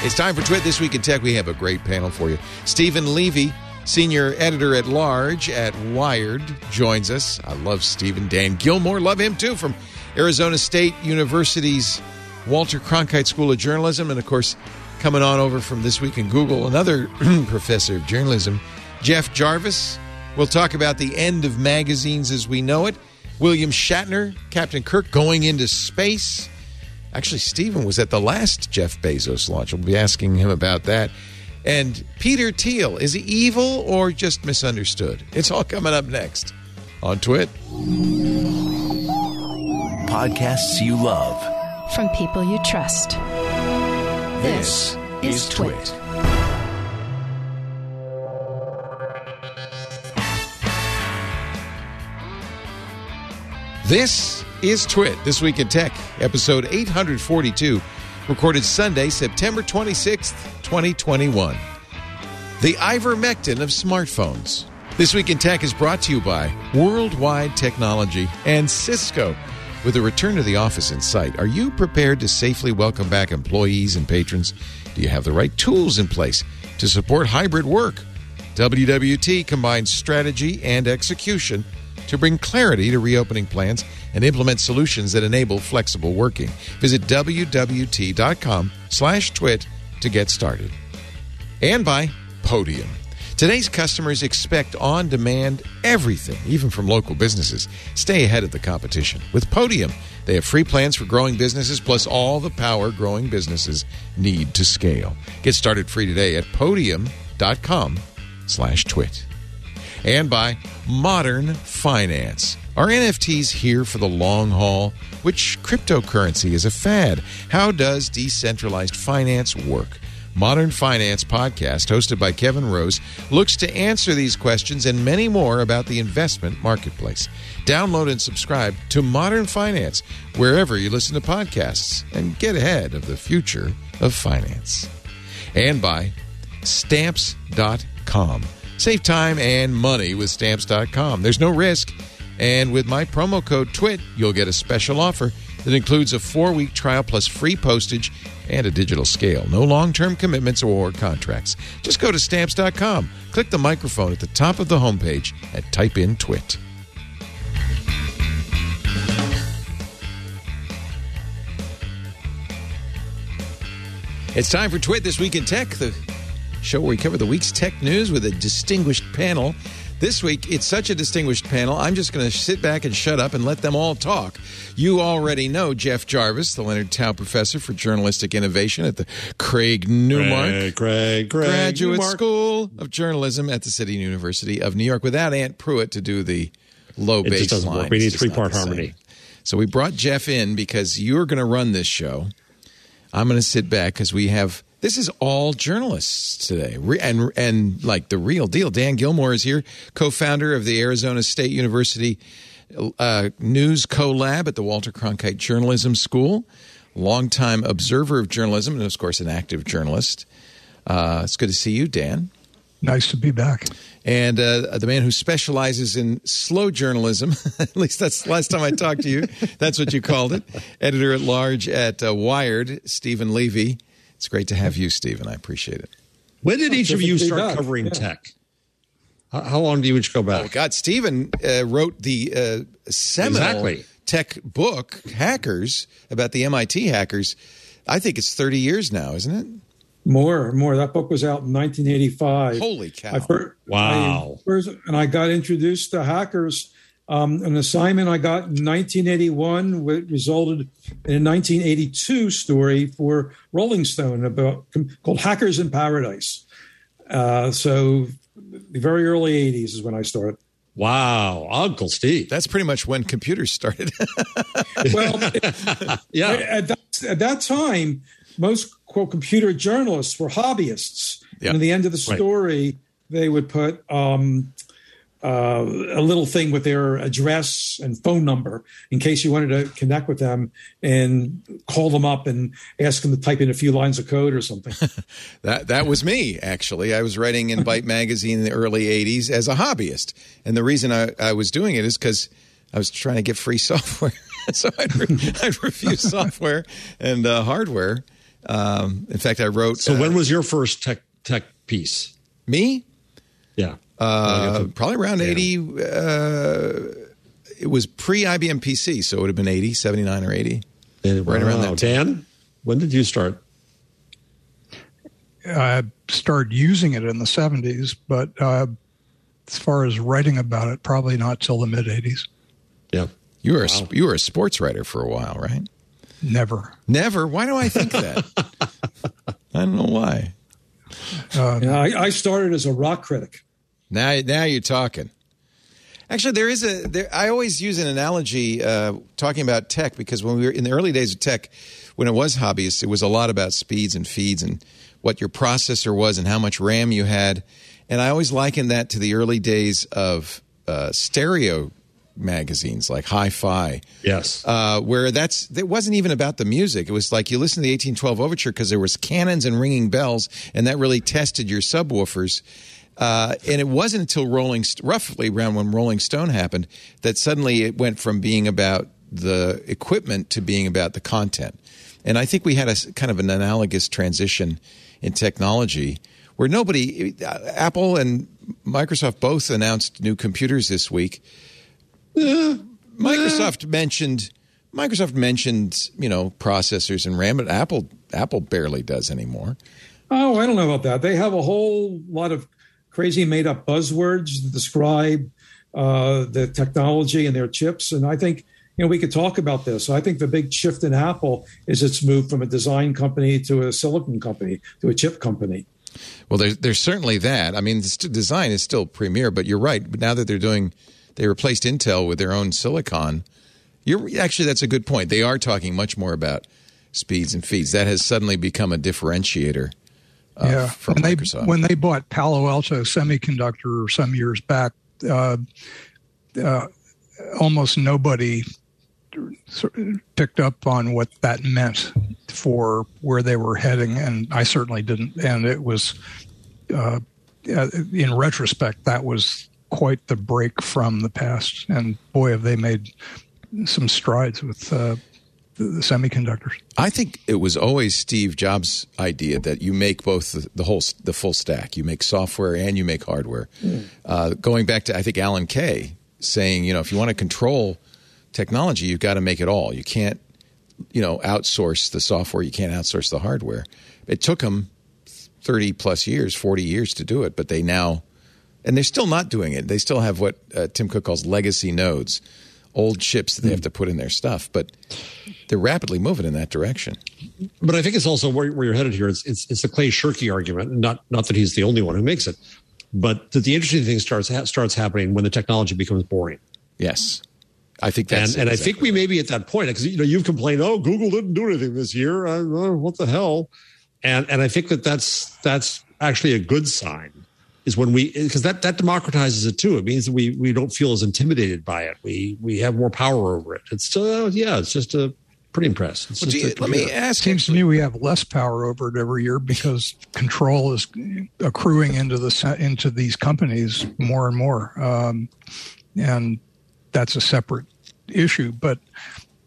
It's time for Twit This Week in Tech. We have a great panel for you. Steven Levy, senior editor at large at Wired, joins us. I love Steven. Dan Gillmor, love him too, from Arizona State University's Walter Cronkite School of Journalism. And of course, coming on over from This Week in Google, another professor of journalism, Jeff Jarvis. We'll talk about the end of magazines as we know it. William Shatner, Captain Kirk going into space. Actually, Steven was at the last Jeff Bezos launch. We'll be asking him about that. And Peter Thiel, is he evil or just misunderstood? It's all coming up next on Twit. Podcasts you love. From people you trust. This is Twit. This is Twit, This Week in Tech, episode 842, recorded Sunday, September 26th, 2021. The ivermectin of smartphones. This Week in Tech is brought to you by Worldwide Technology and Cisco. With a return to the office in sight, are you prepared to safely welcome back employees and patrons? Do you have the right tools in place to support hybrid work? WWT combines strategy and execution to bring clarity to reopening plans and implement solutions that enable flexible working. Visit wwt.com slash twit to get started. And by Podium. Today's customers expect on demand everything, even from local businesses. Stay ahead of the competition. With Podium, they have free plans for growing businesses plus all the power growing businesses need to scale. Get started free today at podium.com slash twit. And by Modern Finance. Are NFTs here for the long haul? Which cryptocurrency is a fad? How does decentralized finance work? Modern Finance podcast, hosted by Kevin Rose, looks to answer these questions and many more about the investment marketplace. Download and subscribe to Modern Finance wherever you listen to podcasts and get ahead of the future of finance. And by Stamps.com. Save time and money with Stamps.com. There's no risk. And with my promo code TWIT, you'll get a special offer that includes a four week trial plus free postage and a digital scale. No long term commitments or contracts. Just go to stamps.com, click the microphone at the top of the homepage, and type in TWIT. It's time for TWIT This Week in Tech, the show where we cover the week's tech news with a distinguished panel. This week, it's such a distinguished panel, I'm just going to sit back and shut up and let them all talk. You already know Jeff Jarvis, the Leonard Tow Professor for Journalistic Innovation at the Craig Newmark Craig, Craig, Craig Graduate Newmark. School of Journalism at the City University of New York. Without Ant Pruitt to do the low It bass doesn't line, work. We need three-part harmony. So we brought Jeff in because you're going to run this show. I'm going to sit back because we have this is all journalists today, and and like the real deal. Dan Gillmor is here, co-founder of the Arizona State University uh, News Co-Lab at the Walter Cronkite Journalism School, longtime observer of journalism, and of course an active journalist. Uh, it's good to see you, Dan. Nice to be back. And uh, the man who specializes in slow journalism, at least that's the last time I talked to you. That's what you called it. Editor at large at uh, Wired, Steven Levy. It's great to have you, Steven. I appreciate it. When did each of you start back. covering Yeah. tech? How, how long do you each go back? Oh, God. Steven uh, wrote the uh, seminal Exactly. tech book, Hackers, about the MIT hackers. I think it's 30 years now, isn't it? More, more. That book was out in 1985. Holy cow. I fir- Wow. I first, and I got introduced to hackers. Um, an assignment I got in 1981 which resulted in a 1982 story for Rolling Stone about called "Hackers in Paradise." Uh, so, the very early 80s is when I started. Wow, Uncle Steve. That's pretty much when computers started. Well, Yeah, at that, at that time, most quote computer journalists were hobbyists. Yeah. And at the end of the Right. story, they would put um, uh, a little thing with their address and phone number in case you wanted to connect with them and call them up and ask them to type in a few lines of code or something. That that was me actually. I was writing in Byte magazine in the early '80s as a hobbyist, and the reason I, I was doing it is because I was trying to get free software. so I'd, re- I'd review software and uh, hardware Um, in fact, I wrote. So uh, when was your first tech tech piece? me? Yeah. Uh, probably around 80. Uh, it was pre IBM PC, so it would have been 80, 79 or 80. right around that Dan, when did you start? I started using it in the 70s, but uh, as far as writing about it, probably not till the mid 80s. Yeah. You were, a, you were a sports writer for a while, right? Never. Never. Why do I think that? I don't know why. Uh, Yeah, I, I started as a rock critic. Now, now you're talking. Actually, there is a. There, I always use an analogy uh, talking about tech because when we were in the early days of tech, when it was hobbyists, it was a lot about speeds and feeds and what your processor was and how much RAM you had. And I always liken that to the early days of uh, stereo magazines like Hi-Fi. Yes. uh, where that's it wasn't even about the music. It was like you listen to the 1812 overture because there was cannons and ringing bells, and that really tested your subwoofers. Uh, and it wasn't until Rolling, roughly around when Rolling Stone happened, that suddenly it went from being about the equipment to being about the content. And I think we had a kind of an analogous transition in technology where nobody, uh, Apple and Microsoft both announced new computers this week. Microsoft mentioned Microsoft mentioned you know processors and RAM, but Apple Apple barely does anymore. Oh, I don't know about that. They have a whole lot of crazy made up buzzwords that describe uh, the technology and their chips. And I think, you know, we could talk about this. I think the big shift in Apple is its move from a design company to a silicon company to a chip company. Well, there's there's certainly that. I mean, design is still premier, but you're right. But now that they're doing, they replaced Intel with their own silicon. You're actually that's a good point. They are talking much more about speeds and feeds. That has suddenly become a differentiator. Uh, yeah. from when they when they bought Palo Alto Semiconductor some years back, uh, uh, almost nobody picked up on what that meant for where they were heading, and I certainly didn't. And it was, uh, uh, in retrospect, that was quite the break from the past. And boy, have they made some strides with uh, the, the semiconductors. I think it was always Steve Jobs' idea that you make both the, the whole the full stack. You make software and you make hardware. Uh, going back to I think Alan Kay saying, you know, if you want to control technology, you've got to make it all. You can't, you know, outsource the software. You can't outsource the hardware. It took them thirty plus years, forty years to do it, but they now, and they're still not doing it. They still have what uh, Tim Cook calls legacy nodes, old chips that they have hmm. to put in their stuff, but they're rapidly moving in that direction. But I think it's also where, where you're headed here. It's, it's it's the Clay Shirky argument. Not not that he's the only one who makes it, but that the interesting thing starts ha- starts happening when the technology becomes boring. Yes, I think that's and and I think we may be at that point because you know you've complained, oh, Google didn't do anything this year. What the hell? And and I think that that's that's actually a good sign is when we because that that democratizes it too. It means that we we don't feel as intimidated by it. We we have more power over it. It's still uh, yeah, it's just a pretty impressed. It's Well, just gee, a- let me ask. Seems to me we have less power over it every year because control is accruing into the into these companies more and more, um, and that's a separate issue. But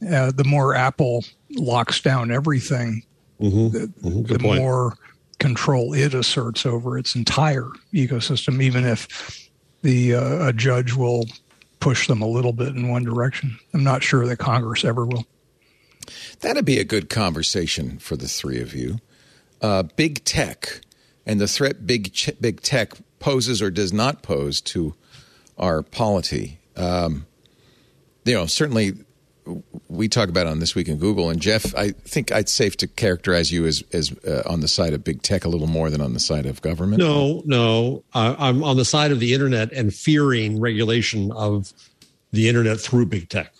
uh, the more Apple locks down everything, Mhm, the, mhm, the good point. more control it asserts over its entire ecosystem, even if the uh, a judge will push them a little bit in one direction. I'm not sure that Congress ever will. That'd be a good conversation for the three of you. Uh, big tech and the threat big ch- big tech poses or does not pose to our polity. Um, you know, certainly we talk about on this week in Google. And Jeff, I think it's safe to characterize you as as uh, on the side of big tech a little more than on the side of government. No, no. Uh, I'm on the side of the internet and fearing regulation of the internet through big tech.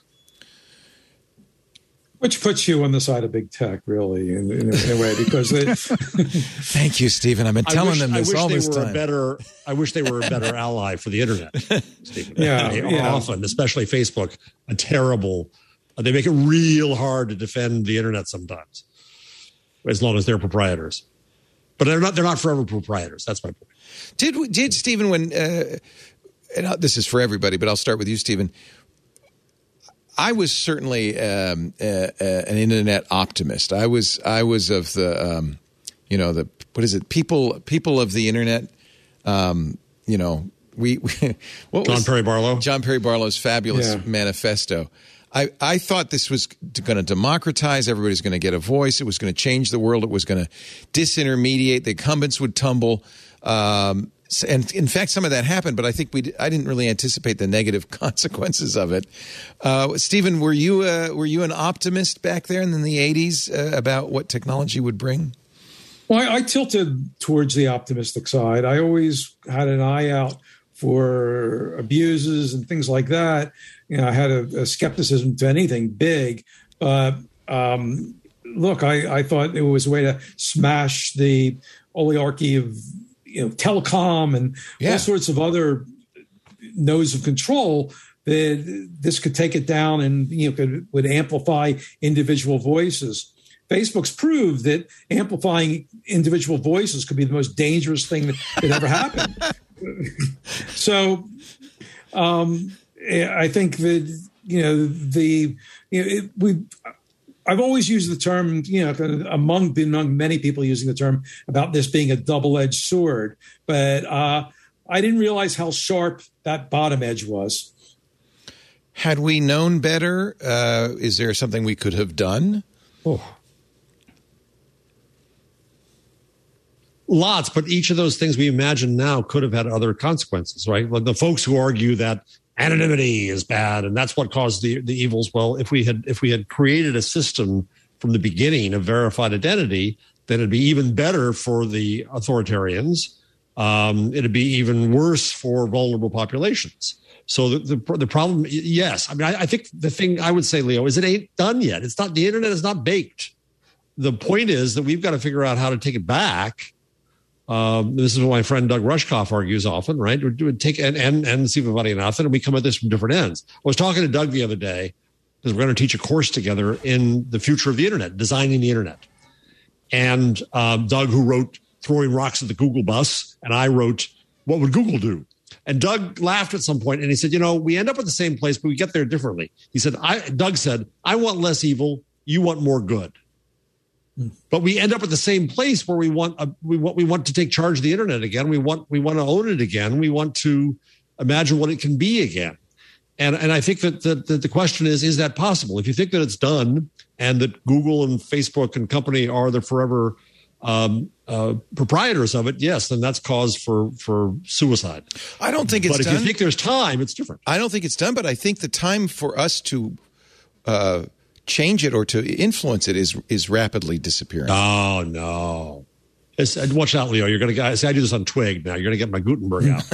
Which puts you on the side of big tech, really, in, in, a, in a way, because they, Thank you, Steven. I've been telling wish, them this all they this time. better. I wish they were a better ally for the internet. Steven. Yeah, they yeah. often, especially Facebook, a terrible. They make it real hard to defend the internet sometimes, as long as they're proprietors. But they're not. They're not forever proprietors. That's my point. Did we- did Steven when uh, and uh, this is for everybody, but I'll start with you, Steven. I was certainly um, uh, uh, an internet optimist. I was I was of the um, you know the what is it people people of the internet. Um, you know we, we what John was, Perry Barlow. John Perry Barlow's fabulous Yeah. manifesto. I, I thought this was going to democratize. Everybody's going to get a voice. It was going to change the world. It was going to disintermediate. The incumbents would tumble. Um, and in fact, some of that happened, but I think we I didn't really anticipate the negative consequences of it. Uh, Steven, were you uh, were you an optimist back there in the '80s uh, about what technology would bring? Well, I, I tilted towards the optimistic side. I always had an eye out for abuses and things like that. You know, I had a, a skepticism to anything big, but um, look, I, I thought it was a way to smash the oligarchy of you know telecom and Yeah. all sorts of other nodes of control that this could take it down and you know could would amplify individual voices. Facebook's proved that amplifying individual voices could be the most dangerous thing that could ever happen. so, um, I think that you know the you know it, we. I've always used the term, you know, among among many people using the term about this being a double-edged sword, but uh, I didn't realize how sharp that bottom edge was. Had we known better, uh, is there something we could have done? Oh. Lots, but each of those things we imagine now could have had other consequences, right? Like the folks who argue that anonymity is bad and that's what caused the the evils. Well, if we had if we had created a system from the beginning of verified identity, then it'd be even better for the authoritarians. Um, it'd be even worse for vulnerable populations. So the, the the problem, yes, I mean, I, I think the thing I would say, Leo, is it ain't done yet. It's not the internet is not baked. The point is that we've got to figure out how to take it back. Um, this is what my friend Doug Rushkoff argues often, right? We take and and and Siva Vaidhyanathan, and we come at this from different ends. I was talking to Doug the other day because we're going to teach a course together in the future of the internet, designing the internet. And um, Doug, who wrote "Throwing Rocks at the Google Bus," and I wrote "What Would Google Do." And Doug laughed at some point and he said, You know, we end up at the same place, but we get there differently. He said, I, Doug said, I want less evil. You want more good. But we end up at the same place where we want a, we want we want to take charge of the internet again. We want we want to own it again. We want to imagine what it can be again. And and I think that the, the, the question is is that possible? If you think that it's done and that Google and Facebook and company are the forever um, uh, proprietors of it, yes, then that's cause for for suicide. I don't think it's but if done. you think there's time, it's different. I don't think it's done, but I think the time for us to uh, change it or to influence it is is rapidly disappearing. Oh no. It's, and watch out, Leo. You're going to see. I do this on Twig now. You're going to get my Gutenberg out.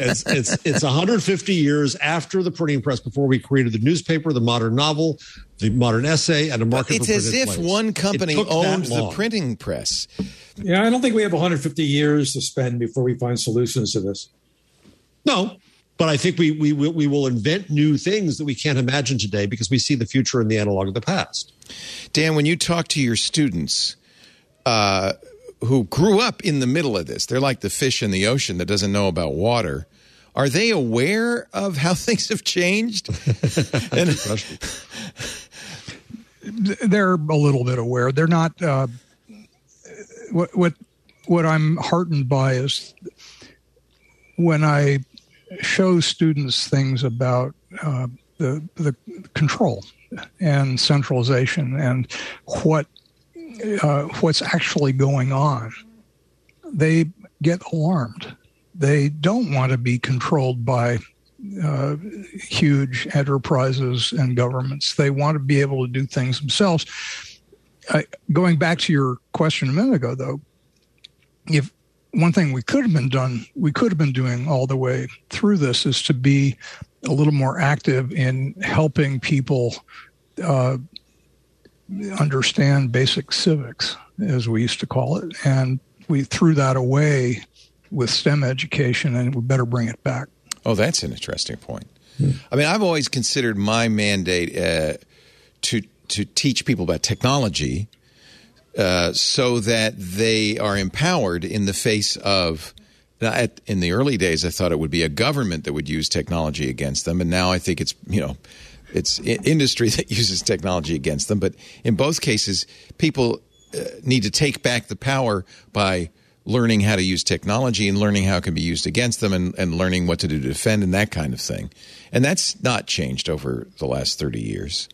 it's it's it's 150 years after the printing press, before we created the newspaper, the modern novel, the modern essay, and a market. it's for as if plays. one company took that owned the printing press. Yeah, I don't think we have 150 years to spend before we find solutions to this. No, but I think we we will- we will invent new things that we can't imagine today because we see the future in the analog of the past. Dan, when you talk to your students uh, who grew up in the middle of this, they're like the fish in the ocean that doesn't know about water. Are they aware of how things have changed? and, they're a little bit aware. They're not. Uh, what what what I'm heartened by is when I show students things about uh, the the control and centralization and what uh, what's actually going on. They get alarmed. They don't want to be controlled by uh, huge enterprises and governments. They want to be able to do things themselves. Going back to your question a minute ago, though, if one thing we could have been done, we could have been doing all the way through this is to be a little more active in helping people uh, understand basic civics, as we used to call it, and we threw that away with STEM education, and we better bring it back. Oh, that's an interesting point. I mean, I've always considered my mandate uh, to to teach people about technology uh, so that they are empowered in the face of. At, in the early days, I thought it would be a government that would use technology against them, and now I think it's you know it's industry that uses technology against them. But in both cases, people uh, need to take back the power by learning how to use technology and learning how it can be used against them and, and learning what to do to defend and that kind of thing. And that's not changed over the last 30 years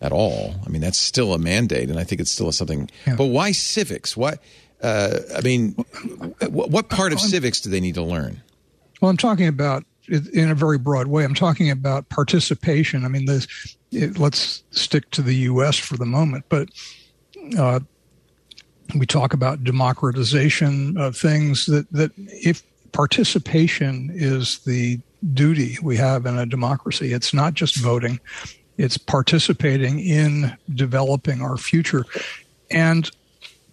at all. I mean, that's still a mandate, and I think it's still something. Yeah. But why civics? What? Uh, I mean, what part of civics do they need to learn? Well, I'm talking about in a very broad way. I'm talking about participation. I mean, this, it, let's stick to the U.S. for the moment, but uh, we talk about democratization of things that, that if participation is the duty we have in a democracy, it's not just voting, it's participating in developing our future. And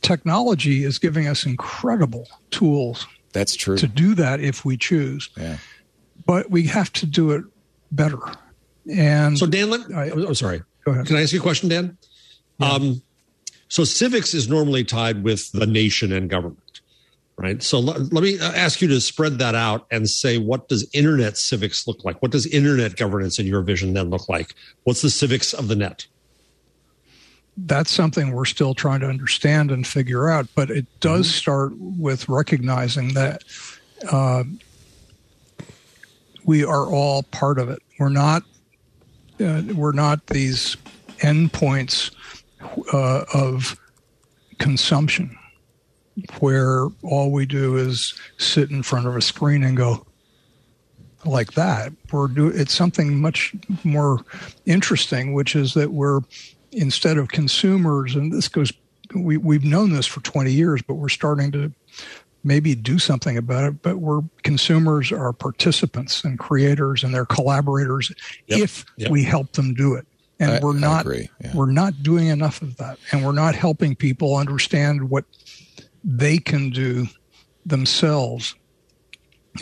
technology is giving us incredible tools. That's true. To do that if we choose. Yeah. But we have to do it better. And so, Dan, let, I, am sorry. Go ahead. Can I ask you a question, Dan? Yeah. Um, so civics is normally tied with the nation and government, right? So let, let me ask you to spread that out and say, what does internet civics look like? What does internet governance in your vision then look like? What's the civics of the net? That's something we're still trying to understand and figure out, but it does mm-hmm. start with recognizing that uh, we are all part of it. We're not uh, we're not these endpoints uh, of consumption where all we do is sit in front of a screen and go like that. We're do it's something much more interesting, which is that we're instead of consumers, and this goes we we've known this for 20 years, but we're starting to maybe do something about it. But we're consumers are participants and creators and they're collaborators yep. if yep. we help them do it and I, we're not yeah. we're not doing enough of that and we're not helping people understand what they can do themselves.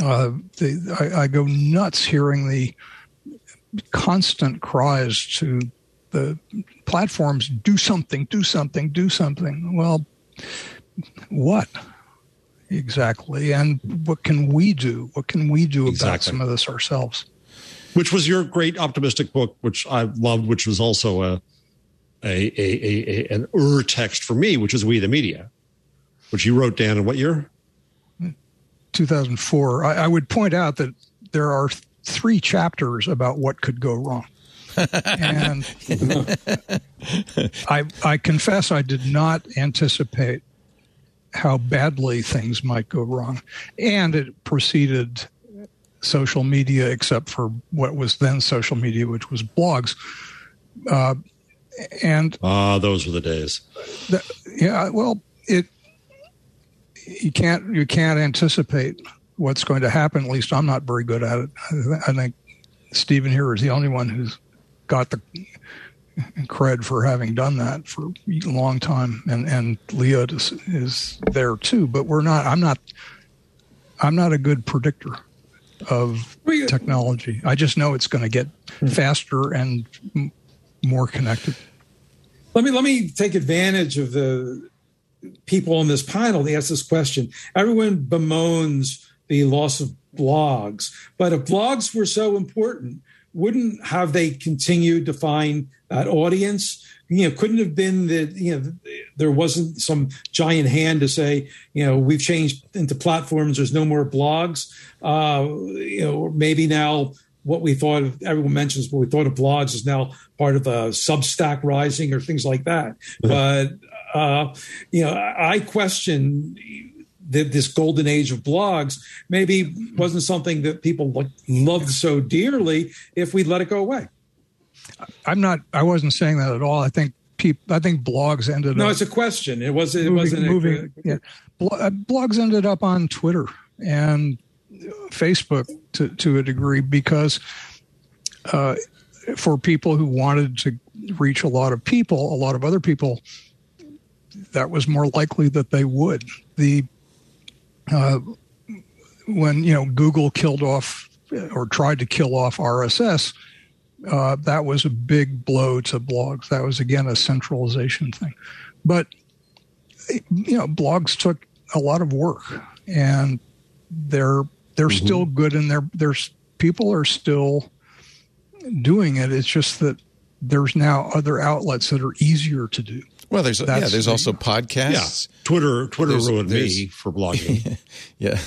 Uh, the, I, I, go nuts hearing the constant cries to the platforms do something do something do something. Well what exactly? And what can we do? What can we do exactly. about some of this ourselves? Which was your great optimistic book, which I loved, which was also a a, a, a an ur text for me, which is We the Media, which you wrote down in what year? 2004. I, I would point out that there are three chapters about what could go wrong. and I, I confess I did not anticipate how badly things might go wrong. And it preceded social media except for what was then social media, which was blogs. Uh, and ah, those were the days. The, yeah, well, it you can't you can't anticipate what's going to happen. At least I'm not very good at it. I, I think Steven here is the only one who's got the cred for having done that for a long time, and and Leah is, is there too. But we're not. I'm not. I'm not a good predictor of technology. I just know it's going to get hmm. faster and m- more connected. Let me let me take advantage of the people on this panel they ask this question. Everyone bemoans the loss of blogs, but if blogs were so important, wouldn't have they continued to find that audience? you know, couldn't have been that, you know, there wasn't some giant hand to say, you know, we've changed into platforms. There's no more blogs. Uh, you know, maybe now what we thought of, everyone mentions what we thought of blogs is now part of a Substack rising or things like that. but, uh, you know, I question that this golden age of blogs maybe wasn't something that people loved so dearly if we let it go away. I'm not. I wasn't saying that at all. I think people. I think blogs ended. No, up it's a question. It was. It moving, wasn't moving. A, yeah, uh, blogs ended up on Twitter and Facebook to to a degree because uh, for people who wanted to reach a lot of people, a lot of other people, that was more likely that they would. The uh, when you know Google killed off or tried to kill off RSS uh, that was a big blow to blogs. That was again a centralization thing, but you know, blogs took a lot of work, and they're they're mm-hmm. still good, and they're there's people are still doing it. It's just that there's now other outlets that are easier to do. Well, there's yeah, there's the- also podcasts. Yeah, Twitter Twitter There's- ruined me for blogging. Yeah,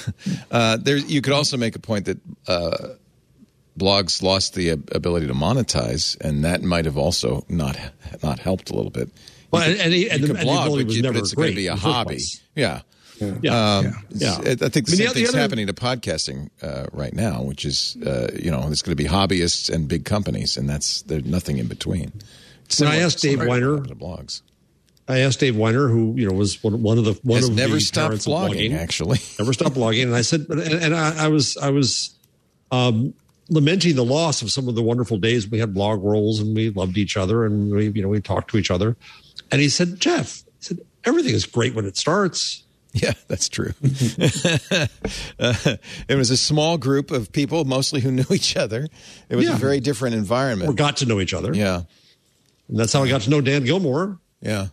uh, there. You could also make a point that uh, blogs lost the ability to monetize, and that might have also not not helped a little bit. well, and, and, he- and the, could and blog, ability but, was you- but never it's going to be a in the first hobby. place. Yeah. Yeah, Um, Yeah. Yeah. I think the I mean, same the- thing's the other- happening to podcasting uh, right now, which is uh, you know there's going to be hobbyists and big companies, and that's there's nothing in between. When I asked Dave Winer- blogs, I asked Dave Winer, who you know was one, one of the one has of never the stopped of blogging. Actually, never stopped blogging. And I said, but and, and I, I was I was um, lamenting the loss of some of the wonderful days we had blog rolls and we loved each other and we you know we talked to each other. And he said, Jeff, he said everything is great when it starts. Yeah, that's true. uh, it was a small group of people, mostly who knew each other. It was a very different Or environment. got to know each other. Yeah, And that's how I got to know Dan Gillmor. yeah.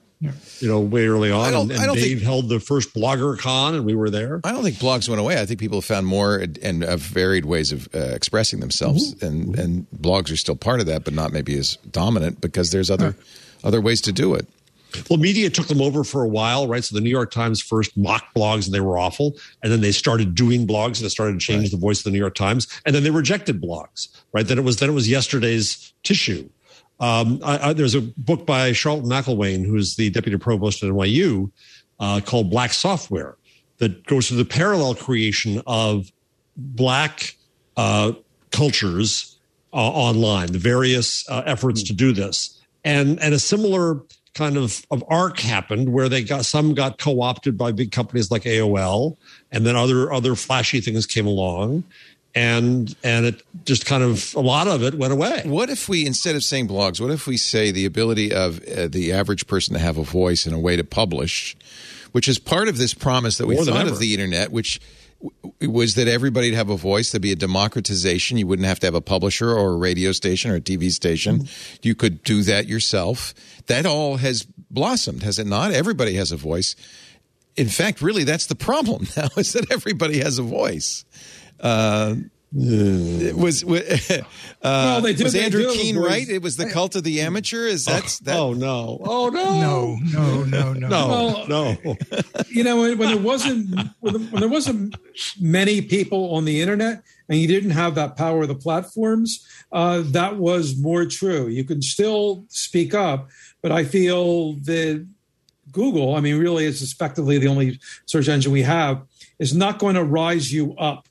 You know, way early on, I don't- and, and Dave think- held the first blogger con, and we were there. I don't think blogs went away. I think people found more and, uh, varied ways of uh, expressing themselves, and and blogs are still part of that, but not maybe as dominant because there's other other ways to do it. Well, media took them over for a while, right? So the New York Times first mocked blogs and they were awful. And then they started doing blogs and it started to change the voice of the New York Times. And then they rejected blogs, right? Then it was, then it was yesterday's tissue. Um, I, I, there's a book by Charlton McIlwain, who's the deputy provost at NYU, uh, called Black Software that goes through the parallel creation of black uh, cultures uh, online, the various uh, efforts to do this, and and a similar kind of, of arc happened where they got some got co-opted by big companies like AOL, and then other other flashy things came along, and and it just kind of a lot of it went away. What if we, instead of saying blogs, what if we say the ability of uh, the average person to have a voice and a way to publish, which is part of this promise that we More thought of the internet, which w- was that everybody'd have a voice. There'd be a democratization. You wouldn't have to have a publisher or a radio station or a TV station. Mm-hmm. You could do that yourself. That all has blossomed, has it not? Everybody has a voice. In fact, really, that's the problem now is that everybody has a voice. Uh, it was uh, Well, they do- was they Andrew do Keene right? It was the cult of the amateur. Is that that? oh no! Oh no! No, no, no, no. No, Well- no. you know when, when there wasn't when, there- wasn't many people on the internet and you didn't have that power of the platforms uh, that was more true you could still speak up but i feel that google i mean really it's effectively the only search engine we have is not going to rise you up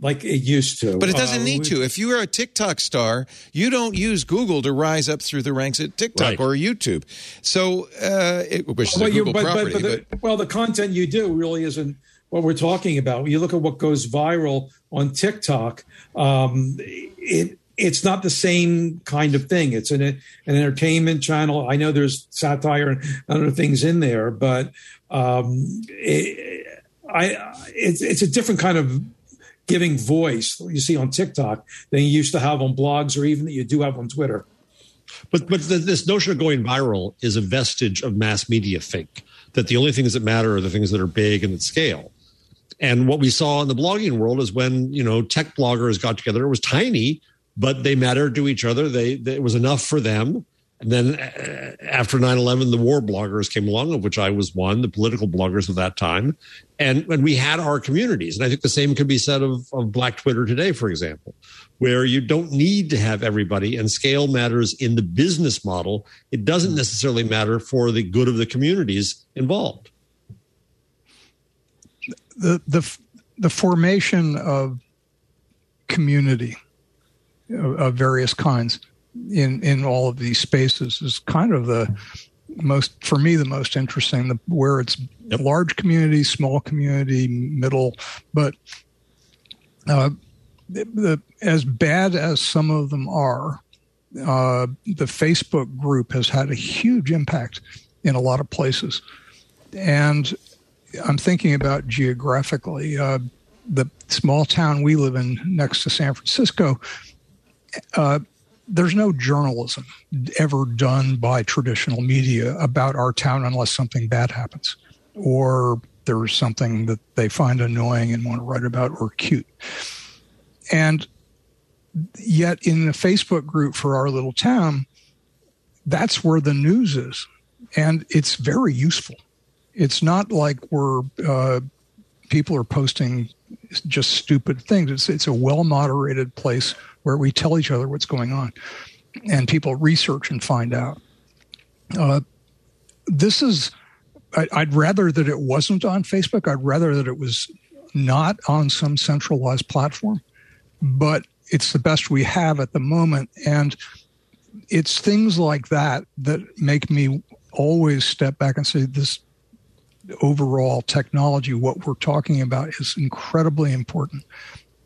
like it used to But it doesn't Uh, need to. If you are a TikTok star, you don't use Google to rise up through the ranks at TikTok Right. or YouTube. So, uh, it, which is a Well, you- Google but- but- property. but But, the, well, the content you do really isn't what we're talking about. When you look at what goes viral on TikTok, um, it it's not the same kind of thing. It's an an entertainment channel. I know there's satire and other things in there, but um, it, I it's it's a different kind of giving voice you see on TikTok than you used to have on blogs or even that you do have on Twitter. But but the, this notion of going viral is a vestige of mass media think that the only things that matter are the things that are big and that scale. And what we saw in the blogging world is when you know tech bloggers got together, it was tiny, but they mattered to each other. They, they it was enough for them. And then uh, after 9-11, the war bloggers came along, of which I was one, the political bloggers of that time. And when we had our communities. And I think the same could be said of, of Black Twitter today, for example, where you don't need to have everybody and scale matters in the business model. It doesn't necessarily matter for the good of the communities involved. the the the formation of community of various kinds in in all of these spaces is kind of the most for me the most interesting the where it's Yep. large community small community middle but uh, the, the, as bad as some of them are uh, the facebook group has had a huge impact in a lot of places and I'm thinking about geographically. Uh, the small town we live in next to San Francisco, uh, there's no journalism ever done by traditional media about our town unless something bad happens or there's something that they find annoying and want to write about or cute. And yet in the Facebook group for our little town, that's where the news is, and it's very useful. It's not like we're uh, people are posting just stupid things. It's it's a well moderated place where we tell each other what's going on, and people research and find out. Uh, this is. I, I'd rather that it wasn't on Facebook. I'd rather that it was not on some centralized platform, but it's the best we have at the moment. And it's things like that that make me always step back and say, this overall technology, what we're talking about, is incredibly important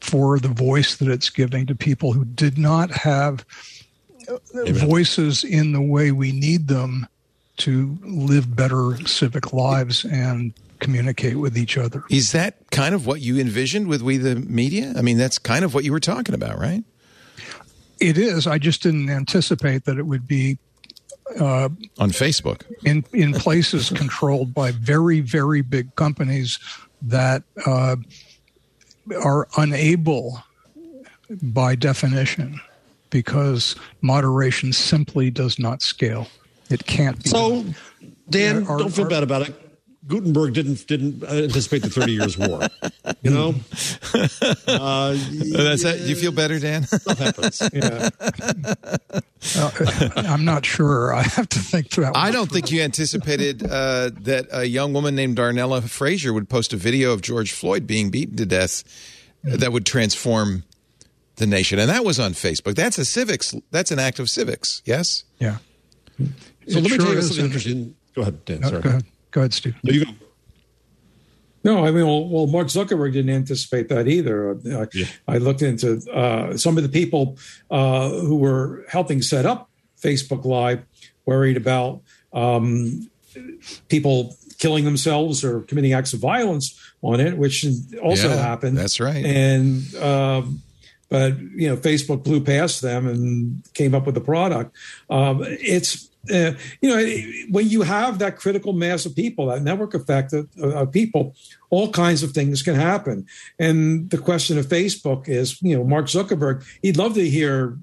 for the voice that it's giving to people who did not have Amen. voices in the way we need them to live better civic lives and communicate with each other. Is that kind of what you envisioned with We the Media? I mean, that's kind of what you were talking about, right? It is. I just didn't anticipate that it would be uh, on Facebook in in places controlled by very very big companies that uh, are unable, by definition, because moderation simply does not scale. It can't be. So, Dan, are, don't feel are, bad about it. Gutenberg didn't didn't anticipate the Thirty Years' War. You know, uh, that's that. You feel better, Dan? Stuff happens. Yeah. Uh, I'm not sure. I have to think through that. I don't think you anticipated uh, that a young woman named Darnella Frazier would post a video of George Floyd being beaten to death that would transform the nation, and that was on Facebook. That's a civics. That's an act of civics. Yes. Yeah. So it let me sure tell you something interesting. Go ahead, Dan. No, sorry. Go ahead. Go ahead, Steve. No, you go. No, I mean, well, well, Mark Zuckerberg didn't anticipate that either. Uh, yeah. I looked into uh, some of the people uh, who were helping set up Facebook Live, worried about um, people killing themselves or committing acts of violence on it, which also yeah, happened. That's right. And um, but you know, Facebook blew past them and came up with the product. Um, it's uh, you know, when you have that critical mass of people, that network effect of, of, people, all kinds of things can happen. And the question of Facebook is, you know, Mark Zuckerberg, he'd love to hear,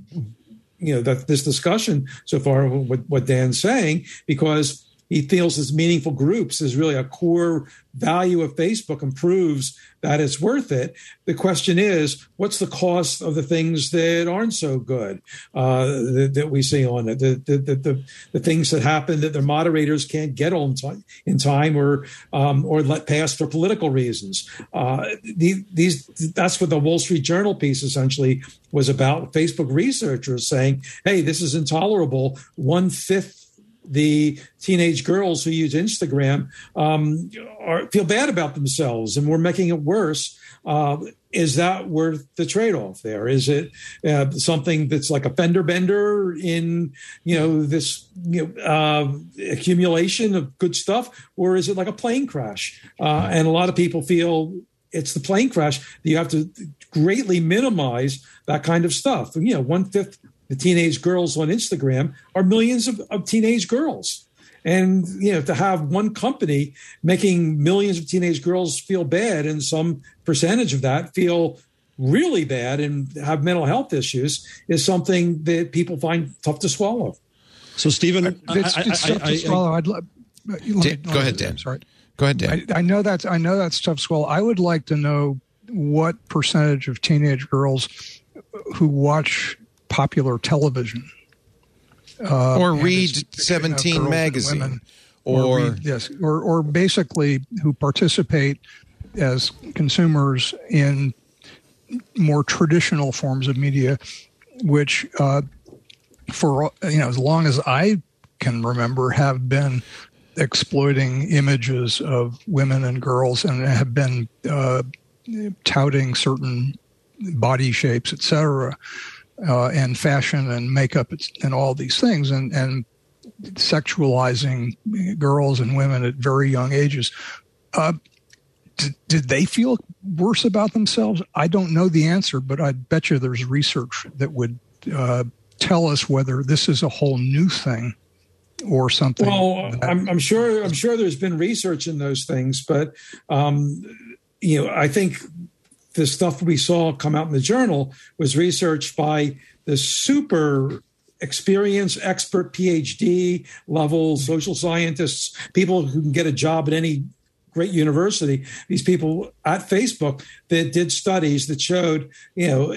you know, that this discussion so far, what, what Dan's saying, because he feels as meaningful groups is really a core value of Facebook and proves that it's worth it. The question is, what's the cost of the things that aren't so good uh, that, that, we see on it? The, the, the, the, things that happen that their moderators can't get on time, in time or um, or let pass for political reasons. Uh, the, these that's what the Wall Street Journal piece essentially was about. Facebook researchers saying, "Hey, this is intolerable." One fifth the teenage girls who use Instagram um, are, feel bad about themselves, and we're making it worse. Uh, is that worth the trade-off? There is it uh, something that's like a fender bender in you know this you know, uh, accumulation of good stuff, or is it like a plane crash? Uh, and a lot of people feel it's the plane crash. You have to greatly minimize that kind of stuff. You know, one fifth the teenage girls on Instagram are millions of, of teenage girls. And you know, to have one company making millions of teenage girls feel bad and some percentage of that feel really bad and have mental health issues is something that people find tough to swallow. So, Steven, it's, it's tough to swallow. I'd love. Dan, go ahead, Dan. Sorry. Go ahead, Dan. I, I, know that's I know that's tough to swallow. I would like to know what percentage of teenage girls who watch popular television. Uh, or read 17 magazine. Or, or read, yes, or, or basically who participate as consumers in more traditional forms of media, which uh, for you know as long as I can remember have been exploiting images of women and girls and have been uh, touting certain body shapes, etc uh, and fashion and makeup and all these things and, and sexualizing girls and women at very young ages. Uh, did, did they feel worse about themselves? I don't know the answer, but I bet you there's research that would uh, tell us whether this is a whole new thing or something. Well, I'm, I'm, sure I'm sure there's been research in those things, but um, you know, I think the stuff we saw come out in the journal was research by the super experienced expert PhD level social scientists, people who can get a job at any great university. These people at Facebook that did studies that showed, you know,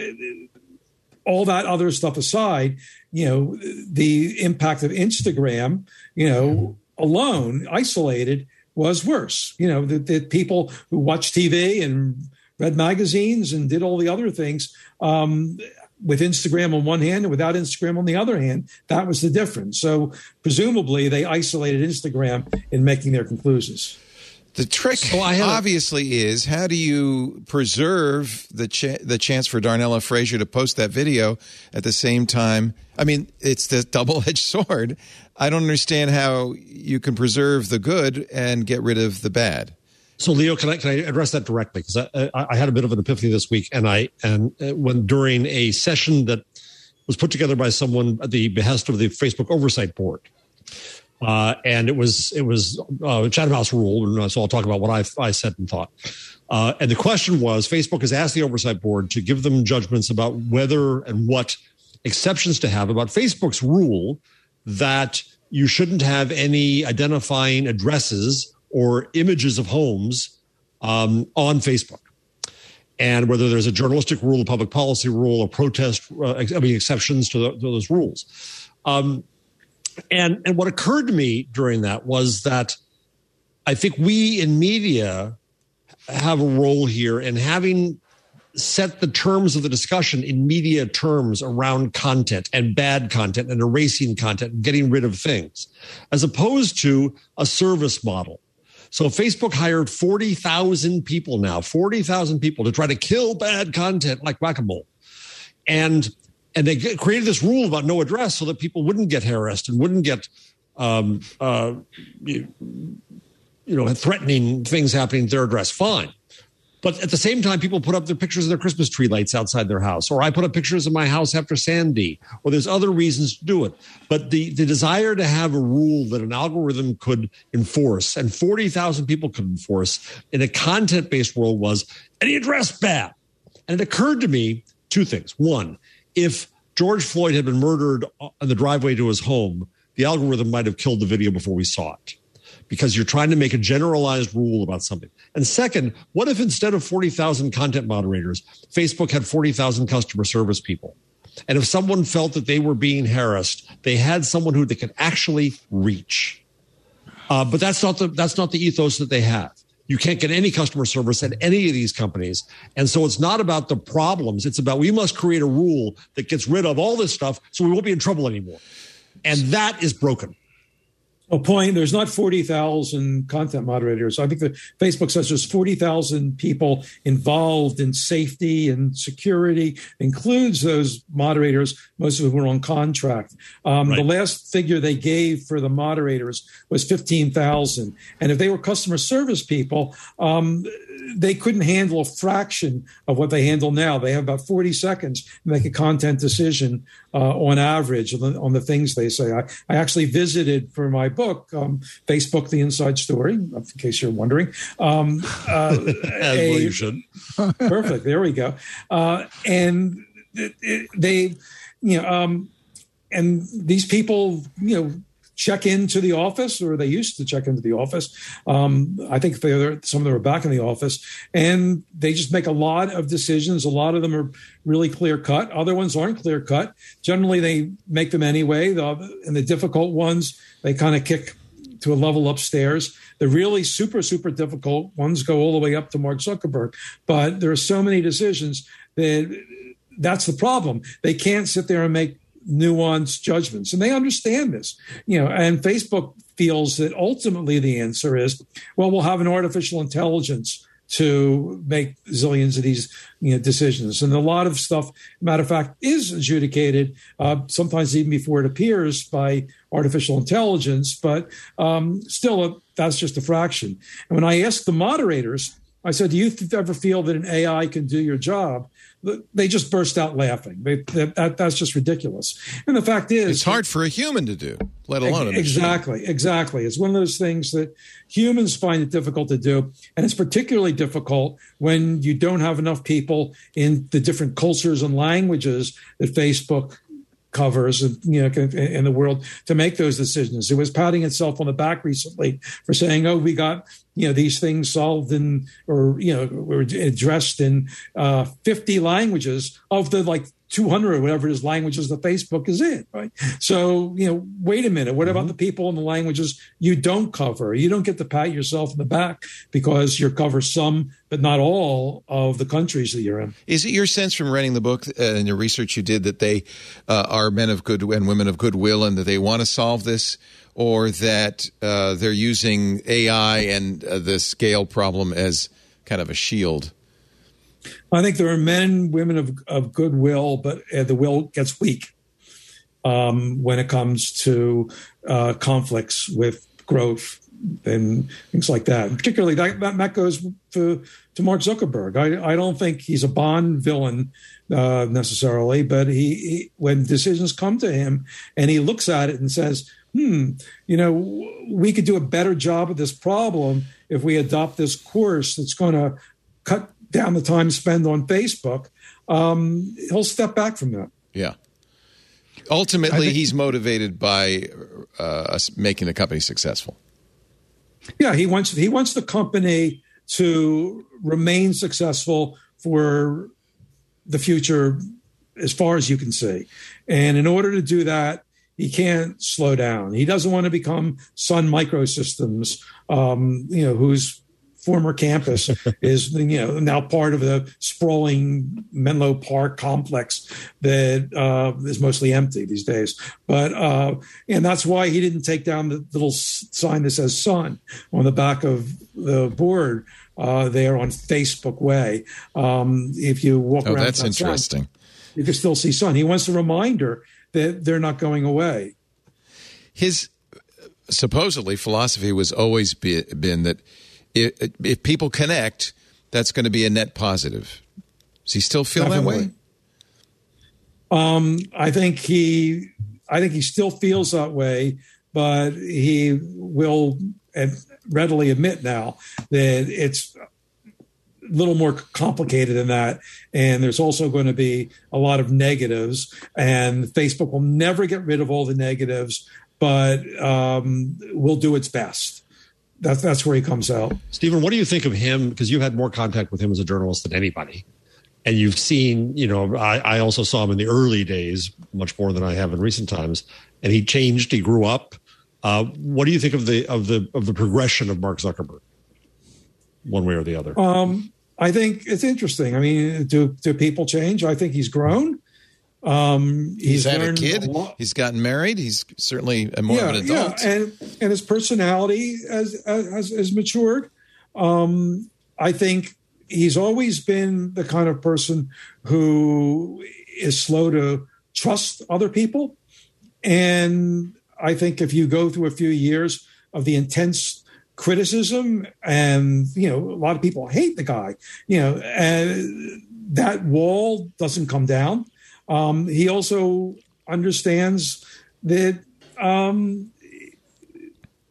all that other stuff aside, you know, the impact of Instagram, you know, alone, isolated, was worse. You know, that people who watch TV and read magazines and did all the other things um, with Instagram on one hand and without Instagram on the other hand, that was the difference. So presumably they isolated Instagram in making their conclusions. The trick, So I have a- obviously, is how do you preserve the ch- the chance for Darnella Frazier to post that video at the same time? I mean, it's the double edged sword. I don't understand how you can preserve the good and get rid of the bad. So, Leo, can I can I address that directly? Because I, I, had a bit of an epiphany this week, and I and uh, when during a session that was put together by someone at the behest of the Facebook Oversight Board, uh, and it was it was uh, Chatham House rule, and uh, so I'll talk about what I I said and thought. Uh, and the question was, Facebook has asked the Oversight Board to give them judgments about whether and what exceptions to have about Facebook's rule that you shouldn't have any identifying addresses or images of homes um, on Facebook. And whether there's a journalistic rule, a public policy rule, a protest, uh, I mean, exceptions to, the, to those rules. Um, and, and what occurred to me during that was that I think we in media have a role here in having set the terms of the discussion in media terms around content and bad content and erasing content and getting rid of things, as opposed to a service model. So Facebook hired 40,000 people now, 40,000 people to try to kill bad content like whack-a-mole. And and they created this rule about no address so that people wouldn't get harassed and wouldn't get um, uh, you, you know threatening things happening to their address. Fine. But at the same time, people put up their pictures of their Christmas tree lights outside their house, or I put up pictures of my house after Sandy, or there's other reasons to do it. But the, the desire to have a rule that an algorithm could enforce and 40,000 people could enforce in a content based world was any address bad. And it occurred to me two things. One, if George Floyd had been murdered on the driveway to his home, the algorithm might have killed the video before we saw it because you're trying to make a generalized rule about something. And second, what if instead of 40,000 content moderators, Facebook had 40,000 customer service people? And if someone felt that they were being harassed, they had someone who they could actually reach. Uh, but that's not the that's not the ethos that they have. You can't get any customer service at any of these companies. And so it's not about the problems. It's about we must create a rule that gets rid of all this stuff so we won't be in trouble anymore. And that is broken. A point. There's not forty thousand content moderators. I think that Facebook says there's forty thousand people involved in safety and security. Includes those moderators, most of whom are on contract. Um, The last figure they gave for the moderators was fifteen thousand, and if they were customer service people, um, they couldn't handle a fraction of what they handle now. They have about 40 seconds to make a content decision uh, on average on the, on the things they say. I, I actually visited for my book, um, Facebook, The Inside Story, in case you're wondering. Um, uh, As a- well you should. Perfect. There we go. Uh, and they, you know, um, and these people, you know, check into the office, or they used to check into the office. Um, I think they some of them are back in the office, and they just make a lot of decisions. A lot of them are really clear cut. Other ones aren't clear cut. Generally, they make them anyway. The, and the difficult ones, they kind of kick to a level upstairs. The really super, super difficult ones go all the way up to Mark Zuckerberg. But there are so many decisions that that's the problem. They can't sit there and make nuanced judgments. And they understand this. You know, and Facebook feels that ultimately the answer is, well, we'll have an artificial intelligence to make zillions of these you know decisions and a lot of stuff matter of fact is adjudicated uh, sometimes even before it appears by artificial intelligence but um, still uh, that's just a fraction and when i asked the moderators I said, "Do you ever feel that an AI can do your job?" They just burst out laughing. They, that, that's just ridiculous. And the fact is, it's hard for a human to do, let alone exactly, exactly. It's one of those things that humans find it difficult to do, and it's particularly difficult when you don't have enough people in the different cultures and languages that Facebook covers and you know in the world to make those decisions. It was patting itself on the back recently for saying, "Oh, we got you know these things solved in or you know were addressed in uh, 50 languages of the like 200 or whatever it is languages that Facebook is in, right? So, you know, wait a minute. What about mm-hmm. the people in the languages you don't cover? You don't get to pat yourself in the back because you cover some, but not all of the countries that you're in. Is it your sense from writing the book uh, and your research you did that they uh, are men of good and women of goodwill and that they want to solve this? Or that uh, they're using AI and uh, the scale problem as kind of a shield? I think there are men, women of, of goodwill, but uh, the will gets weak um, when it comes to uh, conflicts with growth and things like that. And particularly, that, that goes to, to Mark Zuckerberg. I, I don't think he's a Bond villain uh, necessarily, but he, he, when decisions come to him and he looks at it and says, hmm, you know, we could do a better job of this problem if we adopt this course that's going to cut down the time spent on Facebook, um, he'll step back from that. Yeah. Ultimately, think, he's motivated by uh, making the company successful. Yeah, he wants he wants the company to remain successful for the future as far as you can see. And in order to do that, he can't slow down. He doesn't want to become Sun Microsystems, um, you know, who's former campus is you know now part of the sprawling Menlo Park complex that uh, is mostly empty these days. But uh, and that's why he didn't take down the little sign that says "Sun" on the back of the board uh, there on Facebook Way. Um, if you walk oh, around, that's interesting. you can still see Sun. He wants a reminder that they're not going away. His supposedly philosophy was always be, been that if, if people connect, that's going to be a net positive. Does he still feel Definitely. that way? Um, I think he, I think he still feels that way, but he will readily admit now that it's little more complicated than that. And there's also going to be a lot of negatives, and Facebook will never get rid of all the negatives, but um, will do its best that's that's where he comes out. Steven, what do you think of him? Because you had more contact with him as a journalist than anybody, and you've seen. You know, I, I also saw him in the early days, much more than I have in recent times, and he changed. He grew up. Uh, what do you think of the of the of the progression of Mark Zuckerberg, one way or the other? Um, I think it's interesting. I mean, do do people change? I think he's grown. Um, he's, he's had a kid. A he's gotten married. He's certainly more yeah, of an adult. Yeah, and and his personality has has, has matured. Um, I think he's always been the kind of person who is slow to trust other people, and I think if you go through a few years of the intense criticism, and you know, a lot of people hate the guy, you know, and that wall doesn't come down um, he also understands that um,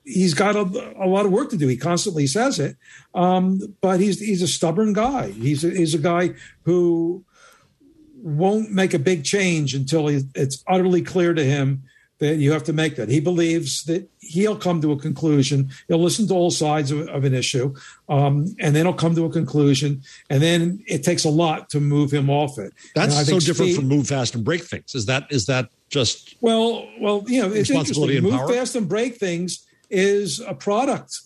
he's got a, a, lot of work to do. He constantly says it, um, but he's he's a stubborn guy. He's a, he's a guy who won't make a big change until he, it's utterly clear to him that you have to make that. He believes that he'll come to a conclusion. He'll listen to all sides of, of an issue, um, and then he'll come to a conclusion. And then it takes a lot to move him off it. That's so different Steve, from move fast and break things. Is that is that just well, well, you know, it's interesting. Move power? fast and break things is a product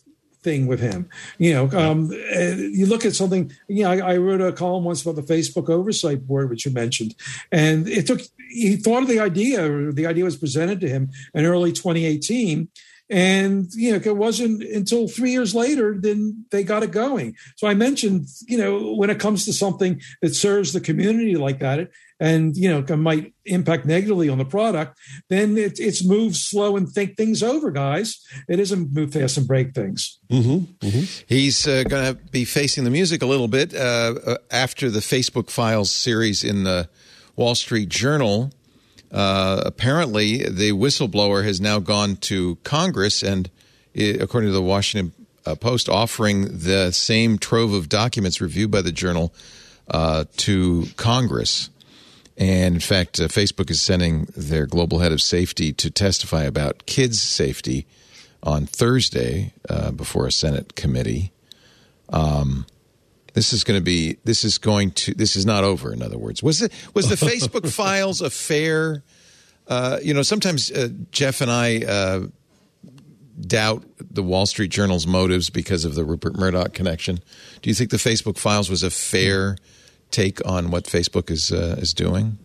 thing with him. You know, um, you look at something. You know, I, I, wrote a column once about the Facebook oversight board, which you mentioned, and it took. He thought of the idea. The idea was presented to him in early 2018, And you know, it wasn't until three years later then they got it going. So I mentioned, you know, when it comes to something that serves the community like that, and you know might impact negatively on the product, then it, it's move slow and think things over, guys. It isn't move fast and break things. Mm-hmm. Mm-hmm. He's uh, going to be facing the music a little bit uh, uh, after the Facebook Files series in the Wall Street Journal. Uh, apparently, the whistleblower has now gone to Congress and, according to the Washington uh, Post, offering the same trove of documents reviewed by the journal uh, to Congress. And in fact, uh, Facebook is sending their global head of safety to testify about kids' safety on Thursday uh, before a Senate committee. Um, this is going to be. This is going to. This is not over. In other words, was it was the Facebook files a fair? Uh, you know, sometimes uh, Jeff and I uh, doubt the Wall Street Journal's motives because of the Rupert Murdoch connection. Do you think the Facebook files was a fair? take on what Facebook is uh, is doing?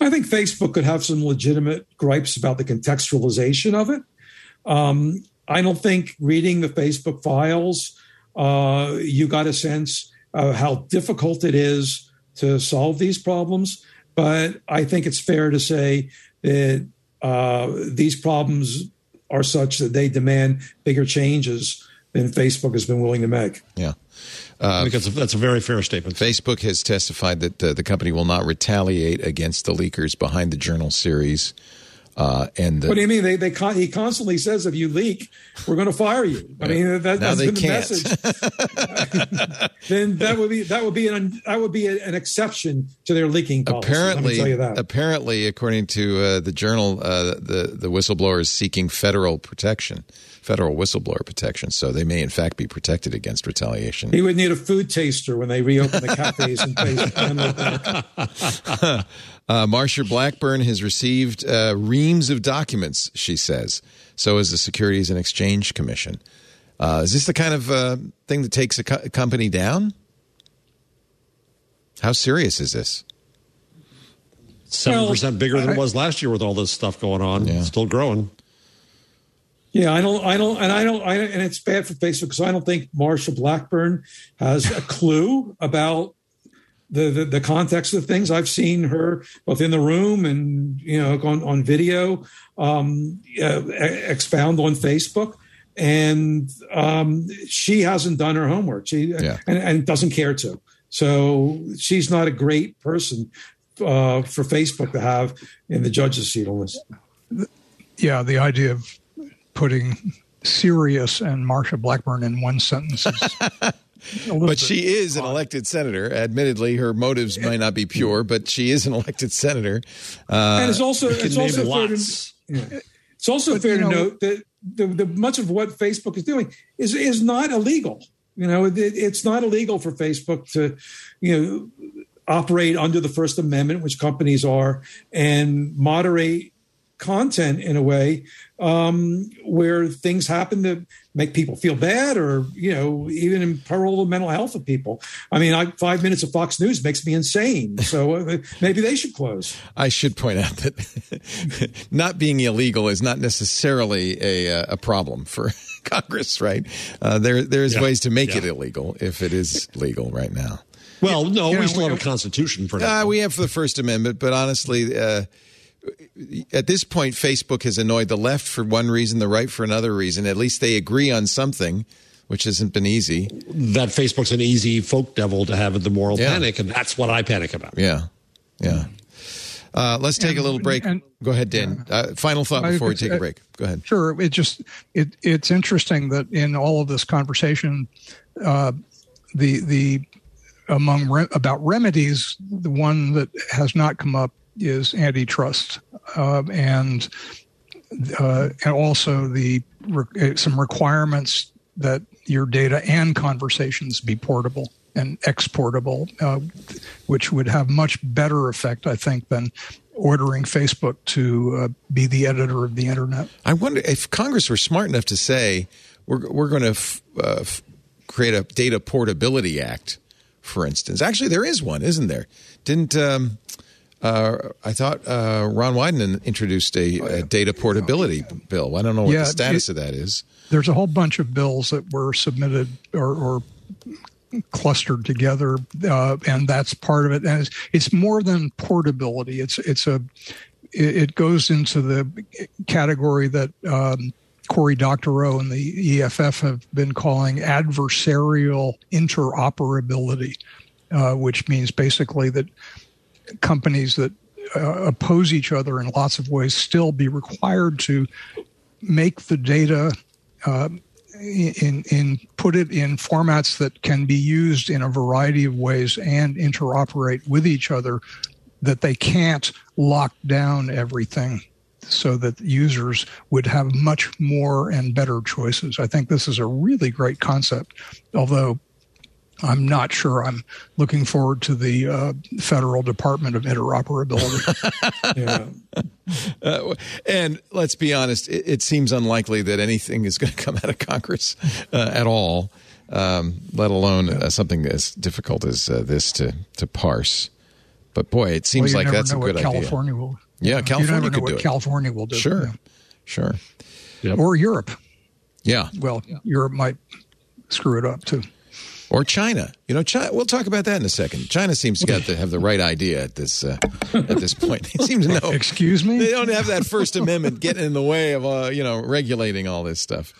I think Facebook could have some legitimate gripes about the contextualization of it. Um, I don't think reading the Facebook files, uh, you got a sense of how difficult it is to solve these problems. But I think it's fair to say that uh, these problems are such that they demand bigger changes than Facebook has been willing to make. Yeah. Uh, I think that's a, that's a very fair statement. Facebook has testified that uh, the company will not retaliate against the leakers behind the journal series. Uh, and the, what do you mean? They, they con- he constantly says, if you leak, we're going to fire you. I mean, that, that's been the message. then that would be that would be an that would be an exception to their leaking policy. Apparently, apparently, according to uh, the journal, uh, the the whistleblower is seeking federal protection federal whistleblower protection, so they may in fact be protected against retaliation. He would need a food taster when they reopen the cafes and places. uh, Marsha Blackburn has received uh, reams of documents, she says. So has the Securities and Exchange Commission. Uh, is this the kind of uh, thing that takes a, co- a company down? How serious is this? Seven percent bigger than it was last year with all this stuff going on. Yeah. Still growing. Yeah, I don't, I don't, and I don't, I, and it's bad for Facebook because I don't think Marsha Blackburn has a clue about the, the, the context of things. I've seen her both in the room and you know on on video um, uh, expound on Facebook, and um, she hasn't done her homework. She yeah. and, and doesn't care to. So she's not a great person uh, for Facebook to have in the judge's seat on this. Yeah, the idea of putting serious and Marsha Blackburn in one sentence. but she is an elected senator. Admittedly, her motives might not be pure, but she is an elected senator. Uh, and it's also it's also fair to, yeah. it's also but, fair to know, note that the, the, much of what Facebook is doing is is not illegal. You know, it, it's not illegal for Facebook to, you know, operate under the First Amendment, which companies are, and moderate content in a way um, where things happen that make people feel bad or you know even imperil the mental health of people. I mean I, five minutes of fox news makes me insane. So uh, maybe they should close. I should point out that not being illegal is not necessarily a, uh, a problem for congress right? Uh, there there's yeah. ways to make yeah. it illegal if it is legal right now. Well no you we know, still have a constitution for that uh, we have for the first amendment but honestly uh, at this point, Facebook has annoyed the left for one reason, the right for another reason. At least they agree on something, which hasn't been easy. That Facebook's an easy folk devil to have in the moral yeah. panic, and that's what I panic about. Yeah, yeah. Uh, let's take and, a little break. And, Go ahead, Dan. Yeah. Uh, final thought before we take a break. Go ahead. Sure. It just it it's interesting that in all of this conversation, uh, the the among re- about remedies, the one that has not come up is antitrust, uh, and uh, and also the re- some requirements that your data and conversations be portable and exportable, uh, which would have much better effect, I think, than ordering Facebook to uh, be the editor of the internet. I wonder if Congress were smart enough to say we're we're going to f- uh, f- create a data portability act, for instance. Actually, there is one, isn't there? Didn't um, uh, I thought uh, Ron Wyden introduced a, a, data portability bill. I don't know what Yeah, the status it- of that is. There's a whole bunch of bills that were submitted or, or clustered together, uh, and that's part of it. And it's, it's more than portability. It's it's a it, it goes into the category that um, Cory Doctorow and the EFF have been calling adversarial interoperability, uh, which means basically that companies that uh, oppose each other in lots of ways still be required to make the data uh, in in put it in formats that can be used in a variety of ways and interoperate with each other that they can't lock down everything so that users would have much more and better choices. I think this is a really great concept, although I'm not sure I'm looking forward to the uh, Federal Department of Interoperability. Yeah. Uh, and let's be honest, it, it seems unlikely that anything is going to come out of Congress uh, at all, um, let alone uh, something as difficult as uh, this to, to parse. But boy, it seems you like never that's a good what idea. California will. Yeah, you California never know could what do it. California will do. Sure, Yeah. sure. Yep. Or Europe. Yeah. Well, Europe might screw it up too. Or China. You know, China, we'll talk about that in a second. China seems to to have the right idea at this uh, at this point. They seem to know. Excuse me. They don't have that First Amendment getting in the way of uh, you know regulating all this stuff.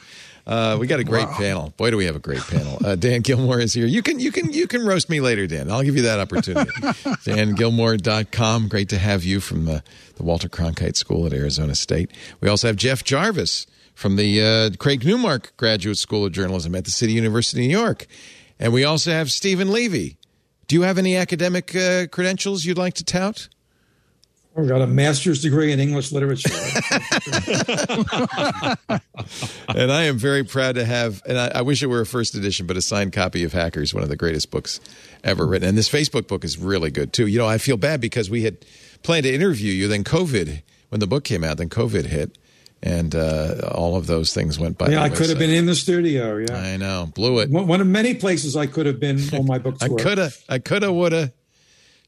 Uh, we got a great panel. Boy, do we have a great panel. Uh, Dan Gillmor is here. You can you can you can roast me later, Dan. I'll give you that opportunity. DanGillmor.com. Great to have you from the, the Walter Cronkite School at Arizona State. We also have Jeff Jarvis from the uh, Craig Newmark Graduate School of Journalism at the City University of New York. And we also have Steven Levy. Do you have any academic uh, credentials you'd like to tout? I've got a master's degree in English literature. and I am very proud to have, and I, I wish it were a first edition, but a signed copy of Hackers, one of the greatest books ever written. And this Facebook book is really good too. You know, I feel bad because we had planned to interview you, then COVID, when the book came out, then COVID hit, and uh, all of those things went by. yeah, I could have been in the studio. Yeah. I know, blew it. One of many places I could have been on my books I coulda, I coulda, woulda,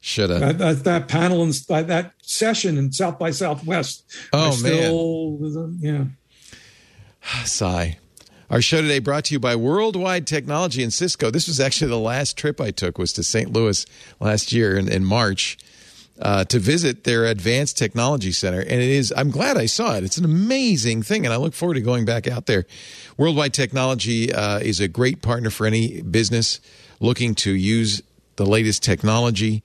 shoulda. That, that, that panel and that, that session in South by Southwest. Oh, still, yeah. Sigh. Our show today brought to you by Worldwide Technology and Cisco. This was actually the last trip I took was to St. Louis last year in, in March uh, to visit their Advanced Technology Center, and it is. I'm glad I saw it. It's an amazing thing, and I look forward to going back out there. Worldwide Technology uh, is a great partner for any business looking to use the latest technology.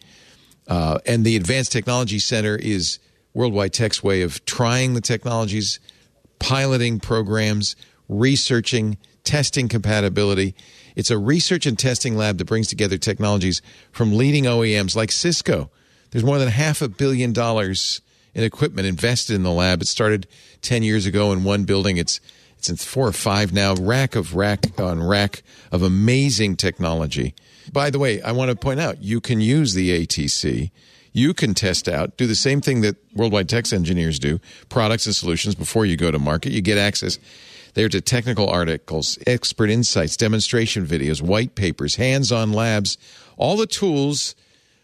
Uh, and the Advanced Technology Center is Worldwide Tech's way of trying the technologies, piloting programs, researching, testing compatibility. It's a research and testing lab that brings together technologies from leading OEMs like Cisco. There's more than half a billion dollars in equipment invested in the lab. It started 10 years ago in one building. It's it's in four or five now, rack of rack on rack of amazing technology. By the way, I want to point out you can use the ATC. You can test out, do the same thing that Worldwide Tech's engineers do, products and solutions before you go to market. You get access there to technical articles, expert insights, demonstration videos, white papers, hands on labs, all the tools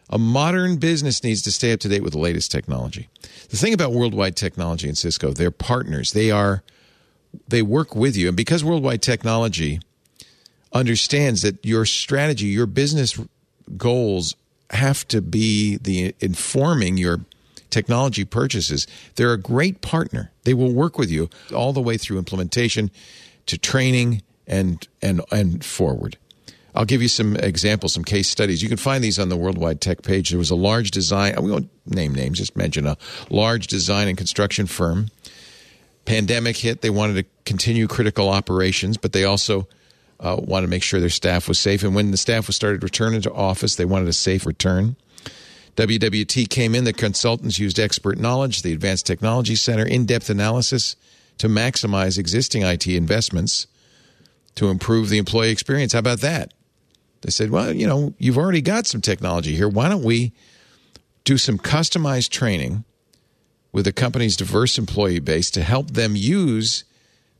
a modern business needs to stay up to date with the latest technology. The thing about Worldwide Technology and Cisco, they're partners. They are they work with you and because Worldwide Technology understands that your strategy, your business goals have to be the informing your technology purchases. They're a great partner. They will work with you all the way through implementation to training and and and forward. I'll give you some examples, some case studies. You can find these on the Worldwide Tech page. There was a large design, we won't name names, just mention a large design and construction firm. Pandemic hit, they wanted to continue critical operations, but they also uh, wanted to make sure their staff was safe. And when the staff was started returning to office, they wanted a safe return. WWT came in, the consultants used expert knowledge, the Advanced Technology Center, in depth analysis to maximize existing IT investments to improve the employee experience. How about that? They said, well, you know, you've already got some technology here. Why don't we do some customized training with the company's diverse employee base to help them use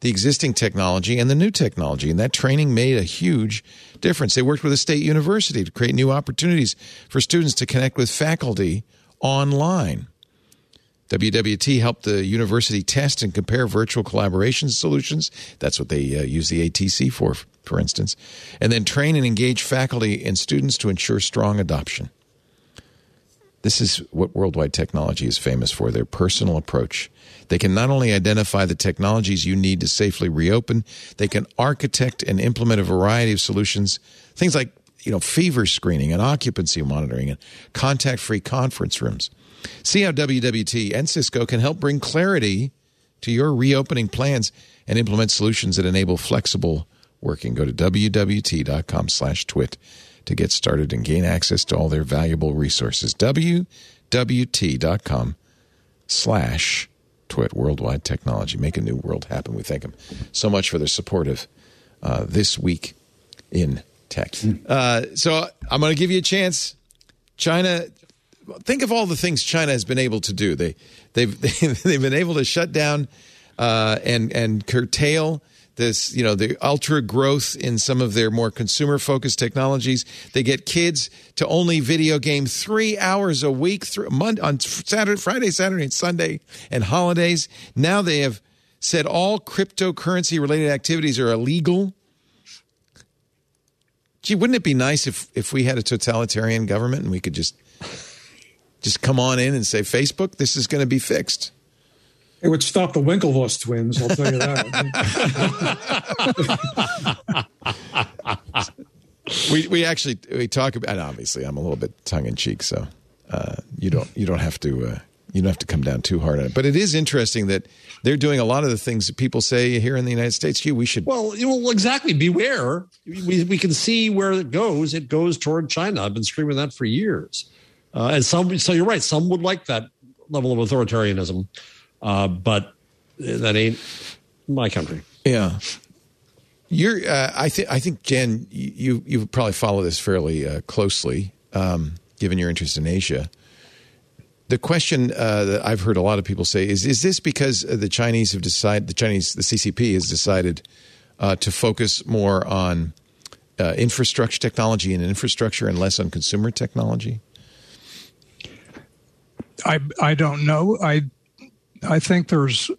the existing technology and the new technology? And that training made a huge difference. They worked with a state university to create new opportunities for students to connect with faculty online. WWT helped the university test and compare virtual collaboration solutions. That's what they uh, use the ATC for, for instance, and then train and engage faculty and students to ensure strong adoption. This is what Worldwide Technology is famous for their personal approach. They can not only identify the technologies you need to safely reopen, they can architect and implement a variety of solutions, things like you know, fever screening and occupancy monitoring and contact free conference rooms. See how WWT and Cisco can help bring clarity to your reopening plans and implement solutions that enable flexible working. Go to WWT.com slash twit to get started and gain access to all their valuable resources. WWT.com slash twit worldwide technology. Make a new world happen. We thank them so much for their support of uh, this week in tech. Uh, so I'm going to give you a chance. China, think of all the things China has been able to do. They they've they've been able to shut down uh, and and curtail this you know the ultra growth in some of their more consumer focused technologies. They get kids to only video game three hours a week through Monday, on saturday friday saturday and sunday and holidays. Now they have said all cryptocurrency related activities are illegal. Gee wouldn't it be nice if if we had a totalitarian government and we could just just come on in and say facebook this is going to be fixed It would stop the Winklevoss twins, I'll tell you that. we we actually we talk about and obviously I'm a little bit tongue in cheek, so uh, you don't you don't have to uh, you don't have to come down too hard on it. But it is interesting that they're doing a lot of the things that people say here in the United States. Gee, we should. Well, you know, exactly. Beware. We, we can see where it goes. It goes toward China. I've been screaming that for years. Uh, and some, so you're right. Some would like that level of authoritarianism, uh, but that ain't my country. Yeah. You're. Uh, I think. I think Jen, you you probably follow this fairly uh, closely, um, given your interest in Asia. The question uh, that I've heard a lot of people say is: Is this because the Chinese have decided the Chinese the CCP has decided uh, to focus more on uh, infrastructure technology and infrastructure and less on consumer technology? I I don't know. I I think there's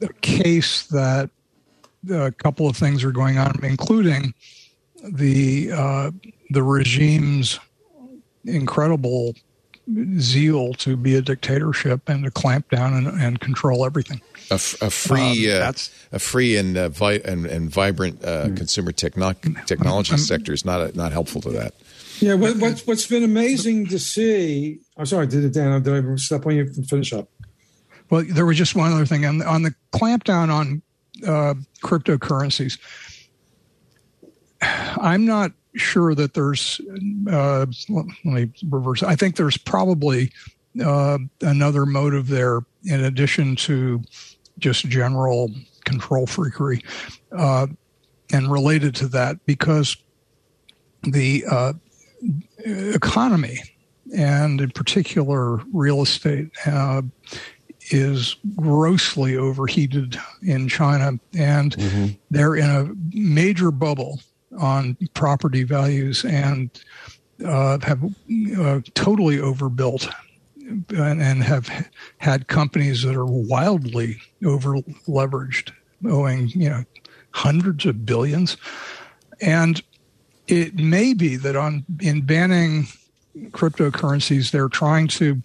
a case that a couple of things are going on, including the uh, the regime's incredible zeal to be a dictatorship and to clamp down and, and control everything. A, f- a free, Um, uh, that's- a free and uh, vi- and, and vibrant uh, consumer techno- technology sector is not a, not helpful to that. yeah, what, what's, what's been amazing to see. I'm sorry, did it, Dan? Did I step on you? Finish up. Well, there was just one other thing on, on the clampdown on uh, cryptocurrencies. I'm not sure that there's. Uh, let me reverse. I think there's probably uh, another motive there in addition to just general control freakery, uh, and related to that because the uh, economy and in particular real estate uh, is grossly overheated in China, and they're in a major bubble on property values and uh, have uh, totally overbuilt and, and have had companies that are wildly over leveraged, owing you know hundreds of billions, and it may be that on in banning cryptocurrencies, they're trying to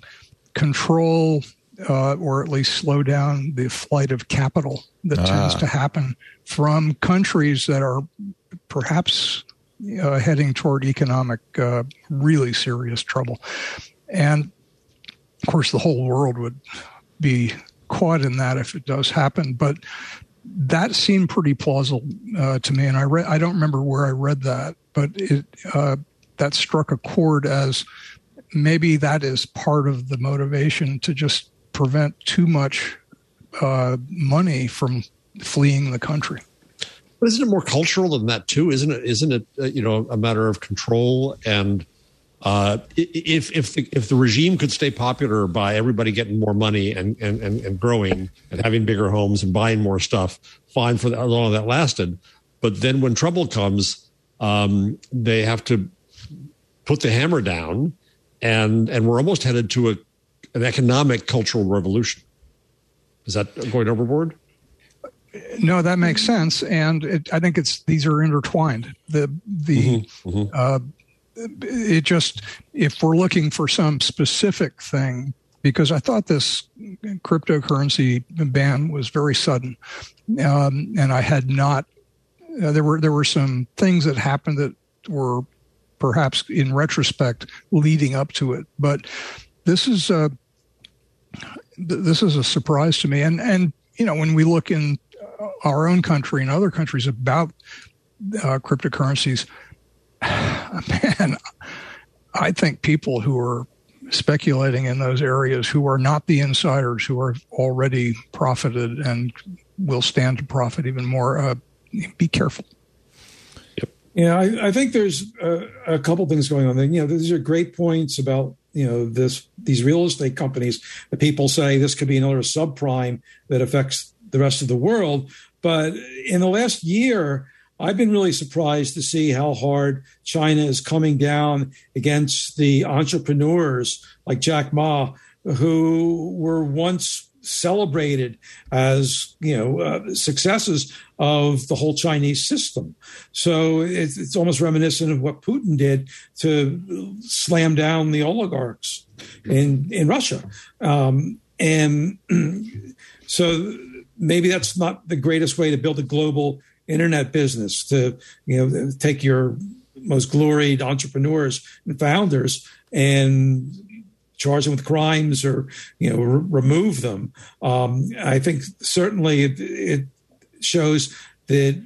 control uh, or at least slow down the flight of capital that tends to happen from countries that are perhaps uh, heading toward economic, uh, really serious trouble. And of course, the whole world would be caught in that if it does happen. But that seemed pretty plausible uh, to me, and I read. I don't remember where I read that, but it uh, that struck a chord as maybe that is part of the motivation to just prevent too much uh, money from fleeing the country. But isn't it more cultural than that too? Isn't it? Isn't it? Uh, you know, a matter of control and uh, if if the, if the regime could stay popular by everybody getting more money and, and, and, and growing and having bigger homes and buying more stuff, fine for how long that lasted. But then when trouble comes, um, they have to put the hammer down, and and we're almost headed to a an economic cultural revolution. Is that going overboard? No, that makes sense, and it, I think it's these are intertwined. The the mm-hmm, mm-hmm. Uh, it just if we're looking for some specific thing, because I thought this cryptocurrency ban was very sudden, um, and I had not. Uh, there were there were some things that happened that were perhaps in retrospect leading up to it, but this is a this is a surprise to me, and and you know when we look in our own country and other countries about uh, cryptocurrencies, man, I think people who are speculating in those areas who are not the insiders who are already profited and will stand to profit even more, uh, be careful. Yeah, I, I think there's a, a, couple things going on there. You know, these are great points about you know this these real estate companies that people say this could be another subprime that affects the rest of the world. But in the last year, I've been really surprised to see how hard China is coming down against the entrepreneurs like Jack Ma, who were once celebrated as you know uh, successes of the whole Chinese system. So it's, it's, almost reminiscent of what Putin did to slam down the oligarchs in in Russia, um, and so maybe that's not the greatest way to build a global internet business to you know take your most gloried entrepreneurs and founders and charge them with crimes or you know r- remove them. Um, I think certainly it, it, shows that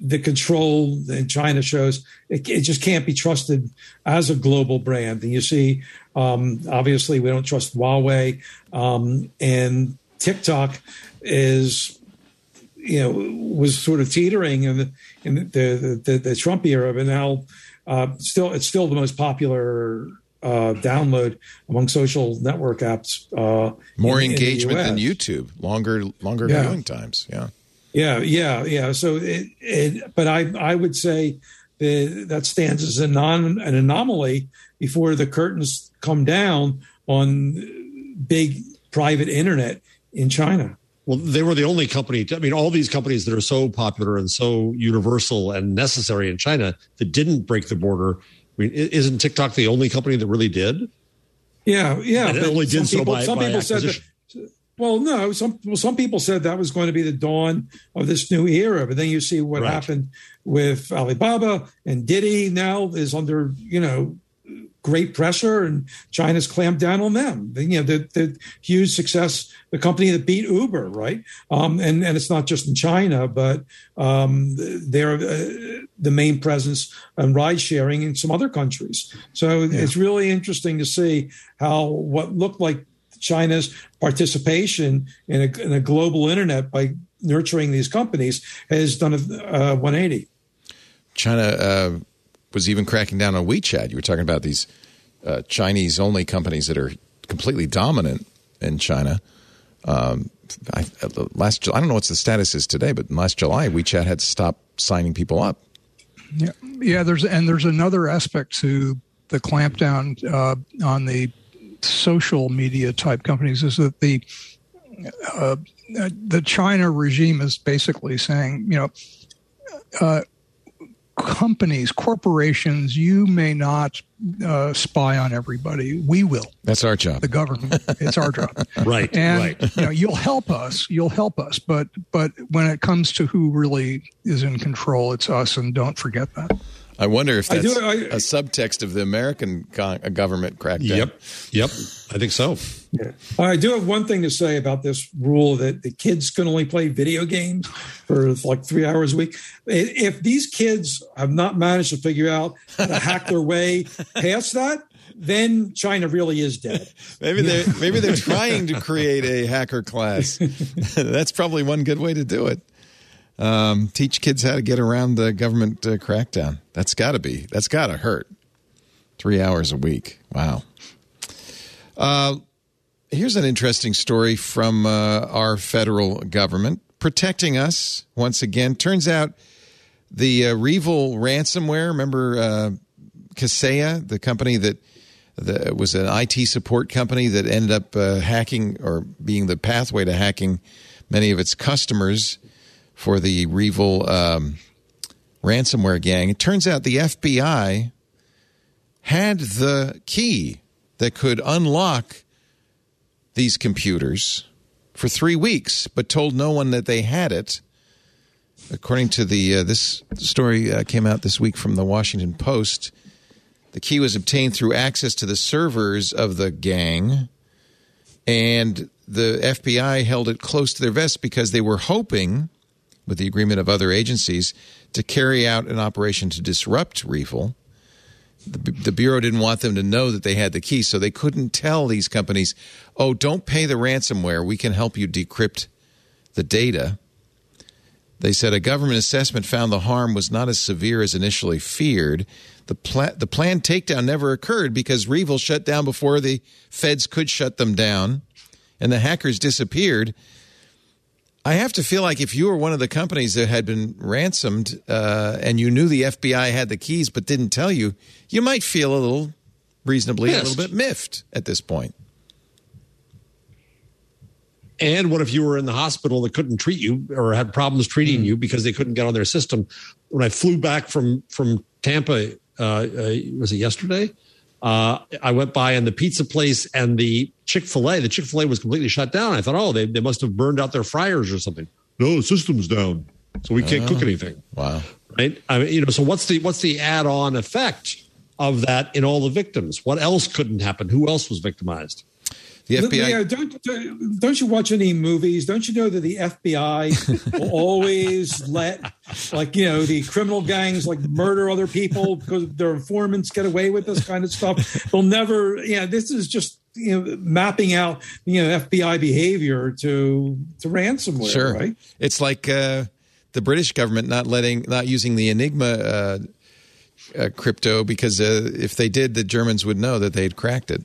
the control in China shows it, it, just can't be trusted as a global brand. And you see, um, obviously, we don't trust Huawei um, and TikTok is you know was sort of teetering in the in the the, the, the Trump era, but now uh, still it's still the most popular uh, download among social network apps. Uh, More in, engagement in than YouTube, longer longer yeah. viewing times. Yeah, yeah, yeah, yeah. So it, it but I I would say that that stands as a non an anomaly before the curtains come down on big private internet in China. Well, they were the only company. I mean, all these companies that are so popular and so universal and necessary in China that didn't break the border. I mean, isn't TikTok the only company that really did? Yeah, yeah. And it only did so people, by, some by people acquisition. said that, well, no, some well, some people said that was going to be the dawn of this new era, but then you see what right. happened with Alibaba and Didi now is under you know great pressure, and China's clamped down on them. You know, the, the huge success, the company that beat Uber, right? Um, and and it's not just in China, but um, they're uh, the main presence on ride sharing in some other countries. So yeah. it's really interesting to see how what looked like China's participation in a, in a global internet by nurturing these companies has done a uh, 180. China uh, was even cracking down on WeChat. You were talking about these uh, Chinese only companies that are completely dominant in China. Um, I, last I don't know what the status is today, but last July WeChat had to stop signing people up. Yeah, yeah. There's and there's another aspect to the clampdown uh, on the social media type companies is that the uh, the China regime is basically saying, you know, uh, companies, corporations, you may not uh, spy on everybody. We will. That's our job. The government. It's our job. right. And right. you know, you'll help us. You'll help us. But but when it comes to who really is in control, it's us. And don't forget that. I wonder if that's I do, I, a subtext of the American uh, government crackdown. Yep, yep, I think so. Yeah. I do have one thing to say about this rule that the kids can only play video games for like three hours a week. If these kids have not managed to figure out how to hack their way past that, then China really is dead. maybe they're maybe they're trying to create a hacker class. That's probably one good way to do it. Um, teach kids how to get around the government uh, crackdown. That's got to be. That's got to hurt. Three hours a week. Wow. Uh, here's an interesting story from uh, our federal government protecting us once again. Turns out the uh, REvil ransomware. Remember uh, Kaseya, the company that was an IT support company that ended up uh, hacking or being the pathway to hacking many of its customers for the REvil um, ransomware gang. It turns out the FBI had the key that could unlock these computers for three weeks, but told no one that they had it. According to the uh, this story uh, came out this week from the Washington Post, the key was obtained through access to the servers of the gang, and the FBI held it close to their vest because they were hoping, with the agreement of other agencies, to carry out an operation to disrupt REvil. The, the Bureau didn't want them to know that they had the key, so they couldn't tell these companies, oh, don't pay the ransomware. We can help you decrypt the data. They said a government assessment found the harm was not as severe as initially feared. The, pla- the planned takedown never occurred because REvil shut down before the feds could shut them down, and the hackers disappeared. I have to feel like if you were one of the companies that had been ransomed uh, and you knew the FBI had the keys but didn't tell you, you might feel a little reasonably a little bit miffed at this point. And what if you were in the hospital that couldn't treat you or had problems treating you because they couldn't get on their system? When I flew back from from Tampa, uh, uh, was it yesterday? Uh, I went by and the pizza place and the Chick Fil A. The Chick Fil A was completely shut down. I thought, oh, they they must have burned out their fryers or something. No, the system's down, so we can't cook anything. Wow. Right? I mean, you know, so what's the what's the add on effect of that in all the victims? What else couldn't happen? Who else was victimized? The FBI. Leo, don't don't you watch any movies? Don't you know that the FBI will always let, like you know, the criminal gangs like murder other people because their informants get away with this kind of stuff? They'll never. Yeah, this is just you know mapping out you know FBI behavior to to ransomware. Sure. right? It's like uh, the British government not letting, not using the Enigma uh, uh, crypto because uh, if they did, the Germans would know that they'd cracked it.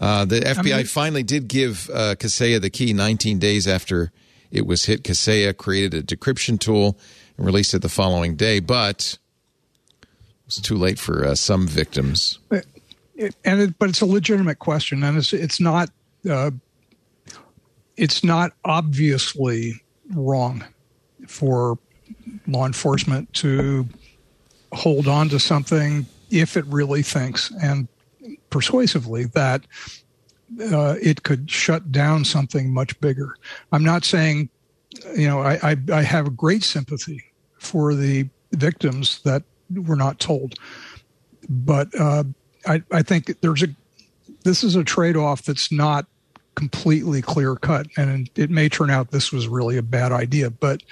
Uh, the FBI mean- finally did give uh, Kaseya the key 19 days after it was hit. Kaseya created a decryption tool and released it the following day, but it was too late for uh, some victims. It, and it, but it's a legitimate question, and it's it's not uh, it's not obviously wrong for law enforcement to hold on to something if it really thinks and persuasively that uh, it could shut down something much bigger. I'm not saying, you know, I, I, I have great sympathy for the victims that were not told, but uh, I, I think there's a this is a trade off that's not completely clear cut, and it may turn out this was really a bad idea, but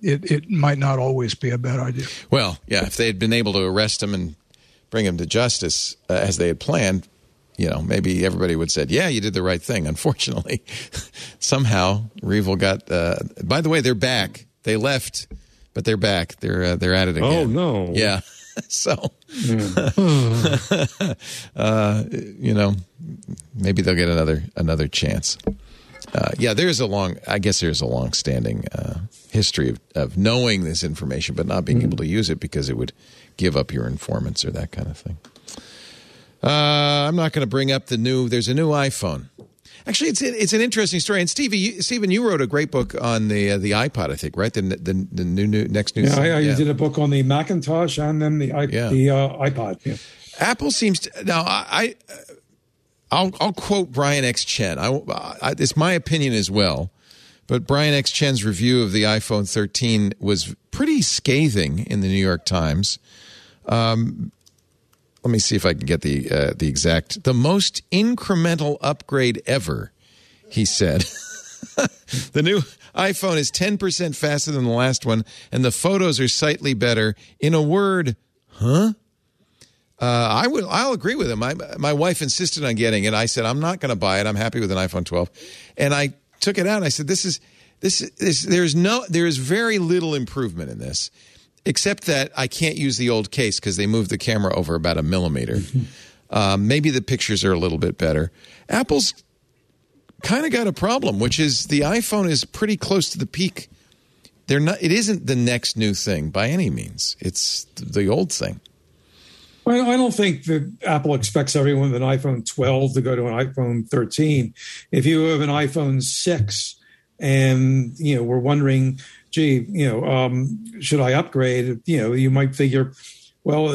it, it might not always be a bad idea. Well, yeah, if they had been able to arrest him and bring him to justice uh, as they had planned, you know, maybe everybody would have said, "Yeah, you did the right thing." Unfortunately, somehow REvil got. Uh, by the way, they're back. They left, but they're back. They're uh, they're at it again. Oh no! Yeah. so, uh, you know, maybe they'll get another another chance. Uh, yeah, there's a long. I guess there's a long-standing uh, history of, of knowing this information, but not being able to use it because it would give up your informants or that kind of thing. Uh, I'm not going to bring up the new. There's a new iPhone. Actually, it's it's an interesting story. And Stevie, you, Steven, you wrote a great book on the uh, the iPod, I think, right? The the, the new, new next new. Yeah. I, I did a book on the Macintosh and then the i Yeah. the uh, iPod. Yeah. Apple seems to now. I, I I'll I'll quote Brian X Chen. I, I, it's my opinion as well, but Brian X Chen's review of the iPhone 13 was pretty scathing in the New York Times. Um, let me see if I can get the uh, the exact the most incremental upgrade ever. He said. the new iPhone is 10% faster than the last one, and the photos are slightly better. In a word, huh? Uh, I would. I'll agree with him. My my wife insisted on getting it. I said I'm not going to buy it. I'm happy with an iPhone 12, and I took it out. and I said this is this is there's no there is very little improvement in this, except that I can't use the old case because they moved the camera over about a millimeter. um, maybe the pictures are a little bit better. Apple's kind of got a problem, which is the iPhone is pretty close to the peak. They're not. It isn't the next new thing by any means. It's the old thing. Well, I don't think that Apple expects everyone with an iPhone 12 to go to an iPhone 13. If you have an iPhone 6 and you know we're wondering, gee, you know, um, should I upgrade? You know, you might figure, well,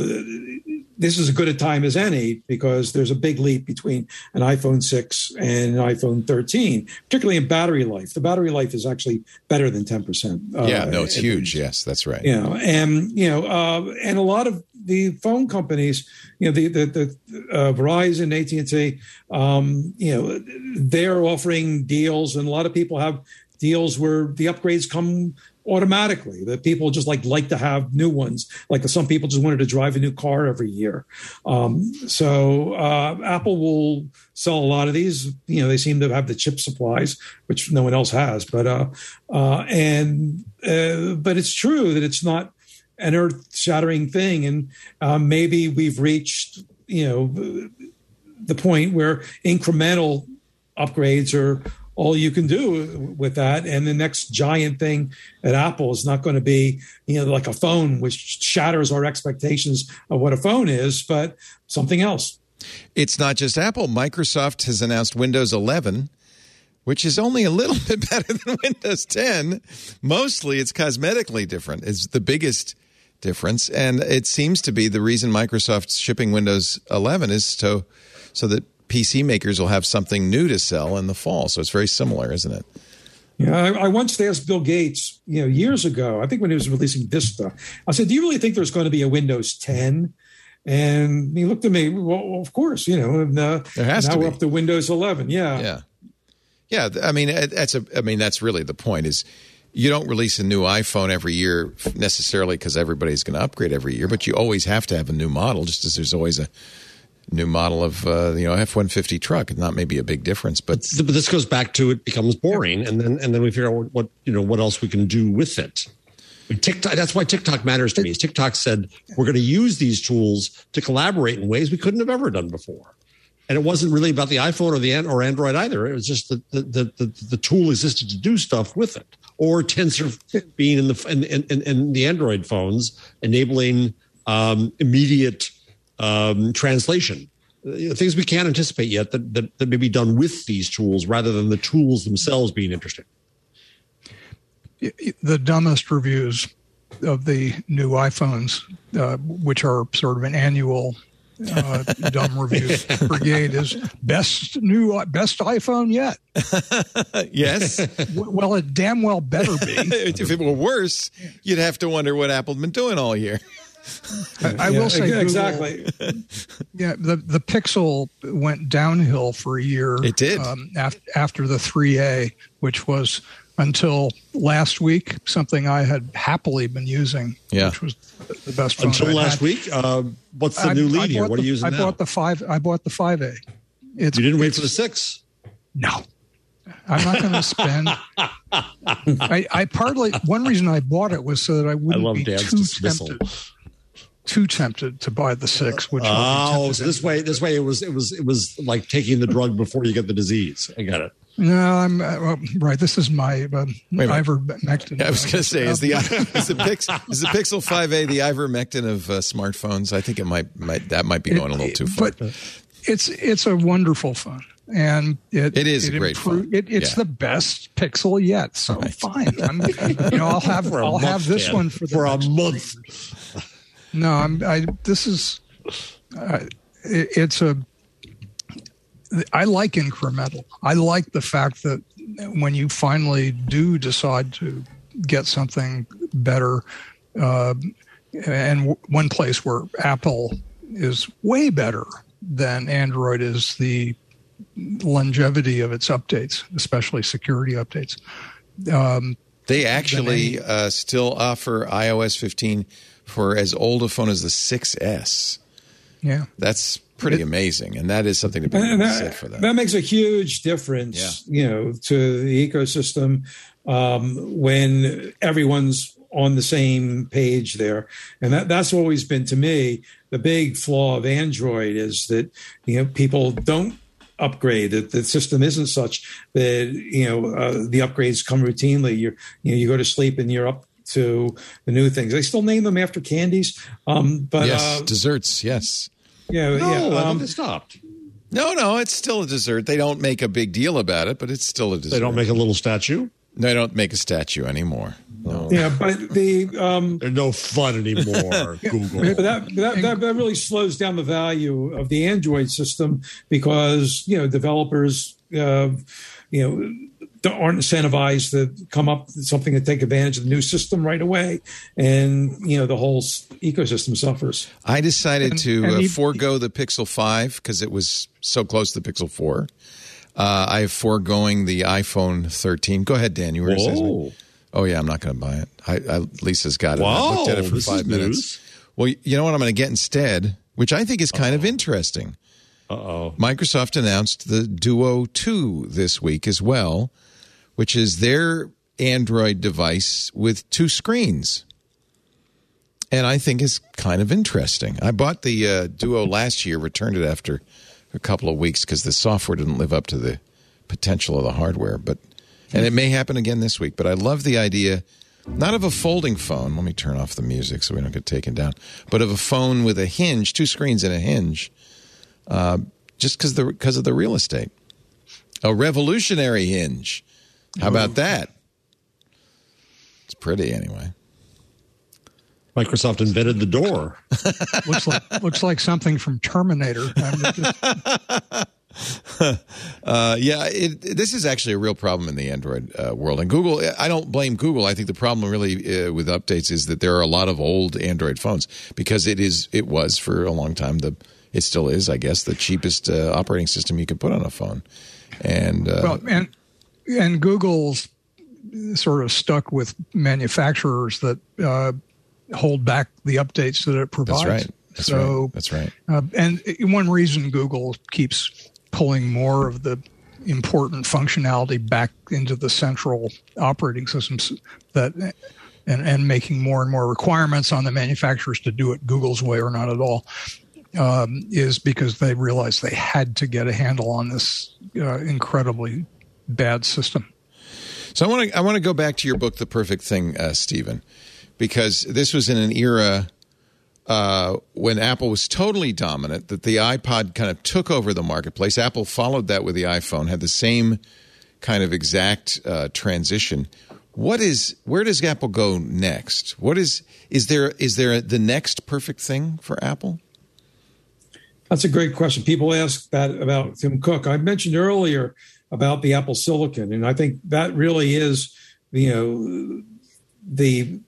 this is as good a time as any because there's a big leap between an iPhone 6 and an iPhone 13, particularly in battery life. The battery life is actually better than 10%. Uh, yeah, no, it's huge. Yes, that's right. You know, and you know, uh, and a lot of the phone companies, you know, the the, the uh, Verizon, AT and T, um, you know, they're offering deals, and a lot of people have deals where the upgrades come automatically that people just like like to have new ones. Like some people just wanted to drive a new car every year. Um, so uh, apple will sell a lot of these. You know they seem to have the chip supplies which no one else has but uh, uh, and uh, but it's true that it's not an earth shattering thing. And uh, maybe we've reached you know the point where incremental upgrades are all you can do with that. And the next giant thing at Apple is not going to be, you know, like a phone, which shatters our expectations of what a phone is, but something else. It's not just Apple. Microsoft has announced Windows 11, which is only a little bit better than Windows 10. Mostly it's cosmetically different. It's the biggest difference. And it seems to be the reason Microsoft's shipping Windows 11 is to so that PC makers will have something new to sell in the fall. So it's very similar, isn't it? Yeah, I, I, once asked Bill Gates, you know, years ago, I think when he was releasing Vista, I said, "Do you really think there's going to be a Windows 10?" And he looked at me. Well, of course, you know. And, uh, there has now to we're up to Windows 11. Yeah, yeah, yeah. I mean, that's a. I mean, that's really the point. Is you don't release a new iPhone every year necessarily because everybody's going to upgrade every year, but you always have to have a new model, just as there's always a new model of uh, you know F one fifty truck. Not maybe a big difference, but but this goes back to it becomes boring, and then and then we figure out what, you know what else we can do with it. TikTok. That's why TikTok matters to me. TikTok said we're going to use these tools to collaborate in ways we couldn't have ever done before, and it wasn't really about the iPhone or the or Android either. It was just that the the, the, the tool existed to do stuff with it, or Tensor being in the in, in, in the Android phones, enabling um, immediate um, translation. Things we can't anticipate yet that, that, that may be done with these tools rather than the tools themselves being interesting. The dumbest reviews of the new iPhones, uh, which are sort of an annual uh, dumb review brigade, is best new best iPhone yet. yes. well, it damn well better be. if it were worse, you'd have to wonder what Apple's been doing all year. I, I will say Google, exactly. Yeah, the the Pixel went downhill for a year. It did um, after after the 3A, which was until last week something I had happily been using. Yeah, which was the best phone until I last had. week. Uh, what's the I, new lead I here? What the, are you using I now? bought the five. I bought the 5A. It's, you didn't wait for the six. No. I'm not going to spend. I, I partly one reason I bought it was so that I wouldn't I love be Dan's too dismissal. tempted too tempted to buy the six. Which oh, so this way, this way it was, it was, it was like taking the drug before you get the disease. I got it. No, I'm uh, well, right. This is my uh, ivermectin. Yeah, I was going to say, is the is the, Pix, is the Pixel 5a the ivermectin of uh, smartphones? I think it might, might that might be going it, a little too far. But it's it's a wonderful phone, and it it is it a great impro- phone. It, it's Yeah. the best Pixel yet. So Right. fine. I'm, you know, I'll have For a I'll month, have this Dan. one for the for a next month. No, I'm. I this is. Uh, it, it's a. I like incremental. I like the fact that when you finally do decide to get something better, uh, and w- one place where Apple is way better than Android is the longevity of its updates, especially security updates. Um, They actually uh, still offer iOS 15 for as old a phone as the 6S. yeah. That's pretty amazing, and that is something to be said for that. that makes a huge difference, you know, to the ecosystem um, when everyone's on the same page there. And that, that's always been to me the big flaw of Android is that you know people don't upgrade that the system isn't such that you know uh, the upgrades come routinely. You you know you go to sleep and you're up to the new things. They still name them after candies, um, but yes, uh, desserts. Yes. yeah, No, yeah. Um, they stopped. No, no, it's still a dessert. They don't make a big deal about it, but it's still a dessert. They don't make a little statue. No, They don't make a statue anymore. No. yeah, but the um, They're no fun anymore. Google. but that, that that that really slows down the value of the Android system because you know developers uh, you know aren't incentivized to come up with something to take advantage of the new system right away, and you know the whole ecosystem suffers. I decided And- to and uh, he- forego the Pixel 5 because it was so close to the Pixel 4. Uh, I have foregoing the iPhone 13. Go ahead, Dan. You were going to say something. Whoa. Oh, yeah, I'm not going to buy it. I, I, Lisa's got it. I looked at it for five minutes. news. Well, you know what I'm going to get instead, which I think is kind of interesting. Uh oh. Microsoft announced the Duo 2 this week as well, which is their Android device with two screens. And I think is kind of interesting. I bought the uh, Duo last year, returned it after a couple of weeks because the software didn't live up to the potential of the hardware. But and it may happen again this week. But I love the idea, not of a folding phone. Let me turn off the music so we don't get taken down. But of a phone with a hinge, two screens and a hinge just because the because of the real estate. A revolutionary hinge. How about that? It's pretty anyway. Microsoft invented the door. looks like looks like something from Terminator. I mean, just- Uh, yeah, it, this is actually a real problem in the Android uh, world. And Google, I don't blame Google. I think the problem really uh, with updates is that there are a lot of old Android phones because it is it was for a long time the it still is I guess the cheapest uh, operating system you could put on a phone. And uh, well, and and Google's sort of stuck with manufacturers that uh, hold back the updates that it provides. that's right. That's so, right. That's right. Uh, and one reason Google keeps pulling more of the important functionality back into the central operating systems that and, and making more and more requirements on the manufacturers to do it Google's way or not at all um, is because they realized they had to get a handle on this uh, incredibly bad system. So I want to I want to go back to your book, The Perfect Thing, uh, Steven, because this was in an era uh, when Apple was totally dominant. That the iPod kind of took over the marketplace. Apple followed that with the iPhone, had the same kind of exact uh, transition. What is where does Apple go next? What is is there is there the next perfect thing for Apple? That's a great question. People ask that about Tim Cook. I mentioned earlier about the Apple Silicon, and I think that really is, you know, the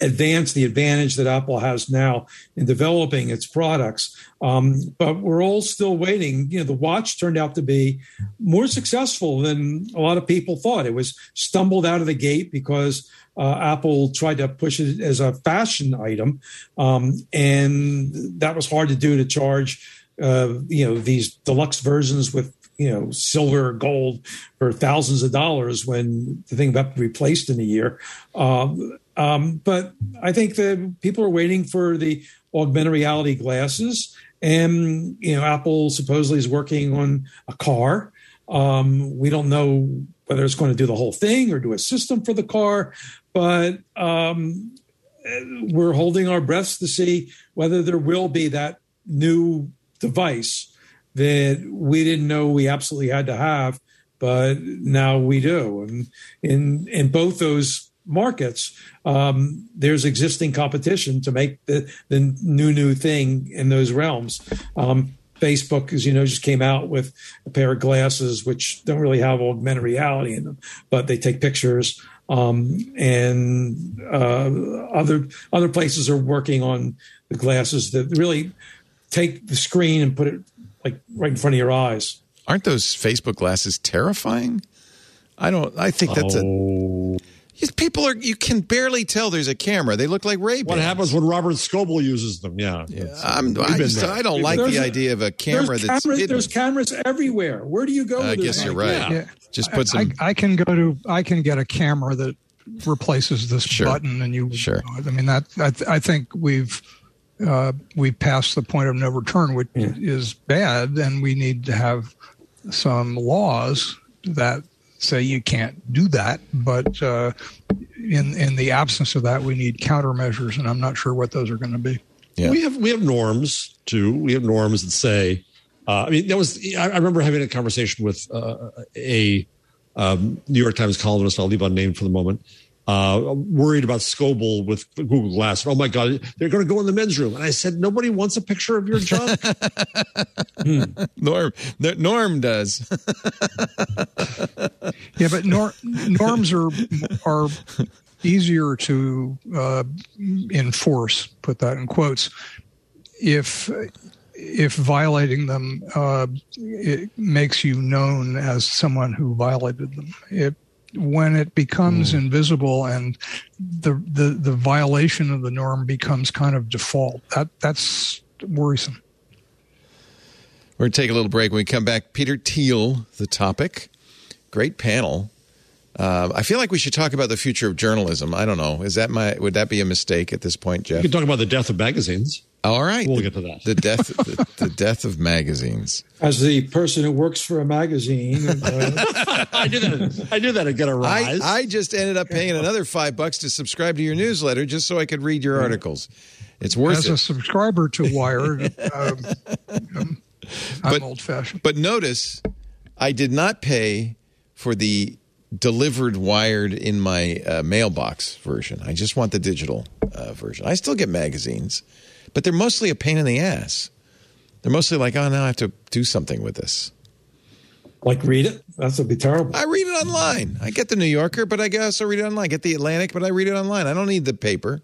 advance, the advantage that Apple has now in developing its products. Um, but we're all still waiting. You know, the watch turned out to be more successful than a lot of people thought. It was stumbled out of the gate because uh, Apple tried to push it as a fashion item, um, and that was hard to do to charge. Uh, you know these deluxe versions with you know silver gold for thousands of dollars when the thing be replaced in a year. Um, um, but I think that people are waiting for the augmented reality glasses, and you know Apple supposedly is working on a car. Um, we don't know whether it's going to do the whole thing or do a system for the car, but um, we're holding our breaths to see whether there will be that new device that we didn't know we absolutely had to have, but now we do. And in in both those markets, um, there's existing competition to make the the new new thing in those realms. Um, Facebook, as you know, just came out with a pair of glasses which don't really have augmented reality in them, but they take pictures. Um, and uh, other other places are working on the glasses that really take the screen and put it like right in front of your eyes. Aren't those Facebook glasses terrifying? I don't. I think that's a. Oh. People are. You can barely tell there's a camera. They look like Ray What happens when Robert Scoble uses them? Yeah. I'm, I, just. I don't like been the there. idea of a camera there's that's cameras, hidden. there's cameras everywhere. Where do you go? I with guess you're right. Yeah. Yeah. Just put I, some. I can go to I can get a camera that replaces this Sure. button, and you. Sure. I mean that I, th- I think we've uh, we've passed the point of no return, which is bad, and we need to have some laws that say you can't do that, but uh, in in the absence of that, we need countermeasures, and I'm not sure what those are going to be. Yeah. We have we have norms too. We have norms that say. Uh, I mean, that was. I, I remember having a conversation with uh, a um, New York Times columnist. I'll leave unnamed for the moment. Uh, worried about Scoble with Google Glass. Oh my God, they're going to go in the men's room. And I said, nobody wants a picture of your junk. Norm, Norm does. Yeah, but nor, norms are are easier to uh, enforce. Put that in quotes. If if violating them uh, it makes you known as someone who violated them, it when it becomes Hmm. invisible and the, the the violation of the norm becomes kind of default, that that's worrisome. We're going to take a little break. When we come back, Peter Thiel, the topic. Great panel. Uh, I feel like we should talk about the future of journalism. I don't know. Is that my? Would that be a mistake at this point, we Jeff? can talk about the death of magazines. All right, We'll the, get to that. The death, the, the death of magazines. As the person who works for a magazine, uh, I knew that. I knew that would get a I, rise. I just ended up paying another five bucks to subscribe to your newsletter just so I could read your articles. It's worth As it. a subscriber to Wired, um, um, I'm But- old fashioned. But notice, I did not pay for the delivered wired in my uh, mailbox version. I just want the digital uh, version. I still get magazines, but they're mostly a pain in the ass. They're mostly like, oh, now I have to do something with this. like read it. That would be terrible. I read it online. I get the New Yorker, but I also read it online. I get the Atlantic, but I read it online. I don't need the paper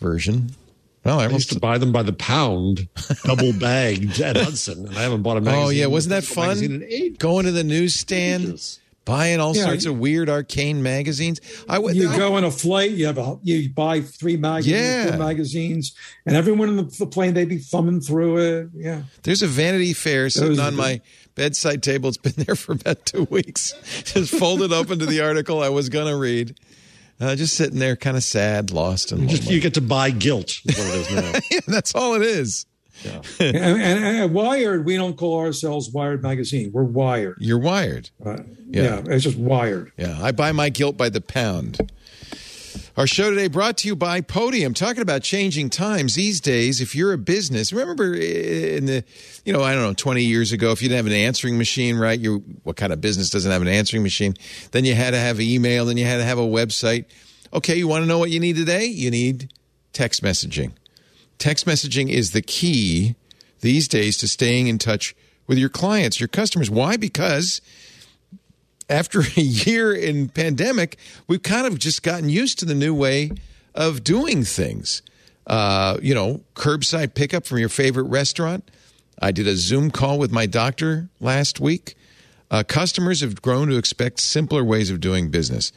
version. Well, I I used to buy them by the pound, double bagged at Hudson, and I haven't bought a magazine. Oh yeah, wasn't that fun? Going to the newsstand, Ages. Buying all Yeah, sorts you- of weird arcane magazines. I would. You I- go on a flight, you have a, you buy three magazines, Yeah. four magazines, and everyone in the, the plane they'd be thumbing through it. Yeah, There's a Vanity Fair sitting Those- on my bedside table. It's been there for about two weeks. Just folded open to the article I was going to read. Uh, just sitting there, kind of sad, lost, and Just you get to buy guilt. Is what it is now. Yeah, that's all it is. And, and, and Wired, we don't call ourselves Wired Magazine. We're Wired. You're wired. Uh, Yeah. yeah. it's just Wired. Yeah, I buy my guilt by the pound. Our show today brought to you by Podium. Talking about changing times these days. If you're a business, remember in the, you know, I don't know, 20 years ago, if you didn't have an answering machine, right? You, what kind of business doesn't have an answering machine? Then you had to have email. Then you had to have a website. Okay, you want to know what you need today? You need text messaging. Text messaging is the key these days to staying in touch with your clients, your customers. Why? Because after a year in pandemic, we've kind of just gotten used to the new way of doing things. Uh, you know, curbside pickup from your favorite restaurant. I did a Zoom call with my doctor last week. Uh, customers have grown to expect simpler ways of doing business.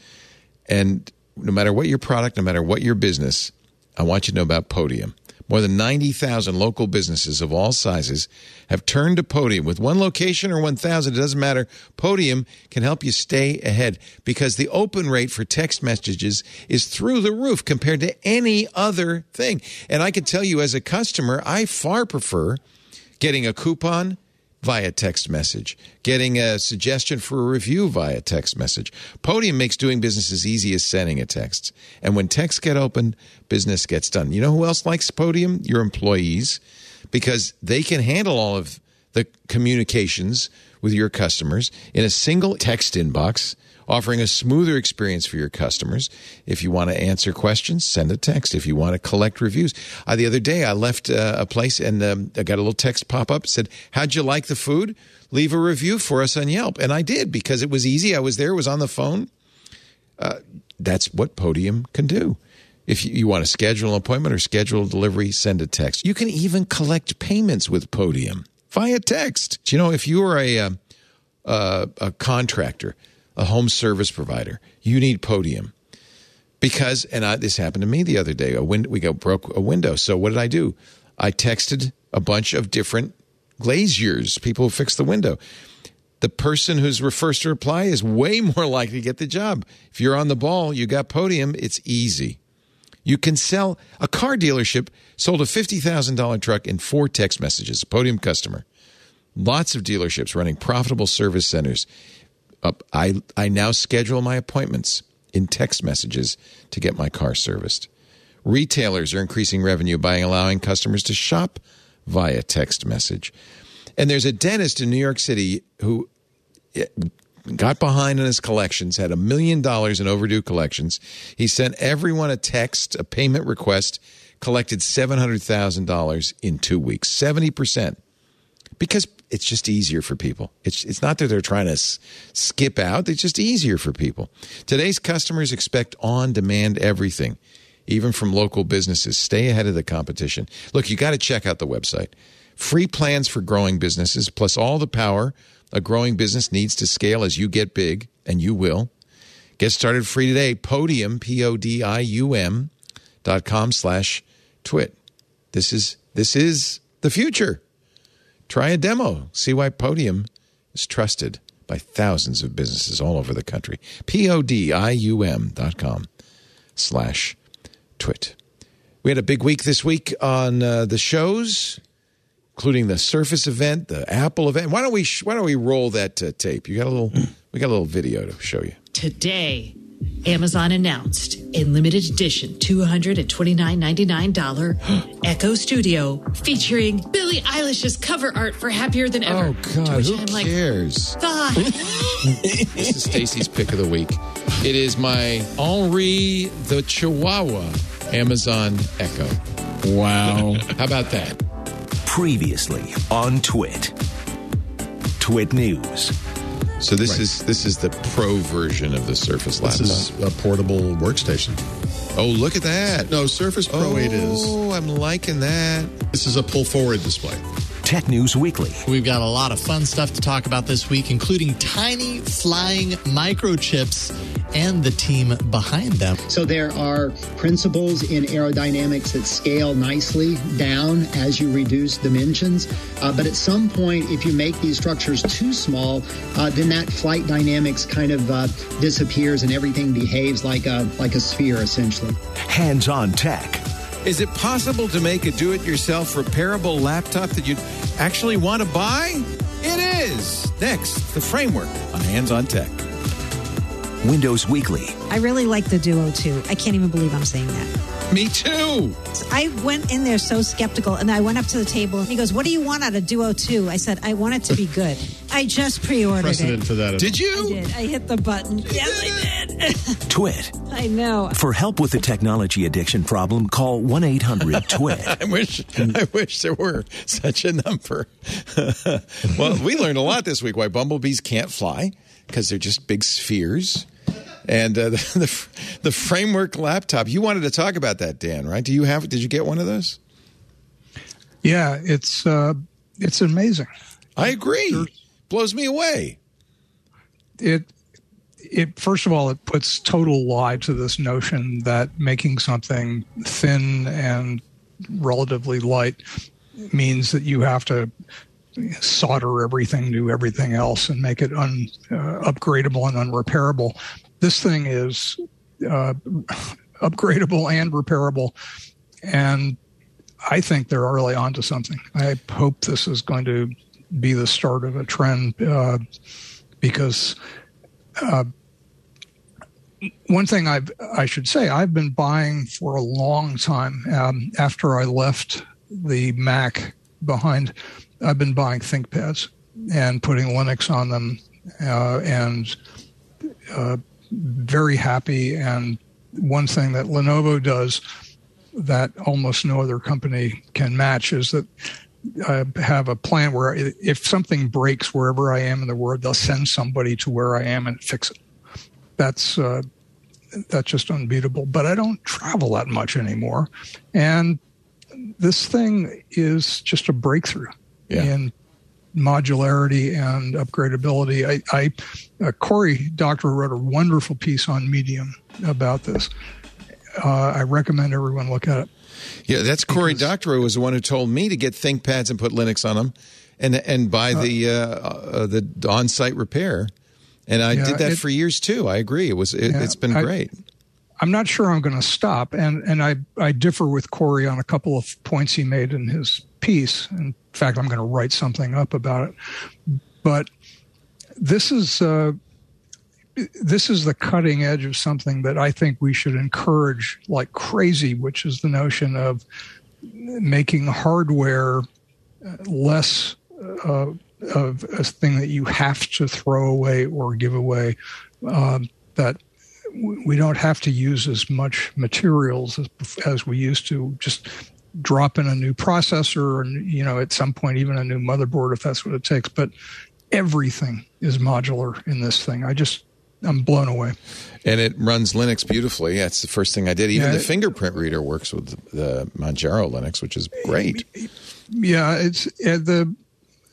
And no matter what your product, no matter what your business, I want you to know about Podium. More than 90,000 local businesses of all sizes have turned to Podium. With one location or 1,000, it doesn't matter. Podium can help you stay ahead because the open rate for text messages is through the roof compared to any other thing. And I can tell you as a customer, I far prefer getting a coupon via text message, getting a suggestion for a review via text message. Podium makes doing business as easy as sending a text. And when texts get opened, business gets done. You know who else likes Podium? Your employees, because they can handle all of the communications with your customers in a single text inbox offering a smoother experience for your customers. If you want to answer questions, send a text. If you want to collect reviews, uh, the other day I left uh, a place and um, I got a little text pop up said, "How'd you like the food? Leave a review for us on Yelp." And I did because it was easy. I was there, was on the phone. Uh, that's what Podium can do. If you, want to schedule an appointment or schedule a delivery, send a text. You can even collect payments with Podium via text. You know if you are a uh, uh, a contractor, a home service provider, you need Podium because, and I, this happened to me the other day. A win- we got broke a window. So what did I do? I texted a bunch of different glaziers, people who fix the window. The person who's first to reply is way more likely to get the job. If you're on the ball, you got Podium. It's easy. You can sell a car dealership sold a fifty thousand dollar truck in four text messages. Podium customer. Lots of dealerships running profitable service centers I I now schedule my appointments in text messages to get my car serviced. Retailers are increasing revenue by allowing customers to shop via text message. And there's a dentist in New York City who eh, got behind on his collections, had a million dollars in overdue collections. He sent everyone a text, a payment request, collected $700,000 in two weeks, 70%. Because it's just easier for people. It's, it's not that they're trying to s- skip out, it's just easier for people. Today's customers expect on demand everything, even from local businesses. Stay ahead of the competition. Look, you got to check out the website. Free plans for growing businesses, plus all the power a growing business needs to scale as you get big, and you will. Get started free today. Podium, P O D I U M dot com slash twit. This is this is the future. Try a demo. See why Podium is trusted by thousands of businesses all over the country. P O D I U M dot com slash twit. We had a big week this week on uh, the shows, including the Surface event, the Apple event. Why don't we Why don't we roll that uh, tape? You got a little. We got a little video to show you. Today, Amazon announced a limited edition $229.99 Echo Studio featuring Billie Eilish's cover art for Happier Than Ever. Oh God, who I'm like, cares? God. This is Stacy's pick of the week. It is my Henri the Chihuahua Amazon Echo. Wow. How about that? Previously on Twit. Twit News. So this is this is the pro version of the Surface laptop. This is a portable workstation. oh, look at that! No, Surface Pro oh, 8 is. Oh, I'm liking that. This is a pull forward display. Tech News Weekly. We've got a lot of fun stuff to talk about this week, including tiny flying microchips and the team behind them. So there are principles in aerodynamics that scale nicely down as you reduce dimensions. Uh, but at some point, if you make these structures too small, uh, then that flight dynamics kind of uh, disappears and everything behaves like a like a sphere essentially. Hands on tech. Is it possible to make a do-it-yourself repairable laptop that you'd actually want to buy? It is. Next, the framework on Hands on Tech. Windows Weekly. I really like the Duo 2. I can't even believe I'm saying that. Me too. I went in there so skeptical, and I went up to the table, and he goes, "What do you want out of Duo 2?" I said, "I want it to be good." I just pre-ordered Precedent it. for that. Did you? I did. I hit the button. Yes, I did. Twit. I know. For help with the technology addiction problem, call 1 800 TWIT. I wish I wish there were such a number. well, we learned a lot this week why bumblebees can't fly because they're just big spheres. And uh, the, the the framework laptop. You wanted to talk about that, Dan? Right? Do you have? Did you get one of those? Yeah, it's uh, it's amazing. I agree. Blows me away. It it first of all it puts total lie to this notion that making something thin and relatively light means that you have to solder everything to everything else and make it un, uh, upgradable and unrepairable. This thing is uh, upgradable and repairable, and I think they're really onto something. I hope this is going to be the start of a trend uh, because uh, one thing I've, I should say, I've been buying for a long time. Um, after I left the Mac behind, I've been buying ThinkPads and putting Linux on them, uh, and uh, very happy. And one thing that Lenovo does that almost no other company can match is that I have a plan where if something breaks wherever I am in the world, they'll send somebody to where I am and fix it. That's uh, that's just unbeatable. But I don't travel that much anymore, and this thing is just a breakthrough Yeah. in modularity and upgradability. I, I uh, Corey Doctorow wrote a wonderful piece on Medium about this. Uh, I recommend everyone look at it. Yeah, that's Corey Doctorow was the one who told me to get ThinkPads and put Linux on them, and and buy the uh, uh, the on-site repair. And I Yeah, did that it- for years too. I agree. It was it, Yeah, it's been I- great. I'm not sure I'm going to stop, and and I I differ with Corey on a couple of points he made in his piece. In fact, I'm going to write something up about it. But this is uh, this is the cutting edge of something that I think we should encourage like crazy, which is the notion of making hardware uh, less uh, of a thing that you have to throw away or give away. Um, that we don't have to use as much materials as, as we used to. Just drop in a new processor, and you know, at some point, even a new motherboard if that's what it takes. But everything is modular in this thing. I just I'm blown away. And it runs Linux beautifully. That's the first thing I did. Even Yeah, the it- fingerprint reader works with the Manjaro Linux, which is great. Yeah, it's uh, the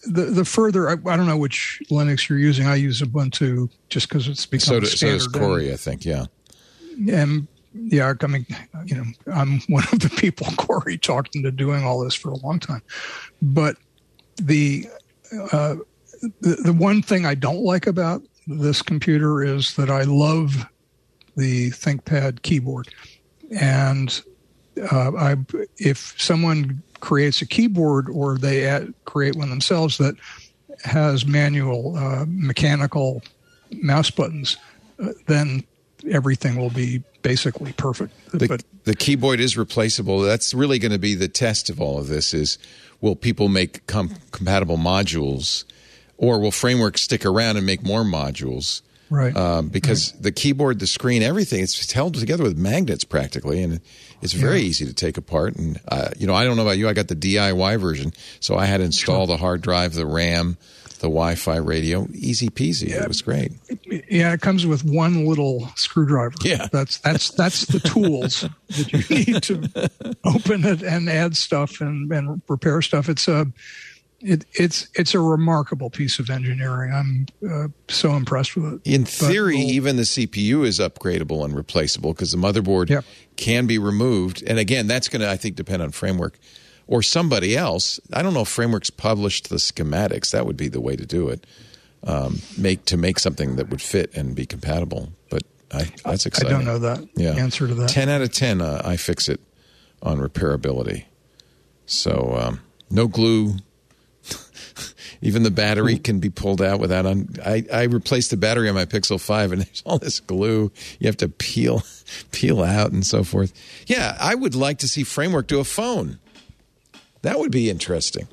the the further I, I don't know which Linux you're using. I use Ubuntu just because it's become So, do, a so standard. does Corey, I think. Yeah. and yeah, I mean, you know, I'm one of the people Corey talked into doing all this for a long time. But the uh, the, the one thing I don't like about this computer is that I love the ThinkPad keyboard, and uh, I if someone creates a keyboard or they add, create one themselves that has manual uh, mechanical mouse buttons, uh, then everything will be basically perfect. The, but the keyboard is replaceable. That's really going to be the test of all of this is will people make com- compatible modules or will framework stick around and make more modules? Right. Um, because the keyboard, the screen, everything, it's held together with magnets practically, and it's very Yeah. easy to take apart. And, uh, you know, I don't know about you, I got the DIY version, so I had to install the hard drive, the RAM, the Wi Fi radio. Easy peasy. It was great. yeah, it comes with one little screwdriver. Yeah. that's that's that's the tools that you need to open it and add stuff and, and repair stuff. It's a it, it's it's a remarkable piece of engineering. I'm uh, so impressed with it. In theory, we'll- even the CPU is upgradable and replaceable because the motherboard can be removed. And again, that's going to, I think, depend on framework or somebody else. I don't know if frameworks published the schematics. That would be the way to do it. Um, make to make something that would fit and be compatible. But I, that's exciting. I don't know that Yeah. answer to that. Ten out of ten, uh, iFixit on repairability. So um, no glue. Even the battery can be pulled out without. Un- I I replaced the battery on my Pixel Five, and there's all this glue you have to peel peel out and so forth. Yeah, I would like to see Framework do a phone. That would be interesting.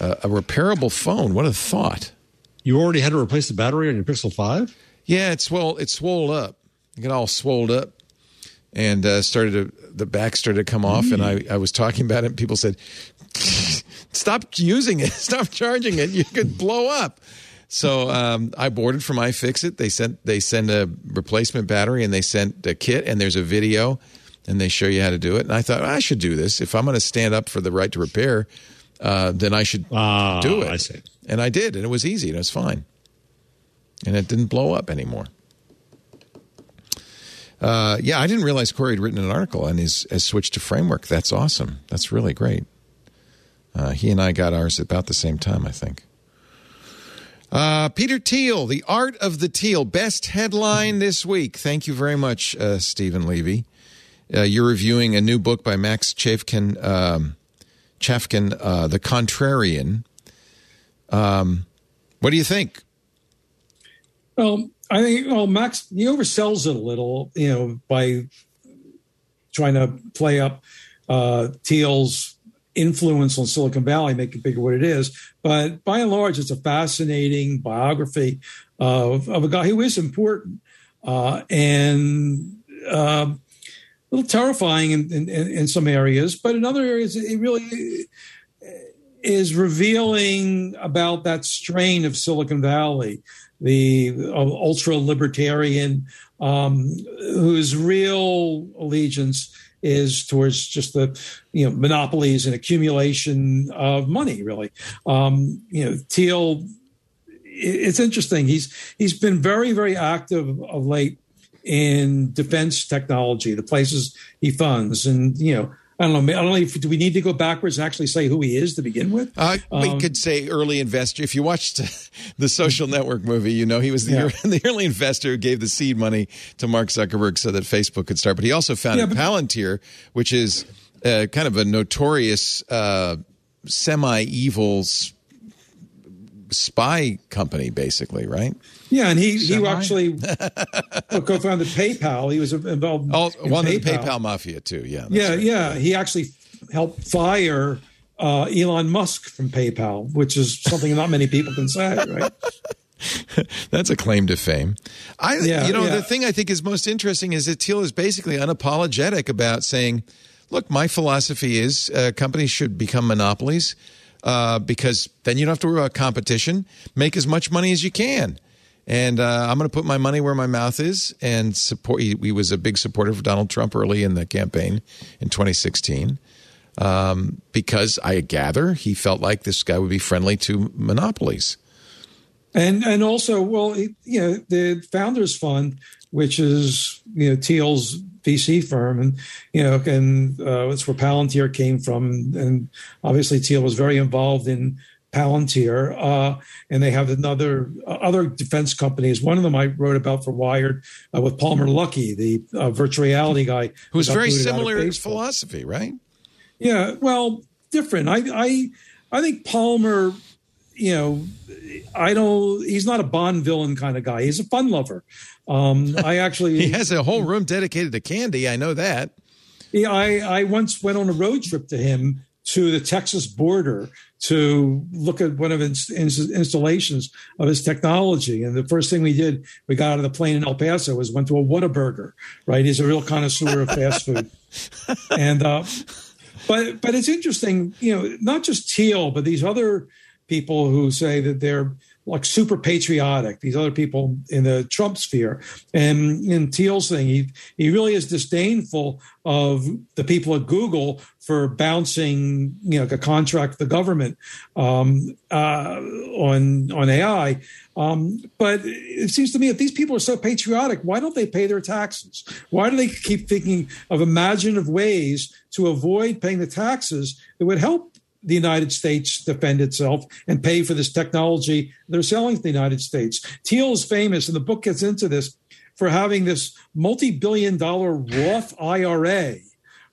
Uh, a repairable phone. What a thought! You already had to replace the battery on your Pixel Five. Yeah, it's well, it's swole up. It got all swolled up, and uh, started to the back started to come off. And I, I was talking about it. and People said, "Stop using it. Stop charging it. You could blow up." So um, I boarded from iFixit. They sent they send a replacement battery, and they sent a kit, and there's a video, and they show you how to do it. And I thought I should do this if I'm going to stand up for the right to repair. Uh, then I should Ah, do it. I see. And I did, and it was easy, and it was fine and it didn't blow up anymore. Uh, yeah, I didn't realize Corey had written an article and has, has switched to framework. That's awesome. That's really great. Uh, he and I got ours about the same time, I think. Uh, Peter Thiel, The Art of the Thiel, best headline this week. Thank you very much, uh, Steven Levy. Uh, you're reviewing a new book by Max Chafkin, um, Chafkin uh, The Contrarian. Um, what do you think? Well, I think well, Max he oversells it a little, you know, by trying to play up uh, Thiel's influence on Silicon Valley, make it bigger what it is. But by and large, it's a fascinating biography of, of a guy who is important uh, and uh, little terrifying in, in, in some areas, but in other areas, it really is revealing about that strain of Silicon Valley, the uh, ultra libertarian um, whose real allegiance is towards just the you know monopolies and accumulation of money. Really, um, you know, Thiel. It's interesting. He's he's been very very active of late in defense technology, the places he funds, and you know. I don't know. I don't know if do we need to go backwards and actually say who he is to begin with. Uh, we Um, could say early investor. If you watched the Social Network movie, you know he was the, Yeah. the early investor who gave the seed money to Mark Zuckerberg so that Facebook could start. But he also founded Yeah, but- Palantir, which is uh, kind of a notorious uh, semi-evil s- spy company, basically, right? Yeah, and he he actually co-founded PayPal. He was involved. Oh, in one of the PayPal mafia too. Yeah. Yeah, right. yeah. He actually helped fire uh, Elon Musk from PayPal, which is something not many people can say, right? That's a claim to fame. I, Yeah, you know, yeah. the thing I think is most interesting is that Thiel is basically unapologetic about saying, "Look, my philosophy is uh, companies should become monopolies uh, because then you don't have to worry about competition. Make as much money as you can." And uh, I'm going to put my money where my mouth is and support. He, he was a big supporter of Donald Trump early in the campaign in 2016 um, because I gather he felt like this guy would be friendly to monopolies. And and also, well, you know, the Founders Fund, which is you know Thiel's VC firm, and you know, and uh, it's where Palantir came from, and obviously Thiel was very involved in Palantir, uh, and they have another uh, other defense companies. One of them I wrote about for Wired uh, with Palmer Luckey, the uh, virtual reality guy, Who's very booted out of similar in Facebook. philosophy, right? Yeah, well, different. I I I think Palmer, you know, I don't. He's not a Bond villain kind of guy. He's a fun lover. Um, I actually He has a whole room dedicated to candy. I know that. Yeah, I, I once went on a road trip to him to the Texas border to look at one of his installations of his technology. And the first thing we did, we got out of the plane in El Paso, was went to a Whataburger. Right, he's a real connoisseur of fast food. And uh, but but it's interesting, you know, not just Thiel, but these other people who say that they're like super patriotic. These other people in the Trump sphere, and in Thiel's thing, he he really is disdainful of the people at Google for bouncing, you know, a contract the government um, uh, on on AI. Um, but it seems to me if these people are so patriotic, why don't they pay their taxes? Why do they keep thinking of imaginative ways to avoid paying the taxes that would help the United States defend itself and pay for this technology they're selling to the United States? Thiel is famous, and the book gets into this for having this multi-billion dollar Roth IRA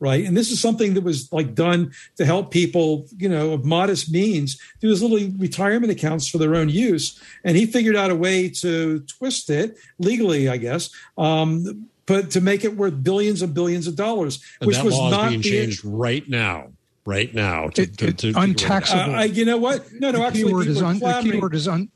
right? And this is something that was like done to help people, you know, of modest means do these little retirement accounts for their own use. And he figured out a way to twist it legally, I guess. Um, but to make it worth billions and billions of dollars, And which was not being the- changed right now. Right now. To, It- to- it- to- to- untaxable. Uh, I, you know what? No, no. the Actually, keyword is un, the keyword is un,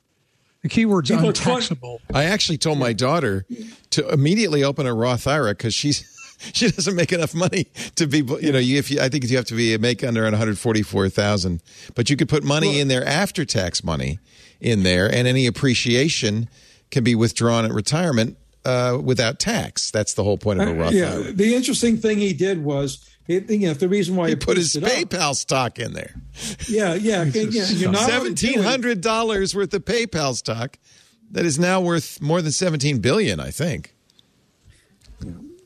the keyword's People are cla- untaxable. I actually told my daughter to immediately open a Roth IRA because she's she doesn't make enough money to be you know you, if you I think you have to be make under one hundred forty four thousand, but you could put money in there after tax money in there, and any appreciation can be withdrawn at retirement uh, without tax. That's the whole point of a Roth Uh, yeah, IRA. the interesting thing he did was, it, you know, the reason why He he put his it up- PayPal stock in there. Yeah, yeah, yeah. You're not allowed to do Seventeen hundred dollars worth of PayPal stock that is now worth more than seventeen billion. I think.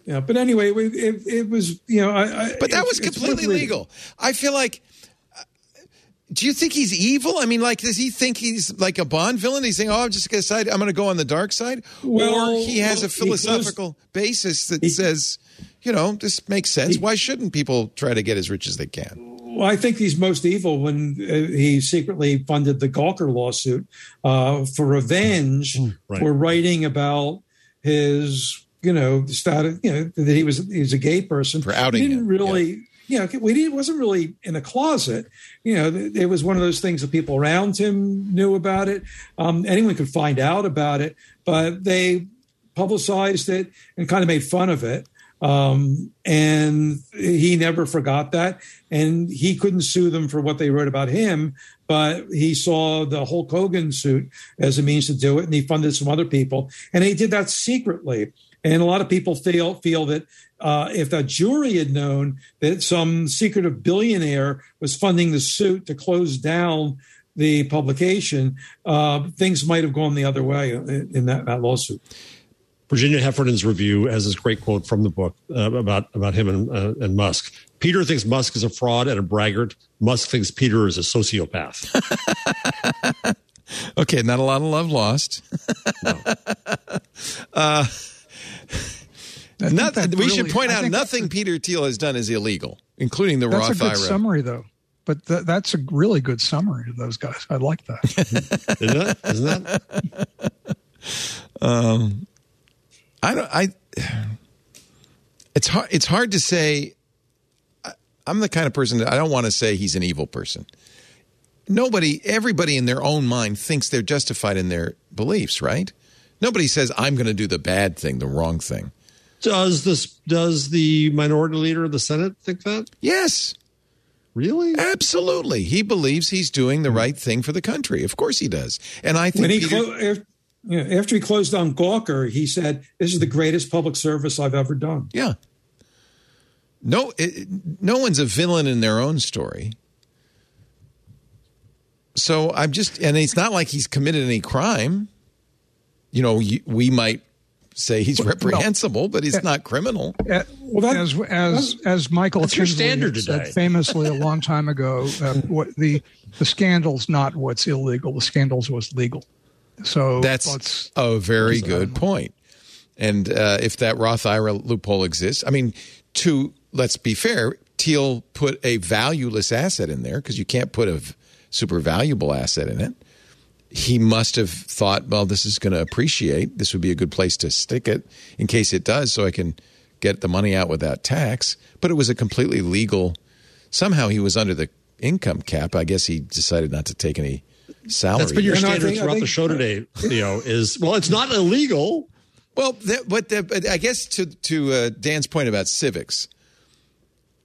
Yeah, but anyway, it, it, was you know, I, I, But that was completely legal. I feel like. uh, Do you think he's evil? I mean, like, does he think he's like a Bond villain? He's saying, "Oh, I'm just going to decide I'm going to go on the dark side," Well, or he has a he closed- philosophical basis that says, "You know, this makes sense. Why shouldn't people try to get as rich as they can?" Well, I think he's most evil when uh, he secretly funded the Gawker lawsuit uh, for revenge right. for writing about his, you know, status, you know, that he was he was a gay person. For outing He didn't him, really. Yeah, well, he wasn't really in a closet. You know, it was one of those things that people around him knew about it. Um, anyone could find out about it, but they publicized it and kind of made fun of it. Um, and he never forgot that. And he couldn't sue them for what they wrote about him, but he saw the Hulk Hogan suit as a means to do it. And he funded some other people. And he did that secretly. And a lot of people feel feel that uh, if that jury had known that some secretive billionaire was funding the suit to close down the publication, uh, things might have gone the other way in, in that, that lawsuit. Virginia Heffernan's review has this great quote from the book uh, about about him and, uh, and Musk. Peter thinks Musk is a fraud and a braggart. Musk thinks Peter is a sociopath. Okay, not a lot of love lost. uh, not, that we should point I out nothing Peter Thiel has done is illegal, including the That's a good IRA. summary, though. but th- that's a really good summary of those guys. I like that. Isn't that? Isn't that? Um, I don't. I. It's hard. It's hard to say. I- I'm the kind of person that I don't want to say he's an evil person. Nobody, everybody in their own mind thinks they're justified in their beliefs, right? Nobody says I'm going to do the bad thing, the wrong thing. Does this? Does the minority leader of the Senate think that? Yes, Really? absolutely. He believes he's doing the hmm. right thing for the country. Of course he does. And I think when he Peter- clo- after, you know, after he closed down Gawker, he said, "This is the greatest public service I've ever done." Yeah. No, it, no one's a villain in their own story. So I'm just, and it's not like he's committed any crime. You know, we might say he's reprehensible, but he's not criminal. Uh, that- as as as Michael That's your standard said today. famously a long time ago, uh, what the the scandal's not what's illegal. The scandal's what's legal. So That's a very good point. And uh, if that Roth IRA loophole exists, I mean, to let's be fair, Thiel put a valueless asset in there because you can't put a super valuable asset in it. He must have thought, well, this is going to appreciate. This would be a good place to stick it in case it does, so I can get the money out without tax. But it was a completely legal. Somehow he was under the income cap. I guess he decided not to take any salary. That's been your And standard think- throughout the show today, Theo. Is well, it's not illegal. Well, that, but, the, but I guess to to uh, Dan's point about civics,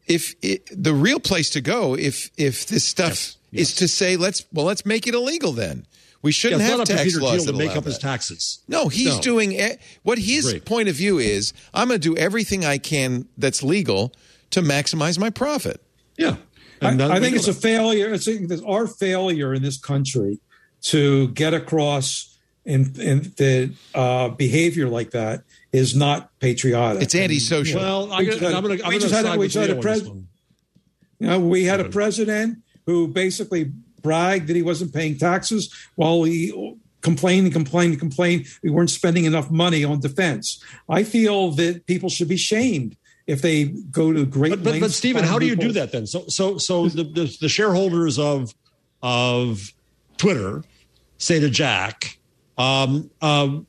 if it, the real place to go, if if this stuff is to say let's well let's make it illegal, then we shouldn't it's have tax laws that to make up his taxes. No, he's No. doing what his Great. point of view is. I'm going to do everything I can that's legal to maximize my profit. Yeah, I, And that- I think it's a failure. It's, a, it's our failure in this country to get across in, in the uh, behavior like that is not patriotic. It's antisocial. Well, I'm gonna, just had- I'm gonna, I'm we just had a- we had a Theo on this pres- You know, we had a president who basically bragged that he wasn't paying taxes while he complained and complained and complained we weren't spending enough money on defense. I feel that people should be shamed if they go to great But, but, but Steven, how do you do that then? So, so, so the, the, the shareholders of of Twitter say to Jack, um, um,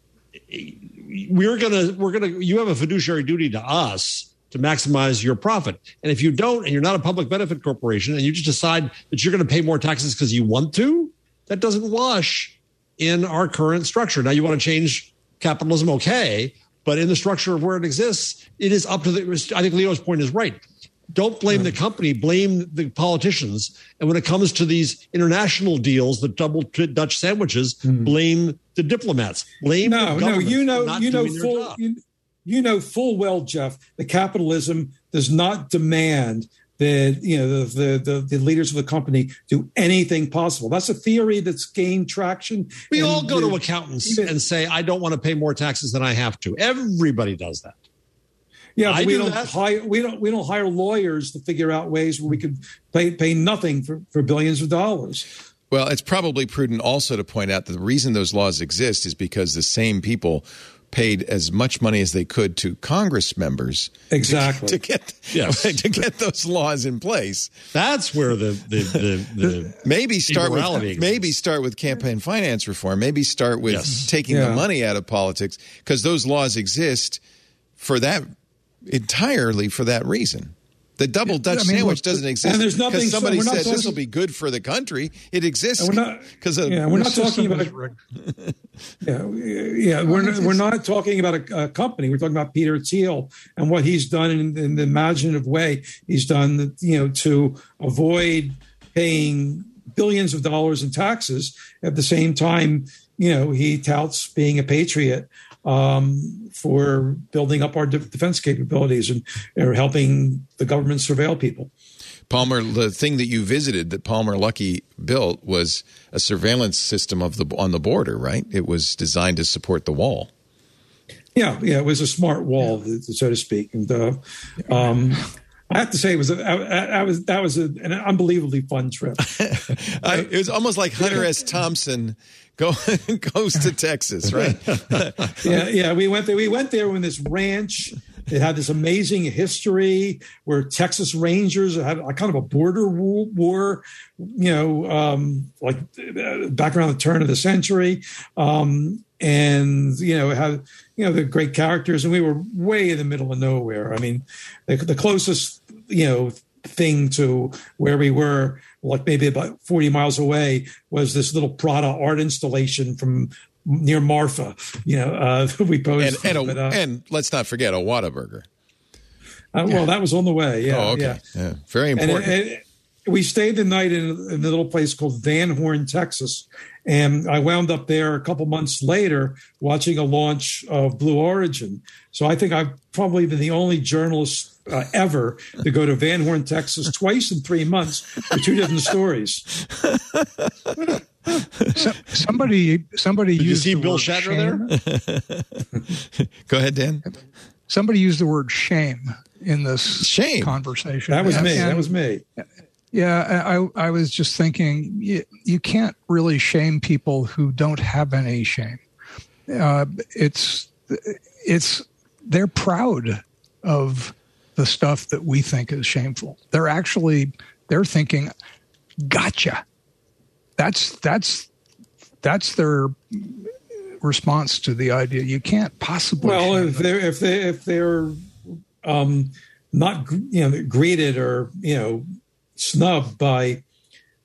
"We're gonna, we're gonna, you have a fiduciary duty to us to maximize your profit, and if you don't, and you're not a public benefit corporation, and you just decide that you're going to pay more taxes because you want to, that doesn't wash in our current structure. Now, you want to change capitalism, okay, but in the structure of where it exists, it is up to the. I think Leo's point is right. Don't blame the mm. company, blame the politicians. And when it comes to these international deals, the double Dutch sandwiches, mm. blame the diplomats. Blame no, no. You know, you know full. You, you know full well, Jeff. The capitalism does not demand that you know the, the the the leaders of the company do anything possible. That's a theory that's gained traction. We all go to accountants even- and say, I don't want to pay more taxes than I have to. Everybody does that. Yeah, I we do don't that. hire we don't we don't hire lawyers to figure out ways where we could pay pay nothing for, for billions of dollars. Well, it's probably prudent also to point out that the reason those laws exist is because the same people paid as much money as they could to Congress members Exactly. to get Yes. to get those laws in place. That's where the the the, the Maybe start with exists. maybe start with campaign finance reform. Maybe start with Yes. taking Yeah. the money out of politics because those laws exist for that entirely for that reason. The double Dutch I mean, sandwich look, doesn't exist and there's nothing- because somebody we're said this will be good for the country. It exists And we're not- because of yeah, we're not talking about a- Yeah, yeah, we're not, we're not talking about a, a company. We're talking about Peter Thiel and what he's done in, in the imaginative way he's done, you know, to avoid paying billions of dollars in taxes. At the same time, you know, he touts being a patriot um, for building up our de- defense capabilities and or helping the government surveil people. Palmer, the thing that you visited that Palmer Luckey built was a surveillance system of the on the border, right? It was designed to support the wall. Yeah, yeah, it was a smart wall, so to speak, and uh, um, I have to say, it was a, I, I was that was a, an unbelievably fun trip. I, it was almost like Hunter S. Thompson go, goes to Texas, right? yeah, yeah, we went there. We went there in this ranch It had this amazing history where Texas Rangers had a kind of a border war, you know, um, like uh, back around the turn of the century. Um, and, you know, it had, you know, the great characters. And we were way in the middle of nowhere. I mean, the, the closest, you know, thing to where we were, like maybe about 40 miles away, was this little Prada art installation from near Marfa. You know, uh, we posed. And, and, but, uh, and let's not forget a Whataburger. uh, well, that was on the way. Yeah. oh, okay. yeah. Yeah. Very And, important. and we stayed the night in, in a little place called Van Horn, Texas. And I wound up there a couple months later watching a launch of Blue Origin. So I think I've probably been the only journalist uh, ever to go to Van Horn, Texas twice in three months for two different stories. So, somebody somebody Did you used see the Bill word Shatner shame. Go ahead, Dan. Somebody used the word shame in this Shame. conversation. That was And- me. That was me. Yeah, I, I was just thinking you, you can't really shame people who don't have any shame. Uh, it's it's they're proud of the stuff that we think is shameful. They're actually they're thinking, "Gotcha." That's that's that's their response to the idea. You can't possibly. Well, if they're if they if they're um, not you know greeted or you know snubbed by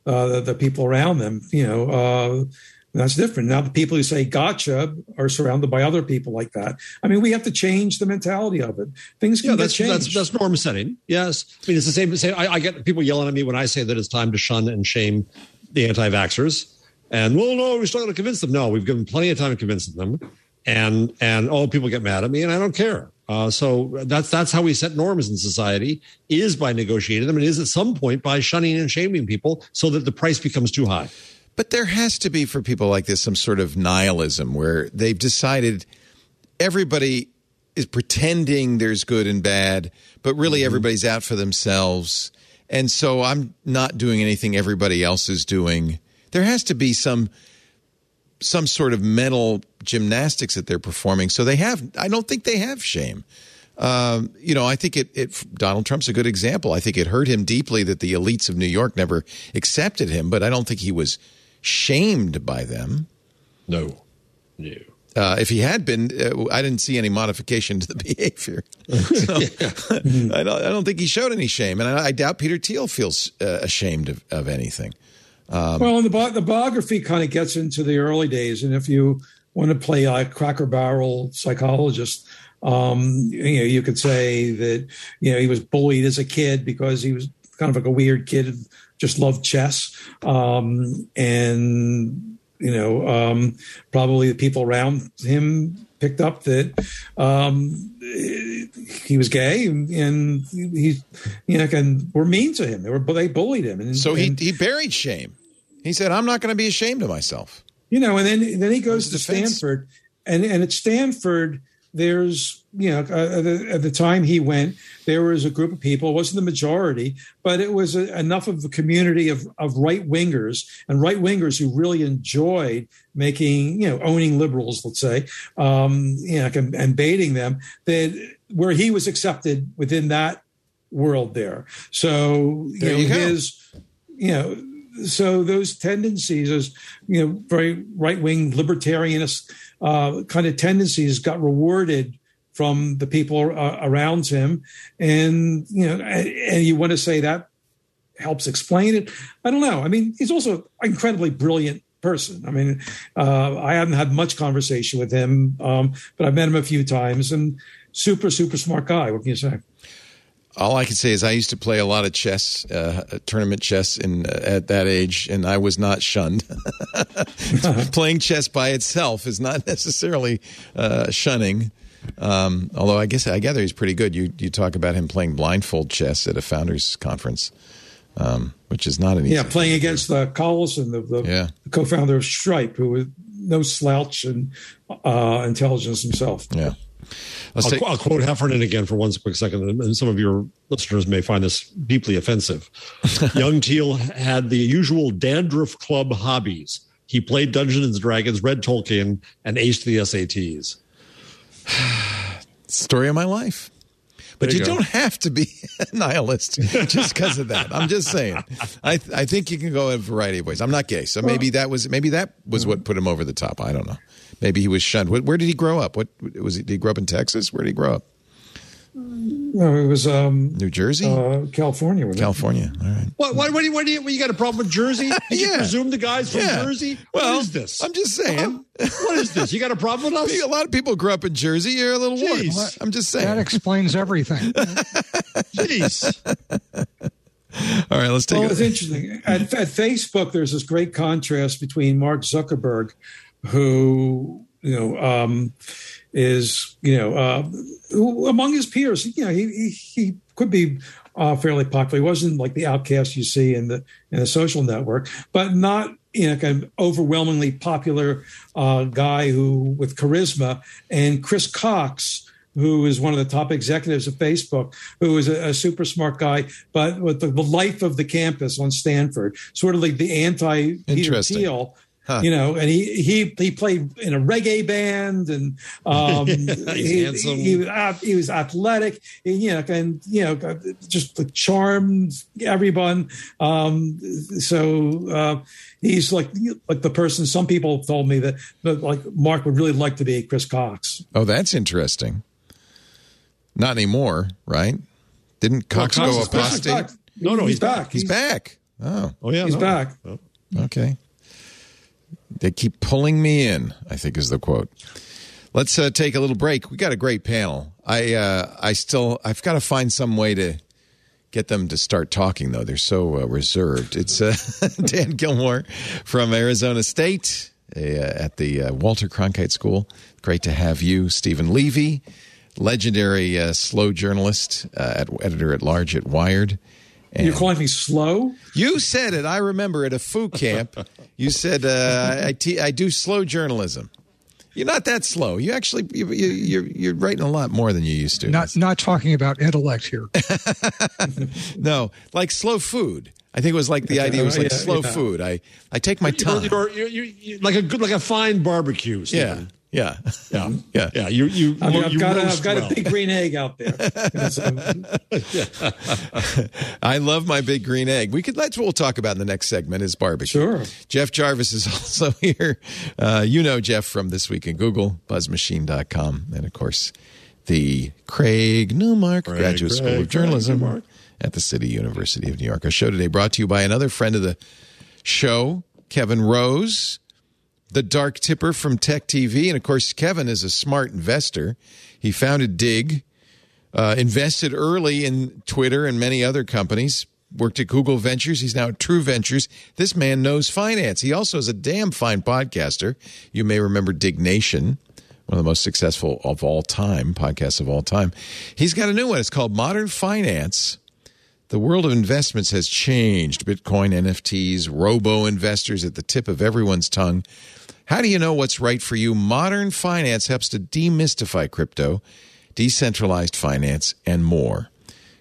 uh, the, the people around them, you know uh, that's different. Now the people who say "gotcha" are surrounded by other people like that. I mean, we have to change the mentality of it. Things can Yeah, get that's, changed. that's that's norm setting. Yes, I mean it's the same. same I, I get people yelling at me when I say that it's time to shun and shame the anti-vaxxers, and well, no, we're still going to convince them. No, we've given plenty of time to convince them, and and oh, people get mad at me, and I don't care. Uh, so that's that's how we set norms in society is by negotiating them, and is at some point by shunning and shaming people so that the price becomes too high. But there has to be for people like this some sort of nihilism where they've decided everybody is pretending there's good and bad, but really everybody's out for themselves. And so I'm not doing anything everybody else is doing. There has to be some some sort of mental gymnastics that they're performing. So they have I don't think they have shame. Um, you know, I think it, it. Donald Trump's a good example. I think it hurt him deeply that the elites of New York never accepted him, but I don't think he was shamed by them. No, no. Uh, if he had been, uh, I didn't see any modification to the behavior. So, I, don't, I don't think he showed any shame, and I, I doubt Peter Thiel feels uh, ashamed of, of anything. Um, well, and the, bi- the biography kind of gets into the early days, and if you want to play a cracker barrel psychologist, um, you know, you could say that you know he was bullied as a kid because he was kind of like a weird kid, just loved chess, um, and you know, um, probably the people around him picked up that um, he was gay, and, he, you know, and were mean to him. They were they bullied him, and so he and, he buried shame. He said, "I'm not going to be ashamed of myself." you know, and then then he goes to. Stanford, and and at Stanford, there's you know uh, at, the, at the time he went, there was a group of people. It wasn't the majority, but it was a, enough of a community of of right wingers and right wingers who really enjoyed making you know owning liberals, let's say, um, you know, and, and baiting them that where he was accepted within that world there. So you There know you go. his you know so those tendencies as you know very right wing libertarianist uh, kind of tendencies got rewarded from the people uh, around him. And you know and, you want to say that helps explain it? I don't know. I mean he's also an incredibly brilliant person. I mean uh, i haven't had much conversation with him um, but i've met him a few times and super super smart guy. What can you say All I can say is I used to play a lot of chess, uh, tournament chess, in uh, at that age, and I was not shunned. Playing chess by itself is not necessarily uh, shunning. Um, although I guess I gather he's pretty good. You you talk about him playing blindfold chess at a founders conference, um, which is not an easy. yeah playing against the collison the, the, Yeah. the co-founder of stripe who was no slouch in uh, intelligence himself Yeah. I'll, take, qu- I'll quote Heffernan again for one quick second, and- some of your listeners may find this deeply offensive. Young Thiel had the usual dandruff club hobbies. He played Dungeons and Dragons, read Tolkien, and aced the SATs. story of my life. But There you, you don't have to be a nihilist just because of that. I'm just saying. I I think you can go in a variety of ways. I'm not gay, so maybe that was maybe that was what put him over the top. I don't know. Maybe he was shunned. Where, where did he grow up? What was he? Did he grow up in Texas? Where did he grow up? No, it was um, New Jersey, uh, California. wasn't it? California. All right. What, what, what, do you, what, do you, what, you got a problem with Jersey? Did you presume the guys from Yeah. Jersey? Well, what is this? I'm just saying. what is this? You got a problem with us? A lot of people grew up in Jersey. You're a little warped. Jeez. I'm just saying. That explains everything. Jeez. All right, let's take Well, it. it's interesting. At, at Facebook, there's this great contrast between Mark Zuckerberg, who you know um, is you know uh, who, among his peers, you know he he, he could be uh, fairly popular. He wasn't like the outcast you see in the in the social network, but not you know kind of overwhelmingly popular uh, guy who with charisma. And Chris Cox who is one of the top executives of Facebook, who is a, a super smart guy, but with the, the life of the campus on Stanford, sort of like the anti Peter Thiel. Huh. You know, and he he he played in a reggae band, and um, he, handsome. he was ath- he was athletic, and, you know, and you know, just like charmed everyone. Um, so uh, he's like like the person. Some people told me that, that like Mark would really like to be Chris Cox. Oh, that's interesting. Not anymore, right? Didn't Cox Cox go is apostate? back. No, no, he's, he's back. He's back. Oh, Oh, yeah. He's no. back. okay. They keep pulling me in. I think is the quote. Let's uh, take a little break. We got a great panel. I uh, I still I've got to find some way to get them to start talking though. They're so uh, reserved. It's uh, Dan Gillmor from Arizona State uh, at the uh, Walter Cronkite School. Great to have you, Steven Levy, legendary slow journalist, at, editor at large at Wired. And You're calling me slow? you said it. I remember at a Foo Camp. You said uh, I, te- I do slow journalism. You're not that slow. You actually you, you, you're you're writing a lot more than you used to. Not not talking about intellect here. no, like slow food. I think it was like the idea was like Yeah, slow yeah. food. I I take my time. you're like a good, like a fine barbecue. Steven. yeah, yeah, yeah. yeah. yeah. You, you, I mean, I've you got, a, roast I've got well. a big green egg out there. I love my big green egg. We could that's what we'll talk about in the next segment is barbecue. Sure. Jeff Jarvis is also here. Uh, you know Jeff from This Week in Google, buzzmachine.com, and of course the Craig Newmark Craig, Graduate School Craig, of Journalism Newmark. at the City University of New York. Our show today brought to you by another friend of the show, Kevin Rose, the dark tipper from Tech TV. And of course, Kevin is a smart investor. He founded Digg, uh, invested early in Twitter and many other companies, worked at Google Ventures. He's now at True Ventures. This man knows finance. He also is a damn fine podcaster. You may remember Diggnation, one of the most successful of all time, podcasts of all time. He's got a new one. It's called Modern Finance. The world of investments has changed. Bitcoin, NFTs, robo investors at the tip of everyone's tongue. How do you know what's right for you? Modern finance helps to demystify crypto, decentralized finance, and more.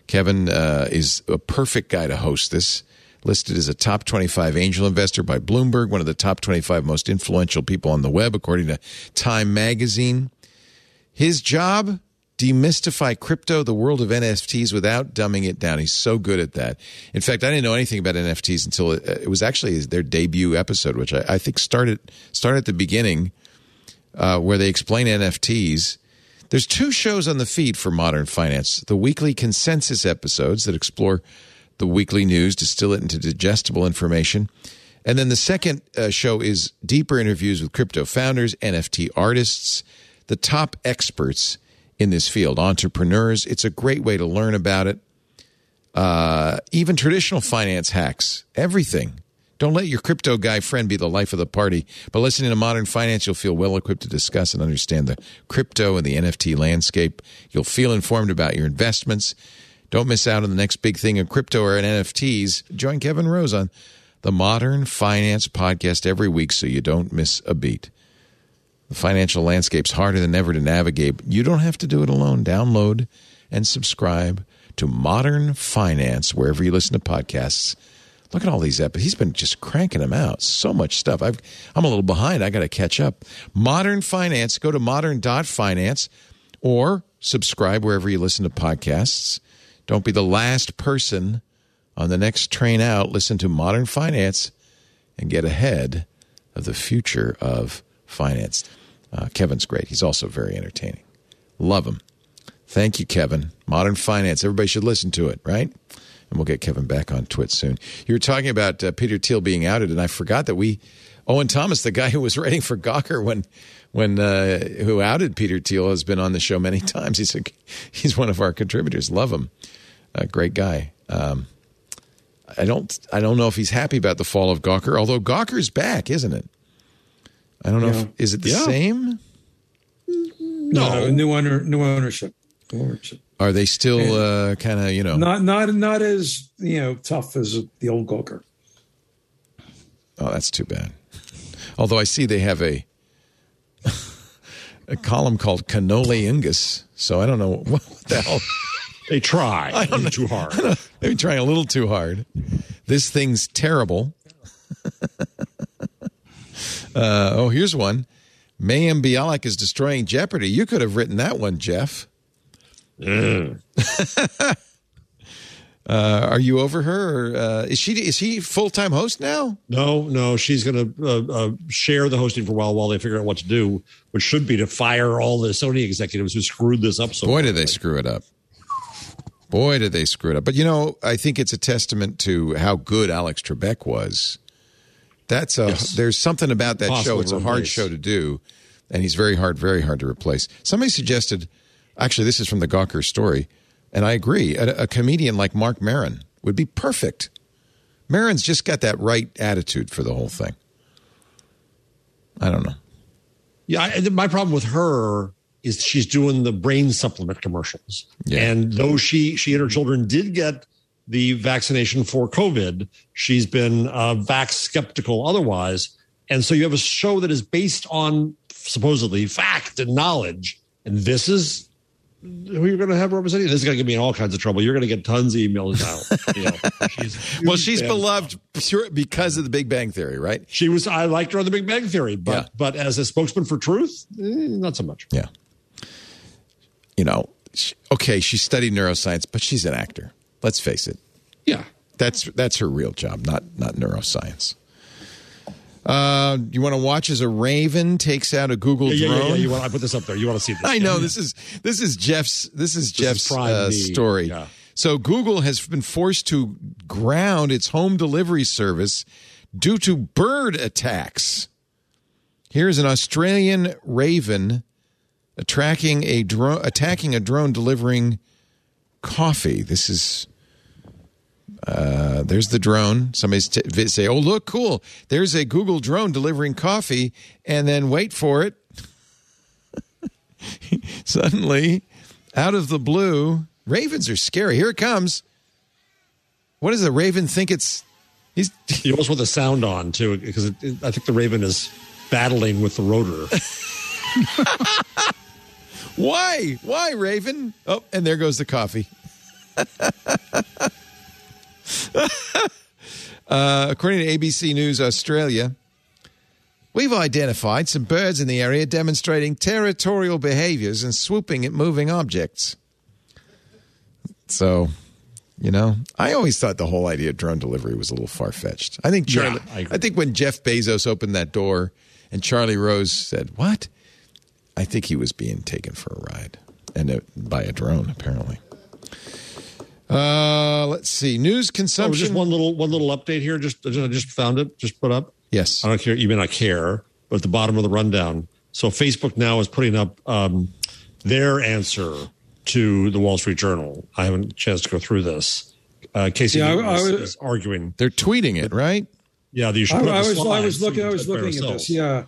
Kevin uh, is a perfect guy to host this. Listed as a top 25 angel investor by Bloomberg, one of the top 25 most influential people on the web, according to Time magazine. His job demystify crypto, the world of NFTs without dumbing it down. He's so good at that. In fact, I didn't know anything about NFTs until it, it was actually their debut episode, which I, I think started started at the beginning, uh, where they explain NFTs. There's two shows on the feed for Modern Finance: the weekly consensus episodes that explore the weekly news, distill it into digestible information. And then the second uh, show is deeper interviews with crypto founders, NFT artists, the top experts in this field, entrepreneurs. It's a great way to learn about it. Uh, even traditional finance hacks, everything. Don't let your crypto guy friend be the life of the party. But listening to Modern Finance, you'll feel well equipped to discuss and understand the crypto and the NFT landscape. You'll feel informed about your investments. Don't miss out on the next big thing in crypto or in NFTs. Join Kevin Rose on the Modern Finance podcast every week so you don't miss a beat. The financial landscape's harder than ever to navigate. You don't have to do it alone. Download and subscribe to Modern Finance wherever you listen to podcasts. Look at all these episodes. He's been just cranking them out. So much stuff. I've, I'm a little behind. I got to catch up. Modern Finance. Go to modern.finance or subscribe wherever you listen to podcasts. Don't be the last person on the next train out. Listen to Modern Finance and get ahead of the future of finance. Uh, Kevin's great. He's also very entertaining. Love him. Thank you, Kevin. Modern Finance. Everybody should listen to it, right? And we'll get Kevin back on Twit soon. You were talking about uh, Peter Thiel being outed, and I forgot that we, Owen Thomas, the guy who was writing for Gawker when, when uh, who outed Peter Thiel, has been on the show many times. He's a, he's one of our contributors. Love him. A great guy. Um, I don't I don't know if he's happy about the fall of Gawker, although Gawker's back, isn't it? I don't know. Yeah. If, is it the Yeah. same? No, new owner, new ownership. New ownership. Are they still uh, kind of you know? Not not not as you know tough as the old Gawker. Oh, that's too bad. Although I see they have a a column called Cannoli Ingus, so I don't know what, what the hell. They try. I don't know. too hard. They're trying a little too hard. This thing's terrible. uh, oh, here's one. Mayim Bialik is destroying Jeopardy. You could have written that one, Jeff. uh, are you over her? Or, uh, is she is he full time host now? No, no, she's going to uh, uh, share the hosting for a while while they figure out what to do, which should be to fire all the Sony executives who screwed this up so Boy, did they screw it up. Boy, did they screw it up. But you know, I think it's a testament to how good Alex Trebek was. That's a Yes. there's something about that show. It's a hard replace. show to do, and he's very hard, very hard to replace. Somebody suggested, actually, this is from the Gawker story, and I agree. A, a comedian like Marc Maron would be perfect. Maron's just got that right attitude for the whole thing. I don't know. Yeah, I, my problem with her is she's doing the brain supplement commercials, Yeah. and though she she and her children did get the vaccination for COVID, she's been uh, vax skeptical otherwise, and so you have a show that is based on supposedly fact and knowledge, and this is who you're going to have representing. This is going to get me in all kinds of trouble. You're going to get tons of emails out. You know, she's Well, she's beloved because of the Big Bang Theory, right? She was. I liked her on The Big Bang Theory, but Yeah. but as a spokesman for truth, eh, not so much. Yeah. You know, she, okay, she studied neuroscience, but she's an actor. Let's face it. Yeah. That's that's her real job, not not neuroscience. Uh, you want to watch as a raven takes out a Google Yeah, drone? yeah, yeah. You want? I put this up there. You want to see this? I know this is this is Jeff's this is Jeff's Prime uh, story. So Google has been forced to ground its home delivery service due to bird attacks. Here's an Australian raven attacking a drone attacking a drone delivering coffee. This is uh, there's the drone. Somebody's t- say, "Oh, look, cool! There's a Google drone delivering coffee," and then wait for it. Suddenly, out of the blue, ravens are scary. Here it comes. What does the raven think it's? He's You almost want the sound on too, because it, it- I think the Raven is battling with the rotor. why? Why, Raven? Oh, and there goes the coffee. uh, according to ABC News Australia, we've identified some birds in the area demonstrating territorial behaviors and swooping at moving objects. So, you know, I always thought the whole idea of drone delivery was a little far fetched. I think Charlie. Yeah, I I, think when Jeff Bezos opened that door and Charlie Rose said, "What?" I think he was being taken for a ride, and it, by a drone apparently. Uh, let's see. News So consumption. just one little one little update here. Just I just found it. Just put up. yes. I don't care. You may not care, but at the bottom of the rundown. So Facebook now is putting up um, their answer to the Wall Street Journal. I haven't a chance to go through this. Uh, Casey Yeah, I- I was- is arguing. They're tweeting it, right? Yeah, that you should I, put up I was I was looking I was looking at this. Yeah,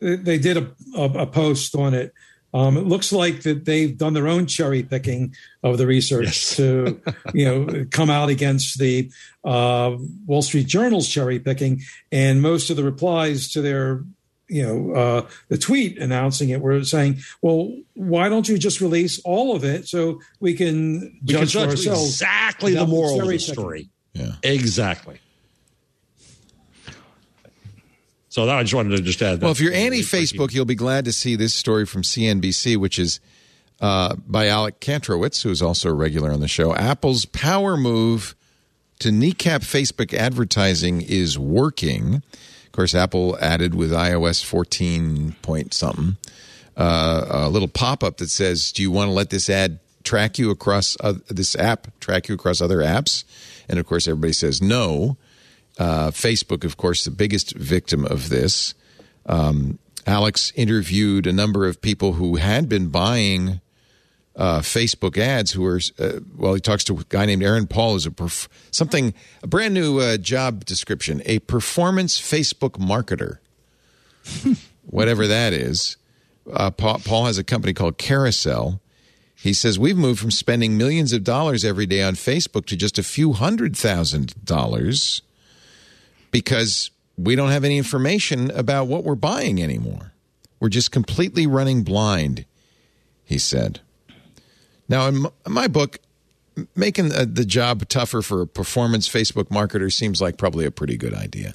they, they did a, a a post on it. Um, it looks like that they've done their own cherry picking of the research Yes. to you know come out against the uh, Wall Street Journal's cherry picking, and most of the replies to their you know uh, the tweet announcing it were saying, "Well, why don't you just release all of it so we can We can judge for judge ourselves exactly the moral of the cherry-picking?" story. Yeah. Exactly. So that I just wanted to just add. That Well, if you're anti. Facebook, you'll be glad to see this story from CNBC, which is uh, by Alex Kantrowitz, who's also a regular on the show. Apple's power move to kneecap Facebook advertising is working. Of course, Apple added with iOS 14 point something uh, a little pop up that says, "Do you want to let this ad track you across uh, this app track you across other apps?" And of course, everybody says no. Uh, Facebook, of course, the biggest victim of this. Um, Alex interviewed a number of people who had been buying uh, Facebook ads. Who were uh, well, he talks to a guy named Aaron Paul, who's a perf- something a brand new uh, job description, a performance Facebook marketer, whatever that is. Uh, Paul has a company called Carousel. He says we've moved from spending millions of dollars every day on Facebook to just a few hundred thousand dollars because we don't have any information about what we're buying anymore. We're just completely running blind, he said. Now, in my book, making the job tougher for a performance Facebook marketer seems like probably a pretty good idea.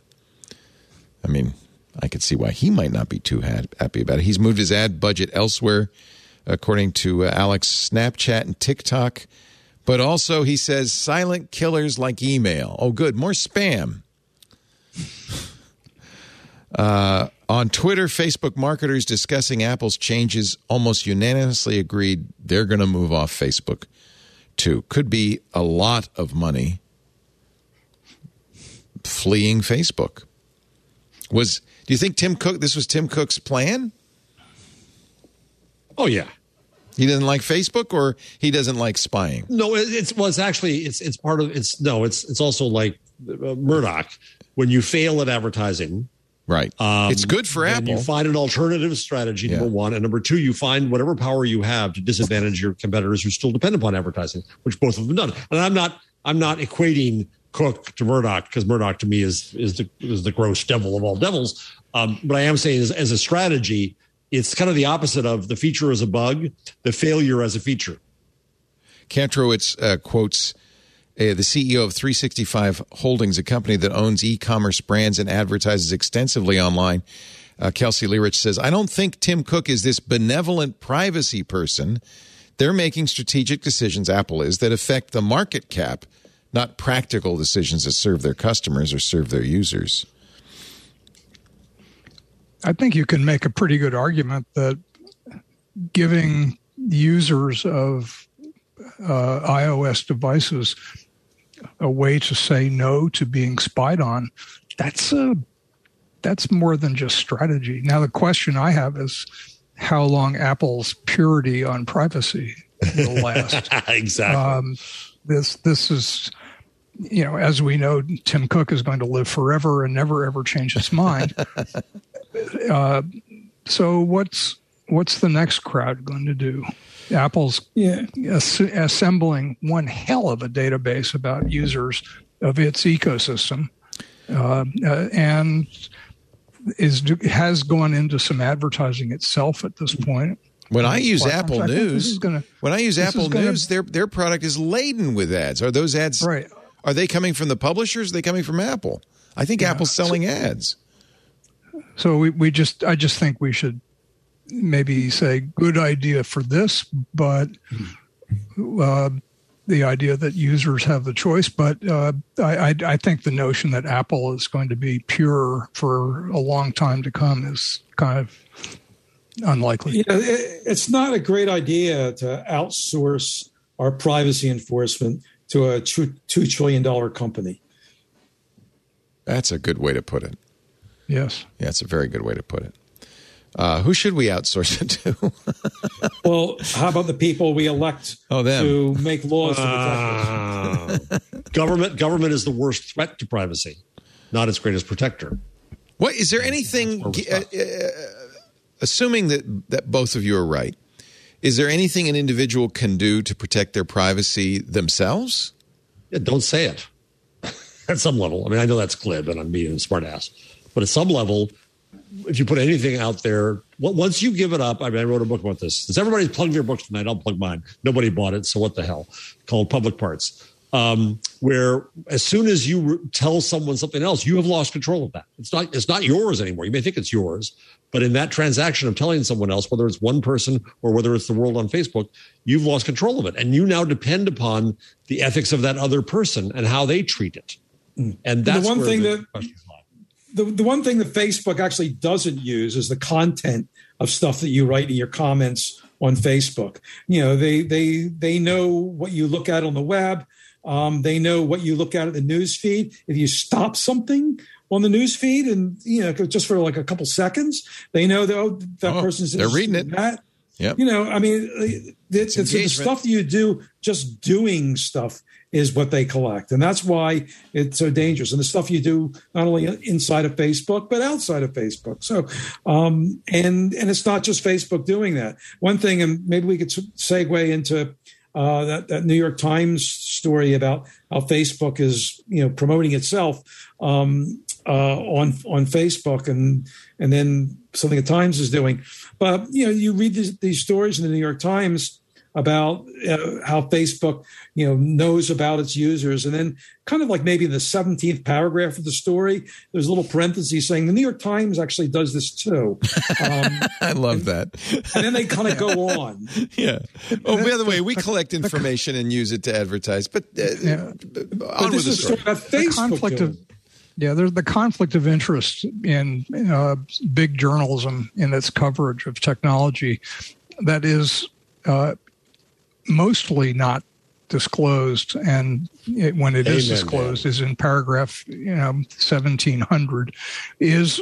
I mean, I could see why he might not be too happy about it. He's moved his ad budget elsewhere, according to uh, Alex, Snapchat and TikTok. But also, he says silent killers like email. Oh, good. More spam. Uh, on Twitter, Facebook marketers discussing Apple's changes almost unanimously agreed they're going to move off Facebook too. Could be a lot of money fleeing Facebook. Was do you think Tim Cook? This was Tim Cook's plan. Oh yeah, he doesn't like Facebook, or he doesn't like spying. No, it's well, it's actually it's it's part of it's no, it's it's also like uh, Murdoch. When you fail at advertising, Right. Um, it's good for Apple. You find an alternative strategy, number yeah. one. And number two, you find whatever power you have to disadvantage your competitors who still depend upon advertising, which both of them done. And I'm not I'm not equating Cook to Murdoch because Murdoch to me is is the is the gross devil of all devils. Um, but I am saying as, as a strategy, it's kind of the opposite of the feature as a bug, the failure as a feature. Kantrowitz uh, quotes uh, the CEO of 365 Holdings, a company that owns e commerce brands and advertises extensively online. Uh, Kelsey Lerich says, I don't think Tim Cook is this benevolent privacy person. They're making strategic decisions, Apple is, that affect the market cap, not practical decisions that serve their customers or serve their users. I think you can make a pretty good argument that giving users of uh, iOS devices a way to say no to being spied on, that's a that's more than just strategy. Now the question I have is how long Apple's purity on privacy will last. exactly. Um, this this is you know, as we know, Tim Cook is going to live forever and never ever change his mind. uh, so what's what's the next crowd going to do? Apple's yeah. ass- assembling one hell of a database about users of its ecosystem, uh, uh, and is has gone into some advertising itself at this point. When I use Apple News, gonna, when I use Apple News, gonna, their their product is laden with ads. Are those ads? Right. Are they coming from the publishers? Are they coming from Apple? I think yeah. Apple's selling so, ads. So we, we just I just think we should maybe say good idea for this, but uh, the idea that users have the choice. But uh, I, I, think the notion that Apple is going to be pure for a long time to come is kind of unlikely. You know, it, it's not a great idea to outsource our privacy enforcement to a two trillion dollar company. That's a good way to put it. Yes. Yeah, it's a very good way to put it. Uh, who should we outsource it to? well, how about the people we elect oh, them. to make laws uh, to government, government is the worst threat to privacy, not its greatest protector. What is there anything? Uh, uh, assuming that that both of you are right, is there anything an individual can do to protect their privacy themselves? Yeah, don't say it. at some level, I mean, I know that's glib, and I'm being a smartass, but at some level if you put anything out there, once you give it up, I mean, I wrote a book about this. Since everybody's plugging their books tonight, I'll plug mine. Nobody bought it, so what the hell? Called Public Parts. um, where as soon as you re- tell someone something else, you have lost control of that. It's not it's not yours anymore. You may think it's yours, but in that transaction of telling someone else, whether it's one person or whether it's the world on Facebook, you've lost control of it, and you now depend upon the ethics of that other person and how they treat it. And that's the one thing that questions lie. The, the one thing that Facebook actually doesn't use is the content of stuff that you write in your comments on Facebook. You know, they they they know what you look at on the web. Um, they know what you look at at the news feed. If you stop something on the news feed and you know just for like a couple seconds, they know that oh, that Oh, person's they're reading it. That Yep. you know, I mean, it's, it's the stuff that you do, just doing stuff is what they collect. And that's why it's so dangerous. And the stuff you do not only inside of Facebook, but outside of Facebook. So, um, and, and it's not just Facebook doing that. One thing, and maybe we could segue into, uh, that, that New York Times story about how Facebook is, you know, promoting itself, um, uh, on on Facebook and and then something the Times is doing. But you know, you read these, these stories in the New York Times about uh, how Facebook, you know, knows about its users, and then kind of like maybe the seventeenth paragraph of the story, there's a little parenthesis saying the New York Times actually does this too. Um, I love that. and then they kind of go on. Yeah. Oh, by the way, we collect information and use it to advertise, but uh, Yeah. on But this the is a story. story about the Facebook. conflict doing of yeah there's the conflict of interest in uh, big journalism in its coverage of technology that is uh, mostly not disclosed and it, when it is Amen, disclosed is in paragraph you know 1700 is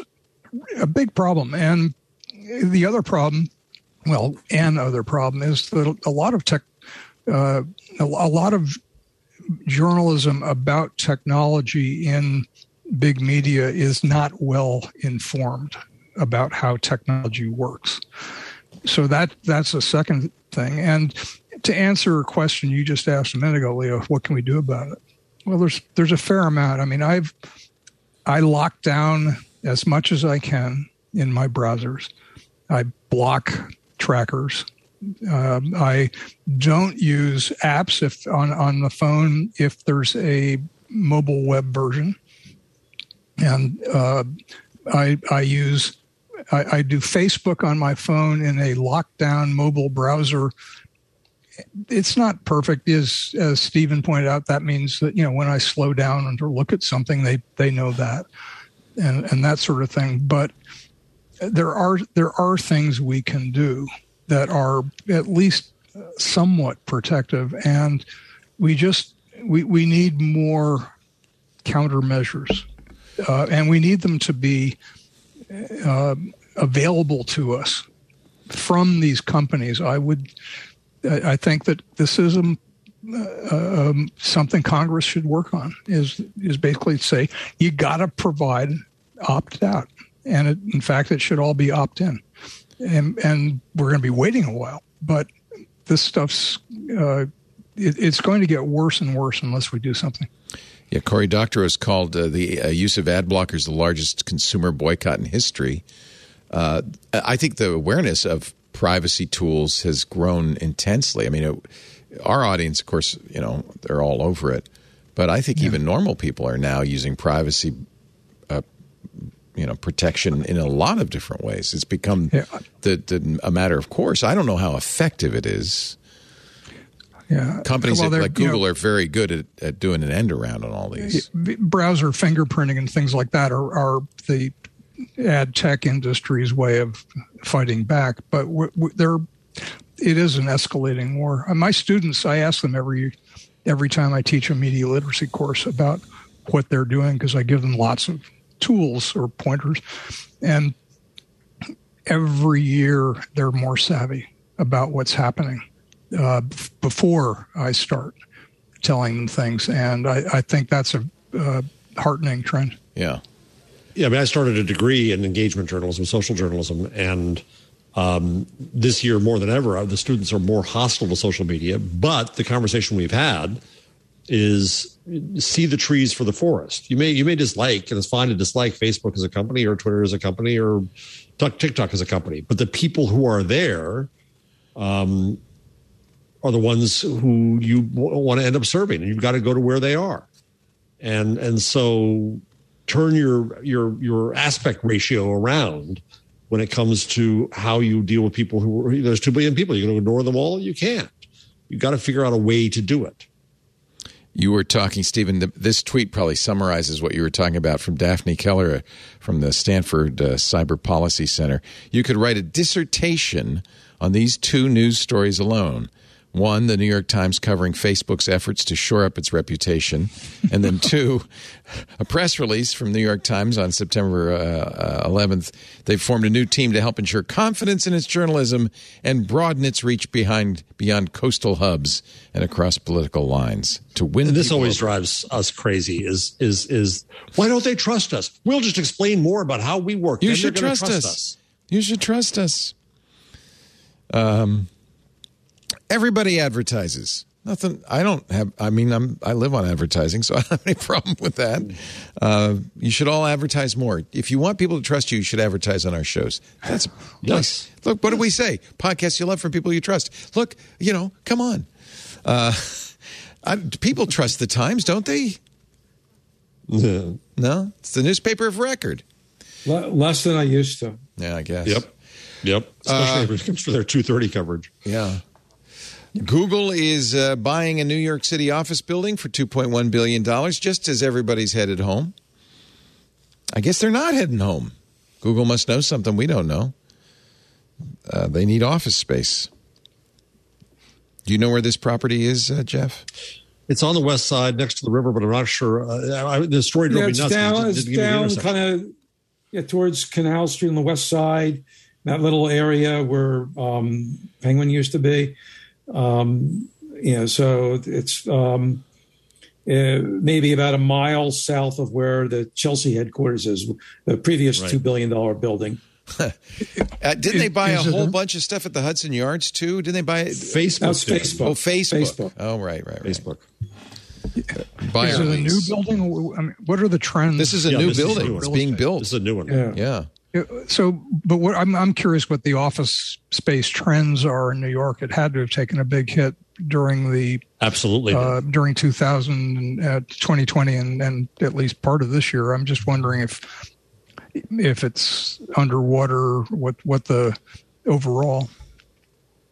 a big problem and the other problem well an other problem is that a lot of tech uh, a, a lot of journalism about technology in big media is not well informed about how technology works. So that that's a second thing. And to answer a question you just asked a minute ago, Leo, what can we do about it? Well, there's there's a fair amount. I mean, I've I lock down as much as I can in my browsers. I block trackers. Um, I don't use apps if on on the phone if there's a mobile web version, and uh, I I use I, I do Facebook on my phone in a lockdown mobile browser. It's not perfect, as as Steven pointed out. That means that you know when I slow down and look at something, they they know that, and and that sort of thing. But there are there are things we can do that are at least somewhat protective, and we just we we need more countermeasures, uh, and we need them to be uh, available to us from these companies. I would I think that this is um, uh, um, something Congress should work on. Is is basically say you got to provide opt out, and it, in fact, it should all be opt in, and and we're going to be waiting a while. But this stuff's uh, it, it's going to get worse and worse unless we do something. Yeah, Cory Doctorow has called uh, the uh, use of ad blockers the largest consumer boycott in history. Uh, I think the awareness of privacy tools has grown intensely. I mean, it, our audience, of course, you know, they're all over it, but I think even normal people are now using privacy, uh, you know, protection in a lot of different ways. It's become Yeah. the, the, a matter of course. I don't know how effective it is. Yeah, Companies Well, like you know, Google are very good at, at doing an end around on all these. browser fingerprinting and things like that are, are the ad tech industry's way of fighting back. But we they're, it is an escalating war. My students, I ask them every every time I teach a media literacy course about what they're doing because I give them lots of tools or pointers, and every year they're more savvy about what's happening uh, before I start telling them things, and I, I think that's a uh, heartening trend. Yeah. Yeah, I mean, I started a degree in engagement journalism, social journalism, and um, this year more than ever, the students are more hostile to social media. But the conversation we've had is see the trees for the forest. You may you may dislike, and it's fine to dislike Facebook as a company, or Twitter as a company, or TikTok as a company, but the people who are there, um, are the ones who you want to end up serving, and you've got to go to where they are, and and so turn your your your aspect ratio around when it comes to how you deal with people who there's two billion people. You're going to ignore them all? You can't. You've got to figure out a way to do it. You were talking, Steven. th- This tweet probably summarizes what you were talking about from Daphne Keller uh, from the Stanford uh, Cyber Policy Center. You could write a dissertation on these two news stories alone. One, the New York Times covering Facebook's efforts to shore up its reputation. And then two, a press release from New York Times on September uh, uh, 11th. They've formed a new team to help ensure confidence in its journalism and broaden its reach behind beyond coastal hubs and across political lines to win. And this always over. drives us crazy. Is is is why don't they trust us? We'll just explain more about how we work. You then should gonna trust, us. You should trust us. Um, everybody advertises. Nothing. I don't have. I mean, I'm. I live on advertising, so I don't have any problem with that. Uh, you should all advertise more. If you want people to trust you, you should advertise on our shows. That's Yes. Look, what do we say? Podcasts you love from people you trust. Look, you know, come on. Uh, I, people trust the Times, don't they? Yeah. No, it's the newspaper of record. Le- less than I used to. Yeah, I guess. Yep. Yep. Especially if it comes for their two thirty coverage. Yeah. Google is uh, buying a New York City office building for $2.1 billion, just as everybody's headed home. I guess they're not heading home. Google must know something we don't know. Uh, they need office space. Do you know where this property is, uh, Jeff? It's on the west side next to the river, but I'm not sure. Uh, I, the story drove Yeah, me it's nuts. 'cause it down, it's give me the down kind of yeah, towards Canal Street on the west side, that little area where um, Penguin used to be. Um, you know, so it's um, uh, maybe about a mile south of where the Chelsea headquarters is, the previous Right. $2 billion building. Uh, didn't they buy a whole bunch of stuff at the Hudson Yards, too? Didn't they buy it? Facebook. That's did. Facebook. Oh, Facebook. Facebook. Oh, right, right, right. Facebook. Buy Is or it a new building? I mean, what are the trends? This is a Yeah, new this is building. new. It's being built. This is a new one. Yeah. Yeah. Yeah, So, but what I'm I'm curious what the office space trends are in New York. It had to have taken a big hit during the Absolutely. uh, during 2000 and uh, 2020 and, and at least part of this year. I'm just wondering if if it's underwater. What what the overall?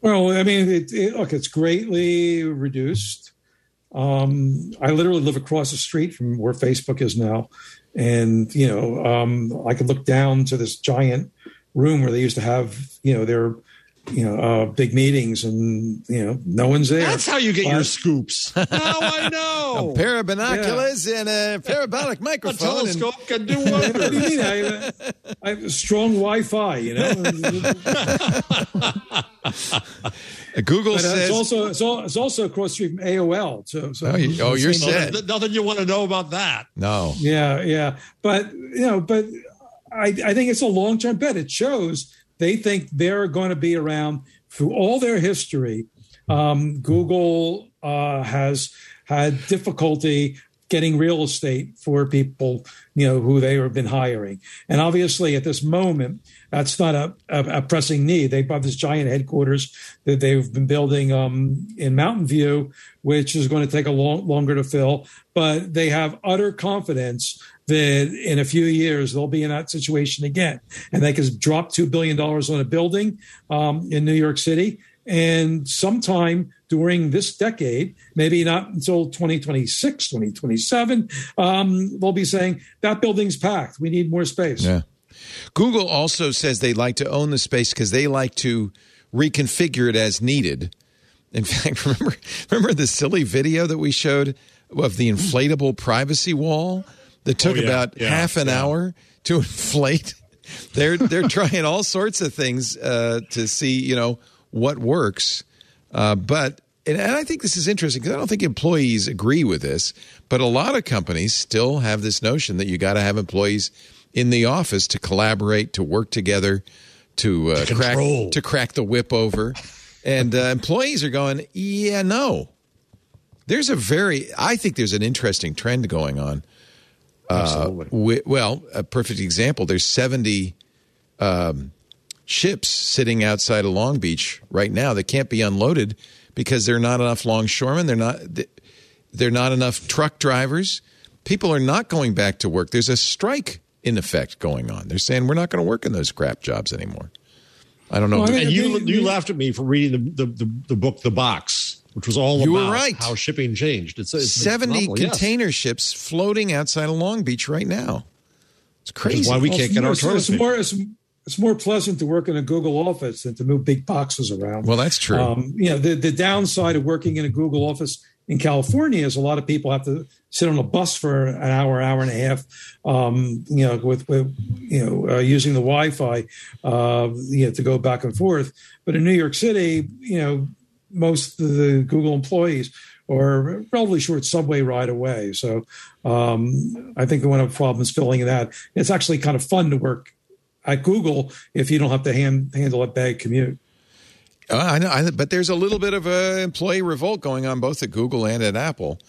Well, I mean, it, it, look, it's greatly reduced. Um, I literally live across the street from where Facebook is now, and you know, um, I could look down to this giant room where they used to have, you know, their, you know, uh, big meetings, and you know, no one's there. That's how you get your scoops. now I know. A pair of binoculars and a parabolic A microphone. and- telescope can do What do you wonders. mean? I, I have a strong Wi-Fi, you know. Google But uh, says. it's also it's, all, it's also across the street from AOL. So, so Oh, you- oh, you're Same- set. Nothing, nothing you want to know about that. no. Yeah, yeah, but you know, but I, I think it's a long term bet. It shows they think they're going to be around through all their history. Um, Google uh, has had difficulty getting real estate for people, you know, who they have been hiring, and obviously at this moment, that's not a, a, a pressing need. They bought this giant headquarters that they've been building um, in Mountain View, which is going to take a long longer to fill. But they have utter confidence that in a few years they'll be in that situation again, and they can drop two billion dollars on a building um, in New York City. And sometime during this decade, maybe not until 2026, 2027, um, they'll be saying that building's packed. We need more space. Yeah. Google also says they like to own the space because they like to reconfigure it as needed. In fact, remember remember the silly video that we showed of the inflatable privacy wall that took Oh, yeah. about Yeah. half an Yeah. hour to inflate? They're they're trying all sorts of things uh, to see you know what works, uh, but and, and I think this is interesting because I don't think employees agree with this, but a lot of companies still have this notion that you got to have employees in the office to collaborate, to work together, to, uh, To crack to crack the whip over, and uh, employees are going, yeah, no. There's a very, I think there's an interesting trend going on. Absolutely. Wi- well, a perfect example. There's 70 um, ships sitting outside of Long Beach right now that can't be unloaded because there are not enough longshoremen. They're not. They're not enough truck drivers. People are not going back to work. There's a strike in effect going on. They're saying we're not going to work in those crap jobs anymore. I don't know. Well, and you you laughed at me for reading the, the, the, the book The Box, which was all You were about right. how shipping changed. It's, it's 70 phenomenal, yes. container ships floating outside of Long Beach right now. It's Which is crazy. why we Well, can't it's get more- our it's, toilets. it's more it's, it's more pleasant to work in a Google office than to move big boxes around. Well, that's true. Um, you know, the the downside of working in a Google office in California is a lot of people have to sit on a bus for an hour, hour and a half. Um, you know, with, with you know uh, using the Wi-Fi, uh, you know, to go back and forth. But in New York City, you know, most of the Google employees are a relatively short subway ride away. So um, I think the one of the problems filling that it's actually kind of fun to work at Google if you don't have to hand, handle a bad commute. Uh, I know, I, but there's a little bit of a employee revolt going on both at Google and at Apple.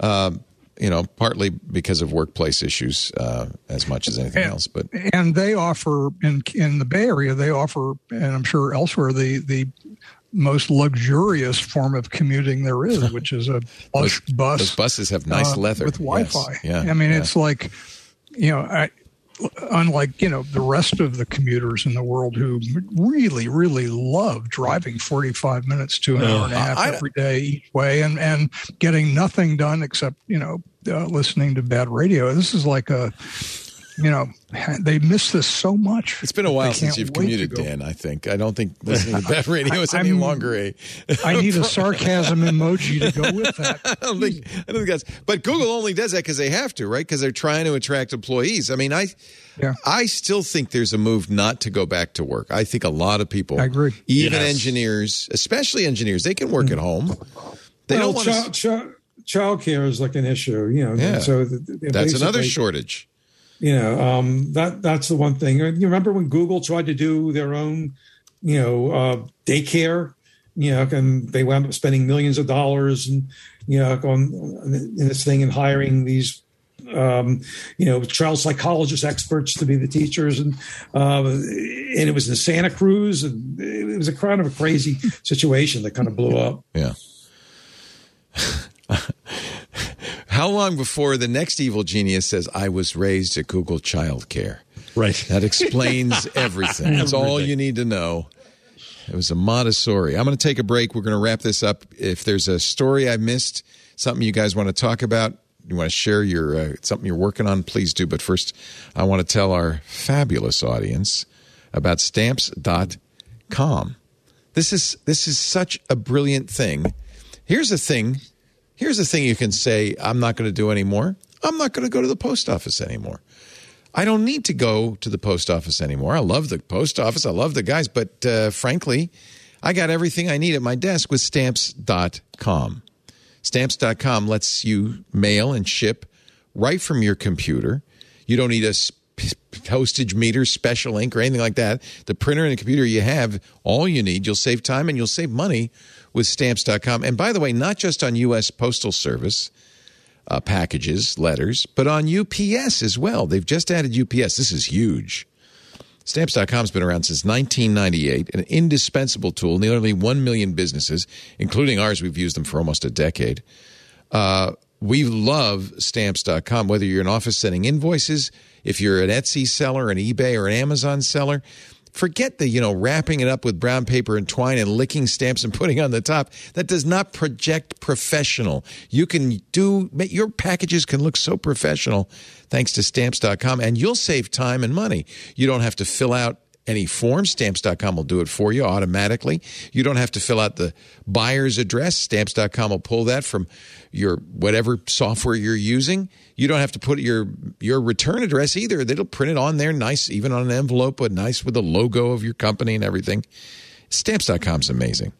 Um, you know, partly because of workplace issues, uh, as much as anything And- else. But and they offer in in the Bay Area, they offer, and I'm sure elsewhere, the the most luxurious form of commuting there is, which is a plush those, bus. those buses have nice uh, leather with Wi-Fi. Yeah, I mean, yeah. it's like you know, I, unlike you know the rest of the commuters in the world who really, really love driving forty-five minutes to an No, hour and a half I- every day each way, and and getting nothing done except you know uh, listening to bad radio. This is like a you know they miss this so much. It's been a while since you've commuted. Dan. I think I don't think listening to bad radio is any I'm- longer a. I need a sarcasm emoji to go with that. I don't think. I don't think that's. But Google only does that because they have to, right? Because they're trying to attract employees. I mean, I, Yeah. I still think there's a move not to go back to work. I think a lot of people, I agree. even Yes. engineers, especially engineers, they can work hmm. at home. They well, don't want to. child, child, child care is like an issue, you know. Yeah. So th- th- That's another basically, shortage. You know, um, that that's the one thing. You remember when Google tried to do their own, you know, uh, daycare, you know, and they wound up spending millions of dollars and you know on in this thing and hiring these um, you know, child psychologist experts to be the teachers, and uh, and it was in Santa Cruz, and it was a kind of a crazy situation that kind of blew up. Yeah. How long before the next evil genius says, I was raised at Google Childcare? Right. That explains everything. That's all you need to know. It was a Montessori. I'm going to take a break. We're going to wrap this up. If there's a story I missed, something you guys want to talk about, you want to share your uh, something you're working on, please do. But first, I want to tell our fabulous audience about stamps.com. This is this is such a brilliant thing. Here's the thing. Here's the thing you can say, I'm not going to do anymore. I'm not going to go to the post office anymore. I don't need to go to the post office anymore. I love the post office. I love the guys, but uh, frankly, I got everything I need at my desk with stamps.com. Stamps.com lets you mail and ship right from your computer. You don't need a postage meter, special ink, or anything like that. The printer and the computer you have, all you need. You'll save time and you'll save money with stamps.com. And by the way, not just on U.S. Postal Service uh, packages, letters, but on UPS as well. They've just added UPS. This is huge. Stamps.com has been around since 1998, an indispensable tool. Nearly 1 million businesses, including ours, we've used them for almost a decade. Uh, we love stamps.com, whether you're an office sending invoices, if you're an Etsy seller, an eBay, or an Amazon seller. Forget the, you know, wrapping it up with brown paper and twine and licking stamps and putting on the top. That does not project professional. You can do, your packages can look so professional thanks to stamps.com and you'll save time and money. You don't have to fill out any form. Stamps.com will do it for you automatically. You don't have to fill out the buyer's address. Stamps.com will pull that from your whatever software you're using. You don't have to put your your return address either. They'll print it on there nice, even on an envelope, but nice with the logo of your company and everything. Stamps.com is amazing.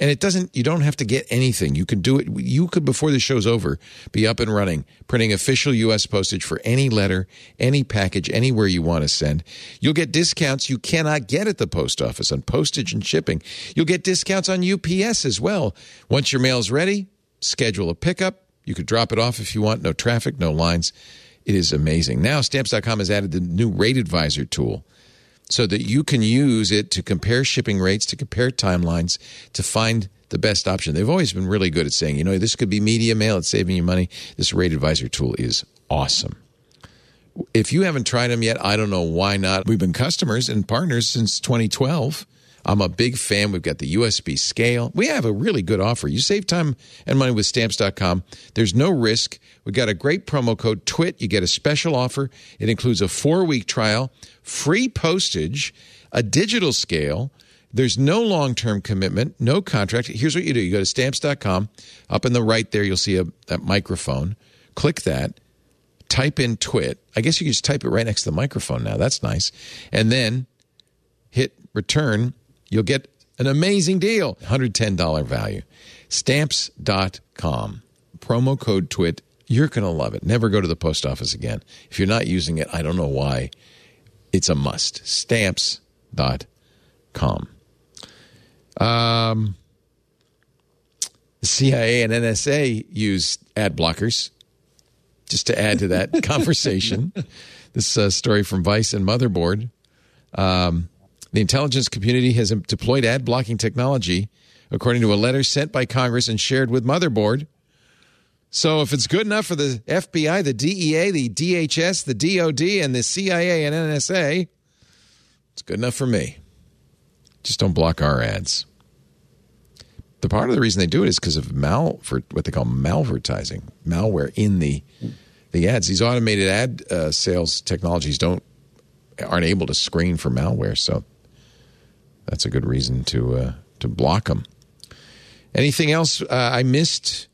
And it doesn't, you don't have to get anything. You could do it. You could, before the show's over, be up and running, printing official U.S. postage for any letter, any package, anywhere you want to send. You'll get discounts you cannot get at the post office on postage and shipping. You'll get discounts on UPS as well. Once your mail's ready, schedule a pickup. You could drop it off if you want. No traffic, no lines. It is amazing. Now, stamps.com has added the new Rate Advisor tool. So that you can use it to compare shipping rates, to compare timelines, to find the best option. They've always been really good at saying, you know, this could be media mail, it's saving you money. This rate advisor tool is awesome. If you haven't tried them yet, I don't know why not. We've been customers and partners since 2012. I'm a big fan. We've got the USB scale. We have a really good offer. You save time and money with stamps.com. There's no risk. We've got a great promo code TWIT. You get a special offer. It includes a four week trial, free postage, a digital scale. There's no long term commitment, no contract. Here's what you do you go to stamps.com. Up in the right there, you'll see a, a microphone. Click that type in twit. I guess you can just type it right next to the microphone now. That's nice. And then hit return. You'll get an amazing deal $110 value. Stamps.com. Promo code TWIT. You're going to love it. Never go to the post office again. If you're not using it, I don't know why. It's a must. Stamps.com. Um, the CIA and NSA use ad blockers just to add to that conversation. This uh, story from Vice and Motherboard. Um, the intelligence community has deployed ad blocking technology, according to a letter sent by Congress and shared with Motherboard. So, if it's good enough for the FBI, the DEA, the DHS, the DOD, and the CIA and NSA, it's good enough for me. Just don't block our ads. The part of the reason they do it is because of mal for what they call malvertising, malware in the the ads. These automated ad uh, sales technologies don't aren't able to screen for malware, so that's a good reason to uh, to block them. Anything else uh, I missed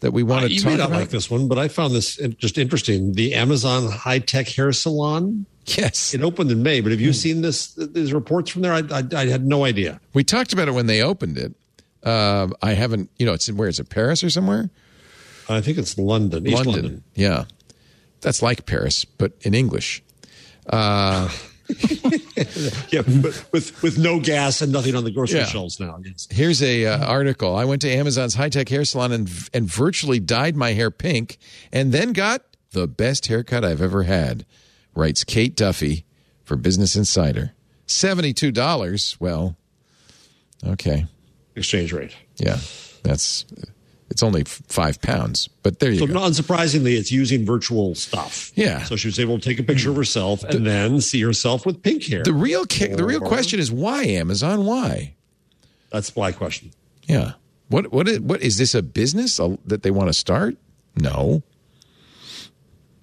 that we want Uh, to you talk may not about? like this one, but I found this just interesting. The Amazon high tech hair salon. Yes, it opened in May. But have you Hmm. seen this? These reports from there? I, I, I had no idea. We talked about it when they opened it. Uh, I haven't, you know, it's in where is it? Paris or somewhere? I think it's London. East London. Yeah, that's like Paris, but in English. Yeah, but with with no gas and nothing on the grocery Yeah. shelves now. Yes. Here's a uh, article. I went to Amazon's high tech hair salon and and virtually dyed my hair pink, and then got the best haircut I've ever had. Writes Kate Duffy for Business Insider. Seventy two dollars. Well, okay, Exchange rate. yeah, that's it's only five pounds, but there you So go. not unsurprisingly, it's using virtual stuff. Yeah. So she was able to take a picture of herself and then see herself with pink hair. The real ki- the real question is why Amazon? Why? That's my question. Yeah. What what is, what is this a business that they want to start? No.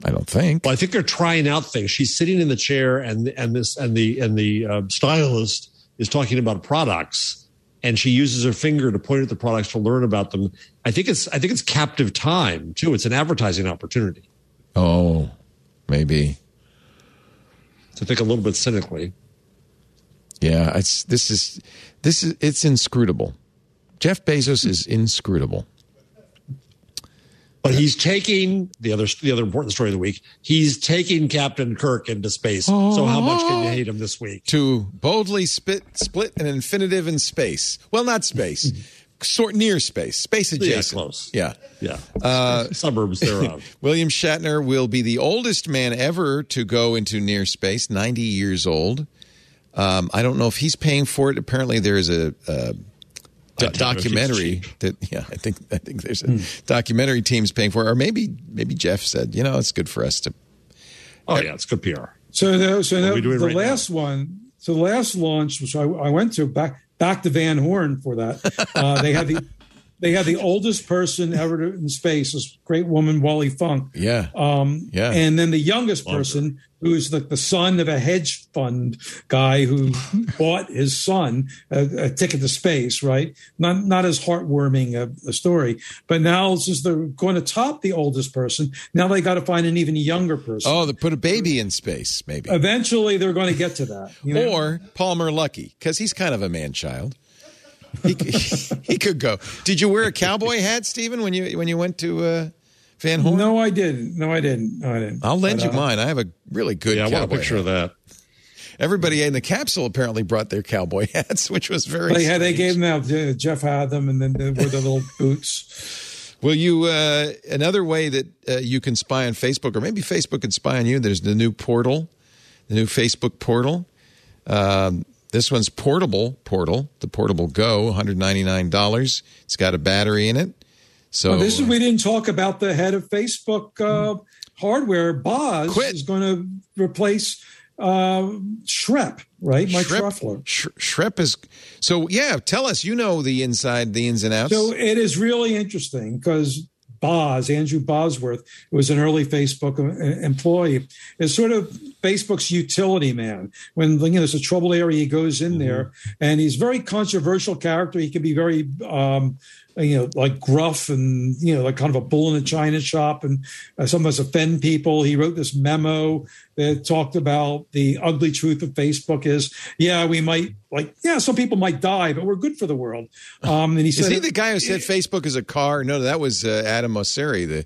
I don't think. Well, I think they're trying out things. She's sitting in the chair, and and this and the and the uh, stylist is talking about products, and she uses her finger to point at the products to learn about them. I think it's I think it's captive time too. It's an advertising opportunity. Oh, maybe. To think a little bit cynically. Yeah, it's this is this is it's inscrutable. Jeff Bezos is inscrutable. But he's taking the other the other important story of the week. He's taking Captain Kirk into space. So how much can you hate him this week? To boldly spit, split an infinitive in space. Well, not space, sort near space, space adjacent. close. Yeah. Yeah, Uh, suburbs thereof. William Shatner will be the oldest man ever to go into near space, 90 years old. Um, I don't know if he's paying for it. Apparently, there is a, a do- I doubt if it's documentary that yeah, I think I think there's a documentary team's paying for it, or maybe maybe Jeff said, you know, it's good for us to. Oh yeah, it's good PR. So the, so What the, the right now? last one, so the last launch, which I, I went to back back to Van Horn for that. Uh, they had the they had the oldest person ever in space, this great woman Wally Funk. Yeah. Um, Yeah. And then the youngest person, who's like the son of a hedge fund guy who bought his son a, a ticket to space, right? Not not as heartwarming a, a story. But now, since they're going to top the oldest person, now they got to find an even younger person. Oh, they put a baby in space, maybe, Eventually, they're going to get to that. you know? or Palmer Luckey because he's kind of a man child. He, he could go. Did you wear a cowboy hat, Steven, when you when you went to uh, Van Horn? No, I didn't. No, I didn't. No, I didn't. I'll lend But, you uh, mine. I have a really good. Yeah, I want a picture hat. of that. Everybody in the capsule apparently brought their cowboy hats, which was very. They had. They gave them out. uh, Jeff had them, and then they wore the little boots. Will you? Uh, another way that uh, you can spy on Facebook, or maybe Facebook can spy on you. There's the new portal, the new Facebook portal. Um, this one's portable, Portal, the Portable Go, $199. It's got a battery in it. So Well, this is we didn't talk about the head of Facebook uh, hardware. Boz is going to replace uh, Schrep, right? Mike Schrep. Sh- Schrep is so yeah. Tell us, you know the inside, the ins and outs. So it is really interesting because Boz, Andrew Bosworth, who was an early Facebook employee, is sort of Facebook's utility man. When you know there's a trouble area, he goes in there, and he's a very controversial character. He can be very, um, you know, like gruff and you know, like kind of a bull in a china shop, and uh, sometimes offend people. He wrote this memo that talked about the ugly truth of Facebook is, yeah, we might like, yeah, some people might die, but we're good for the world. Um, and he is said, he the guy who said Facebook is a car? No, that was uh, Adam Mosseri, the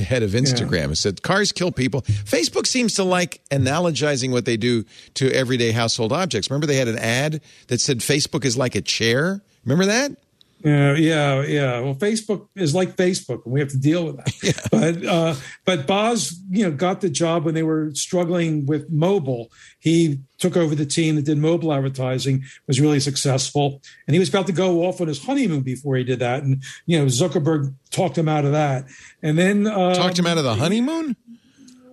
head of Instagram, who said cars kill people. Facebook seems to like analogizing what they do to everyday household objects. Remember, they had an ad that said Facebook is like a chair. Remember that? Yeah, yeah, yeah. Well, Facebook is like Facebook, and we have to deal with that. But uh, but Boz, you know, got the job when they were struggling with mobile. He took over the team that did mobile advertising, was really successful, and he was about to go off on his honeymoon before he did that. And you know, Zuckerberg talked him out of that, and then um, Talked him out of the honeymoon.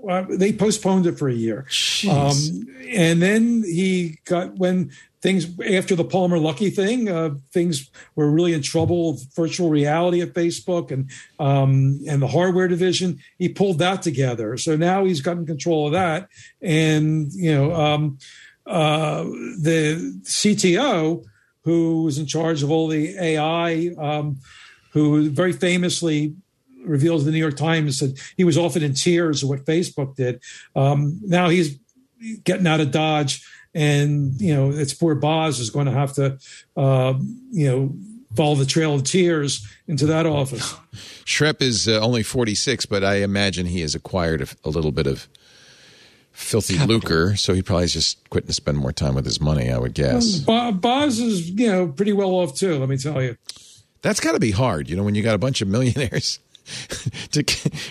uh, they postponed it for a year. Um, and then he got when things after the Palmer Luckey thing, uh, things were really in trouble. with Virtual reality at Facebook and um, and the hardware division, he pulled that together. So now he's gotten control of that, and you know um, uh, the CTO who was in charge of all the AI, um, who very famously reveals the New York Times that he was often in tears of what Facebook did. Um, now he's getting out of Dodge, and you know it's poor Boz is going to have to, uh, you know, follow the trail of tears into that office. Schrep is uh, only 46, but I imagine he has acquired a, a little bit of filthy lucre, so he probably is just quitting to spend more time with his money, I would guess. Bo- Boz is you know pretty well off too. Let me tell you. That's got to be hard, you know, when you got a bunch of millionaires to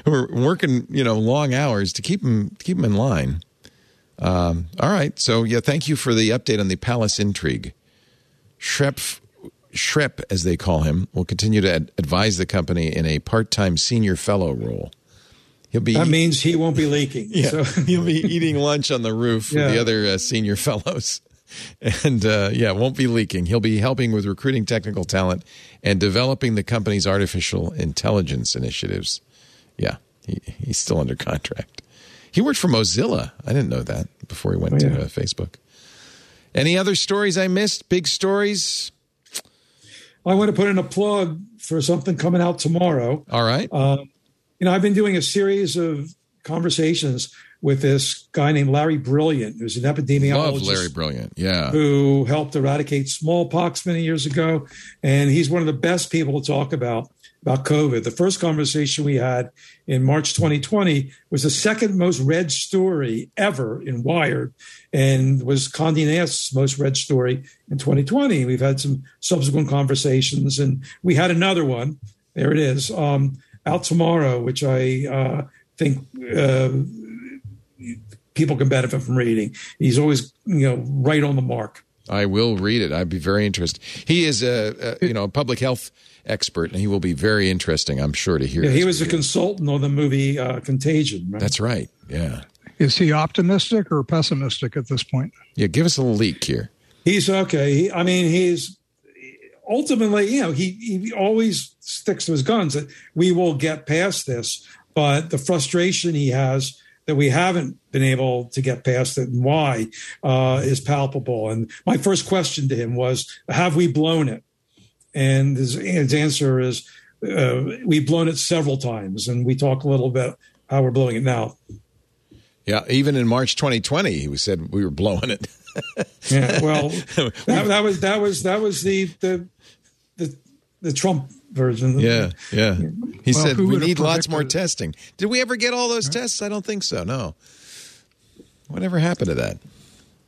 who are working, you know, long hours to keep them keep them in line. Um, all right, so yeah, thank you for the update on the palace intrigue. Schrep, Schrep, as they call him, will continue to ad- advise the company in a part-time senior fellow role. He'll be That means he won't be leaking. yeah, So. he'll be eating lunch on the roof with the other uh, senior fellows. And uh, yeah, won't be leaking. He'll be helping with recruiting technical talent and developing the company's artificial intelligence initiatives. Yeah, he, he's still under contract. He worked for Mozilla. I didn't know that before he went Oh, to uh, Facebook. Any other stories I missed? Big stories? I want to put in a plug for something coming out tomorrow. All right. Um, you know, I've been doing a series of conversations with this guy named Larry Brilliant, who's an epidemiologist. Love Larry Brilliant. Yeah. who helped eradicate smallpox many years ago. And he's one of the best people to talk about about COVID. The first conversation we had in March 2020 was the second most read story ever in Wired and was Condé Nast's most read story in 2020. We've had some subsequent conversations and we had another one. There it is, um, out tomorrow, which I uh, think uh, people can benefit from reading. He's always, you know, right on the mark. I will read it. I'd be very interested. He is a, a you know a public health expert, and he will be very interesting. I'm sure to hear. Yeah, he was a consultant on the movie uh, Contagion. Right? That's right. Yeah. Is he optimistic or pessimistic at this point? Yeah. Give us a leak here. He's okay. He, I mean, he's ultimately, you know, he he always sticks to his guns that we will get past this. But the frustration he has that we haven't been able to get past it and why uh, is palpable. And my first question to him was, "Have we blown it?" And his, his answer is, uh, "We've blown it several times." And we talk a little bit how we're blowing it now. Yeah. Even in March 2020, he said we were blowing it. Yeah, well, that, that was that was that was the the the, the Trump version. Yeah. Yeah. He Well, said we need lots more predicted- testing. Did we ever get all those tests? I don't think so. No. Whatever happened to that?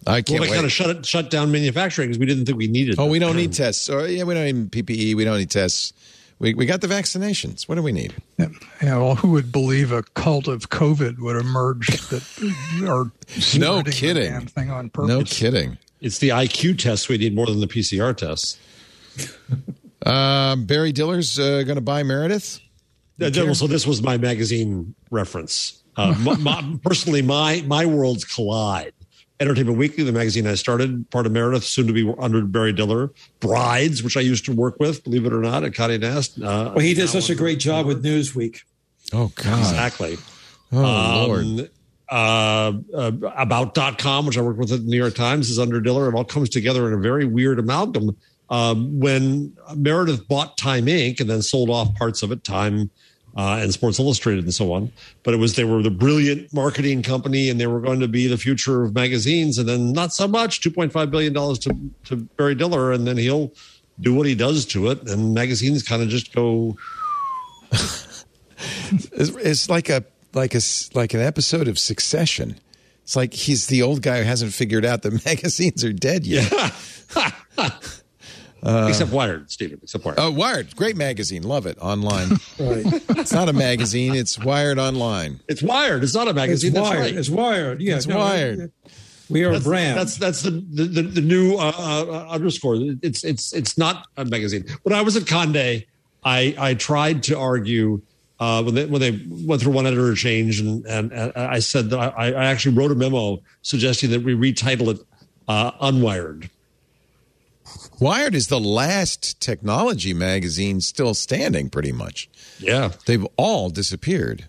I can't Well, they wait. kind of shut it, shut down manufacturing because we didn't think we needed. oh, them. we don't need tests. Or yeah, we don't need PPE. We don't need tests. We we got the vaccinations. What do we need? Yeah, yeah, well, who would believe a cult of COVID would emerge that are No spreading the kidding. damn thing on purpose? No kidding. It's the IQ tests we need more than the PCR tests. Um, Barry Diller's uh, going to buy Meredith. Uh, so this was my magazine reference. Uh, my, my, personally, my my worlds collide. Entertainment Weekly, the magazine I started, part of Meredith, soon to be under Barry Diller. Brides, which I used to work with, believe it or not, at Conde Nast. Uh, Well, he did such a great job with Newsweek. Oh God! Exactly. Oh Lord. Uh, uh, about.com, which I worked with at the New York Times, is under Diller. It all comes together in a very weird amalgam. Um, when Meredith bought Time Inc. and then sold off parts of it, Time uh, and Sports Illustrated and so on, but it was they were the brilliant marketing company and they were going to be the future of magazines, and then not so much. Two point five billion dollars to to Barry Diller, and then he'll do what he does to it, and magazines kind of just go. It's, it's like a like a like an episode of Succession. It's like he's the old guy who hasn't figured out that magazines are dead yet. except Wired, Steven. Except Wired. Oh, Wired, great magazine, love it online. Right. it's not a magazine; it's Wired online. It's Wired. It's not a It's magazine. That's wired. right. It's wired. Yeah, It's no, wired. We are that's, a brand. That's that's the the, the, the new uh, uh, underscore. It's it's it's not a magazine. When I was at Conde, I I tried to argue uh, when they when they went through one editor change, and and, and I said that I, I actually wrote a memo suggesting that we retitle it uh, Unwired. Wired is the last technology magazine still standing, pretty much. Yeah, They've all disappeared.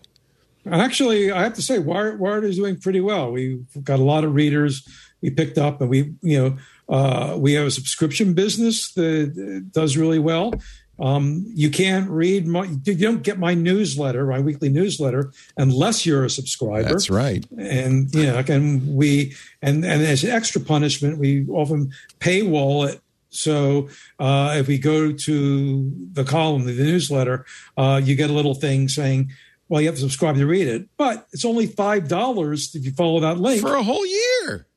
Actually, I have to say, Wired, Wired is doing pretty well. We've got a lot of readers we picked up, and we, you know, uh, we have a subscription business that does really well. Um, you can't read my, you don't get my newsletter, my weekly newsletter, unless you're a subscriber. That's right. And you know, and we, and and as an extra punishment, we often paywall it. So uh, if we go to the column, the newsletter, uh, you get a little thing saying, well, you have to subscribe to read it, but it's only five dollars if you follow that link For a whole year.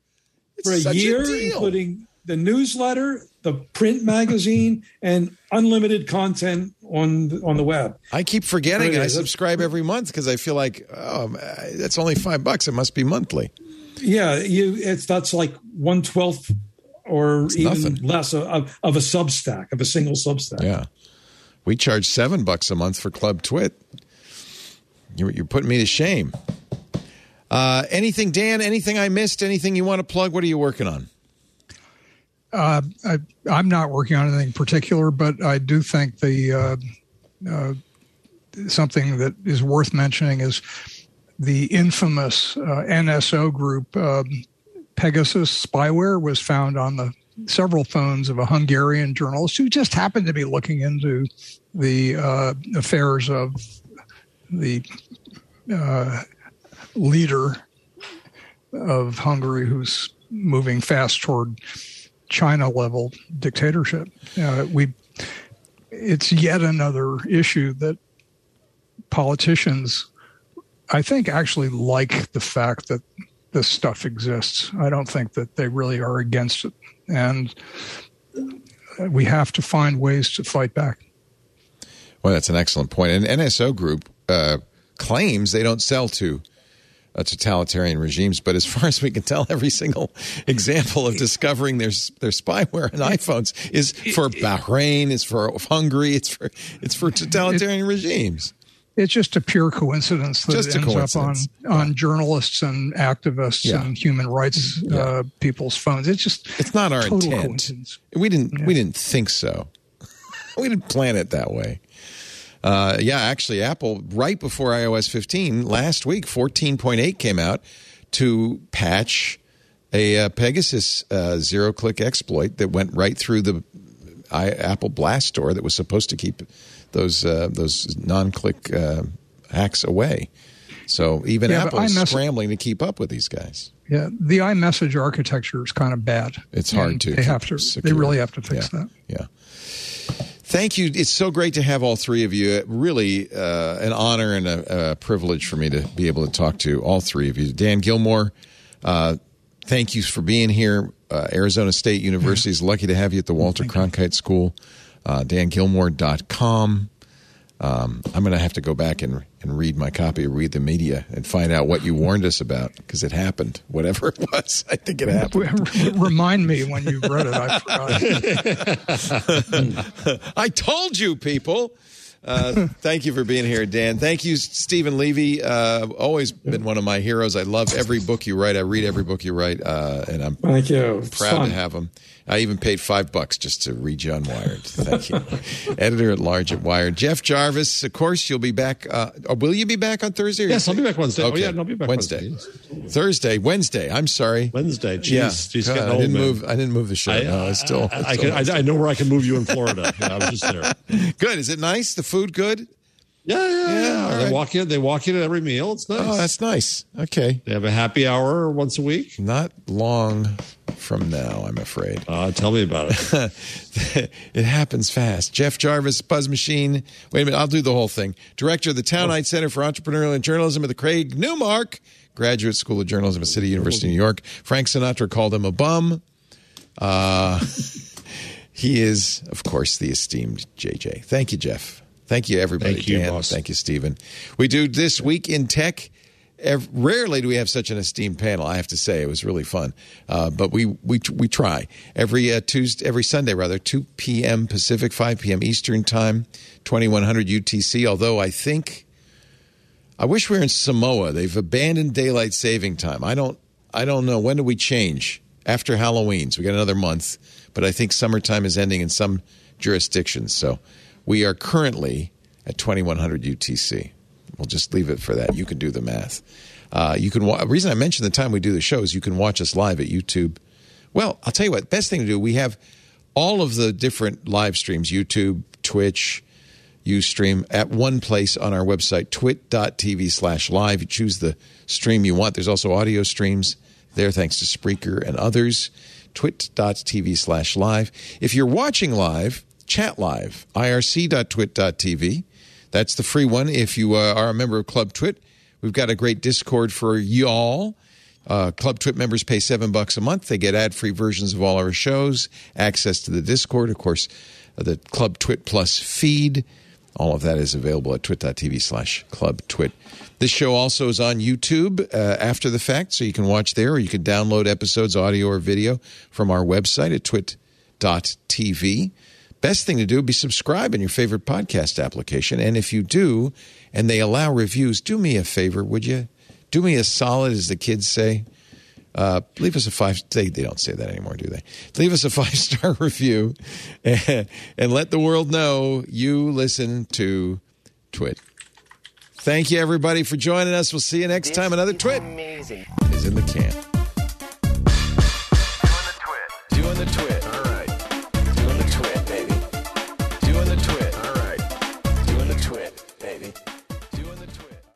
It's for a year, deal. including the newsletter, the print magazine, and unlimited content on the, on the web. I keep forgetting. I subscribe every month because I feel like, oh, that's only five bucks. It must be monthly. Yeah, you it's that's like one twelfth or even nothing. less of, of a Substack of a single Substack. Yeah. We charge seven bucks a month for Club Twit. You're, you're putting me to shame. Uh, anything, Dan? Anything I missed? Anything you want to plug? What are you working on? Uh, I, I'm not working on anything particular, but I do think the uh, uh, something that is worth mentioning is the infamous uh, NSO group um, Pegasus spyware was found on the several phones of a Hungarian journalist who just happened to be looking into the uh, affairs of the uh, leader of Hungary, who's moving fast toward China level dictatorship. Uh, we, it's yet another issue that politicians, I think, actually like the fact that this stuff exists. I don't think that they really are against it, and we have to find ways to fight back. Well, that's an excellent point. And NSO Group uh, claims they don't sell to uh, totalitarian regimes, but as far as we can tell, every single example of discovering their their spyware on iPhones is for Bahrain, is for Hungary, it's for it's for totalitarian regimes. It's just a pure coincidence that Just it ends up on, on journalists and activists Yeah. and human rights uh, people's phones. It's just It's not our intent. We didn't we didn't think so. we didn't plan it that way. Uh, yeah, actually, Apple right before iOS 15 last week, 14.8 came out to patch a uh, Pegasus uh, zero-click exploit that went right through the I, Apple BlastDoor that was supposed to keep those uh, those non-click uh, hacks away. So even Yeah, Apple is scrambling to keep up with these guys. Yeah, the iMessage architecture is kind of bad. It's hard to They have to. secure. They really have to fix Yeah. that. Yeah. Thank you. It's so great to have all three of you. Really uh, an honor and a, a privilege for me to be able to talk to all three of you. Dan Gillmor, uh, thank you for being here. Uh, Arizona State University is lucky to have you at the Walter Cronkite School. Uh, DanGillmor.com. Um, I'm going to have to go back and, and read my copy, read the media, and find out what you warned us about because it happened. Whatever it was, I think it happened. Remind me when you've read it. I forgot. I told you, people. Uh, thank you for being here, Dan. Thank you, Steven Levy. Uh, always been one of my heroes. I love every book you write. I read every book you write, uh, and I'm Thank you. Proud to have him. I even paid five bucks just to read you on Wired. Thank you, editor at large at Wired. Jeff Jarvis. Of course, you'll be back. Uh, will you be back on Thursday? Yes, I'll be back Wednesday. Oh, yeah, I'll be back Wednesday. Wednesday. Thursday, Wednesday. I'm sorry. Wednesday. Jeez, yeah, jeez, God, I didn't man. move. I didn't move the show. no, I still. I, still- can, I, I know where I can move you in Florida. Yeah, I was just there. Good. Is it nice? The food good? Yeah, yeah, yeah. Yeah, They right. walk in. They walk in at every meal. It's nice. Oh, that's nice. Okay. they have a happy hour once a week. Not long from now, I'm afraid. Uh, tell me about it. it happens fast. Jeff Jarvis, Buzz Machine. Wait a minute, I'll do the whole thing. Director of the Tow-Knight Center for Entrepreneurial and Journalism at the Craig Newmark Graduate School of Journalism at City University, of New York. Frank Sinatra called him a bum. Uh, he is, of course, the esteemed JJ. Thank you, Jeff. Thank you, everybody. Thank you, Dan. boss. Thank you, Steven. We do this week in tech. Ev- Rarely do we have such an esteemed panel. I have to say, it was really fun. Uh, but we we we try every uh, Tuesday, every Sunday rather, two p.m. Pacific, five p.m. Eastern time, twenty one hundred UTC. Although I think, I wish we were in Samoa. They've abandoned daylight saving time. I don't I don't know when do we change after Halloween. So we got another month, but I think summertime is ending in some jurisdictions. So we are currently at 2100 UTC. We'll just leave it for that. You can do the math. Uh, you can. Wa- reason I mentioned the time we do the show is you can watch us live at YouTube. Well, I'll tell you what. Best thing to do. We have all of the different live streams: YouTube, Twitch, Ustream at one place on our website, twit.tv slash live. You choose the stream you want. There's also audio streams there, thanks to Spreaker and others. Twit.tv slash live. If you're watching live, chat live. irc.twit.tv. That's the free one. If you uh, are a member of Club Twit, we've got a great Discord for y'all. Uh, Club Twit members pay seven bucks a month. They get ad-free versions of all our shows, access to the Discord, of course, uh, the Club Twit Plus feed. All of that is available at twit.tv slash club twit. This show also is on YouTube uh, after the fact, so you can watch there, or you can download episodes, audio or video, from our website at twit.tv. Best thing to do be subscribe in your favorite podcast application. And if you do, and they allow reviews, do me a favor, would you? Do me a solid, as the kids say. Uh, leave us a five. They, they don't say that anymore, do they? Leave us a five star review, and, and let the world know you listen to Twit. Thank you, everybody, for joining us. We'll see you next this time. Another Twit amazing. is in the can. Doing the Twit. Doing the Twit.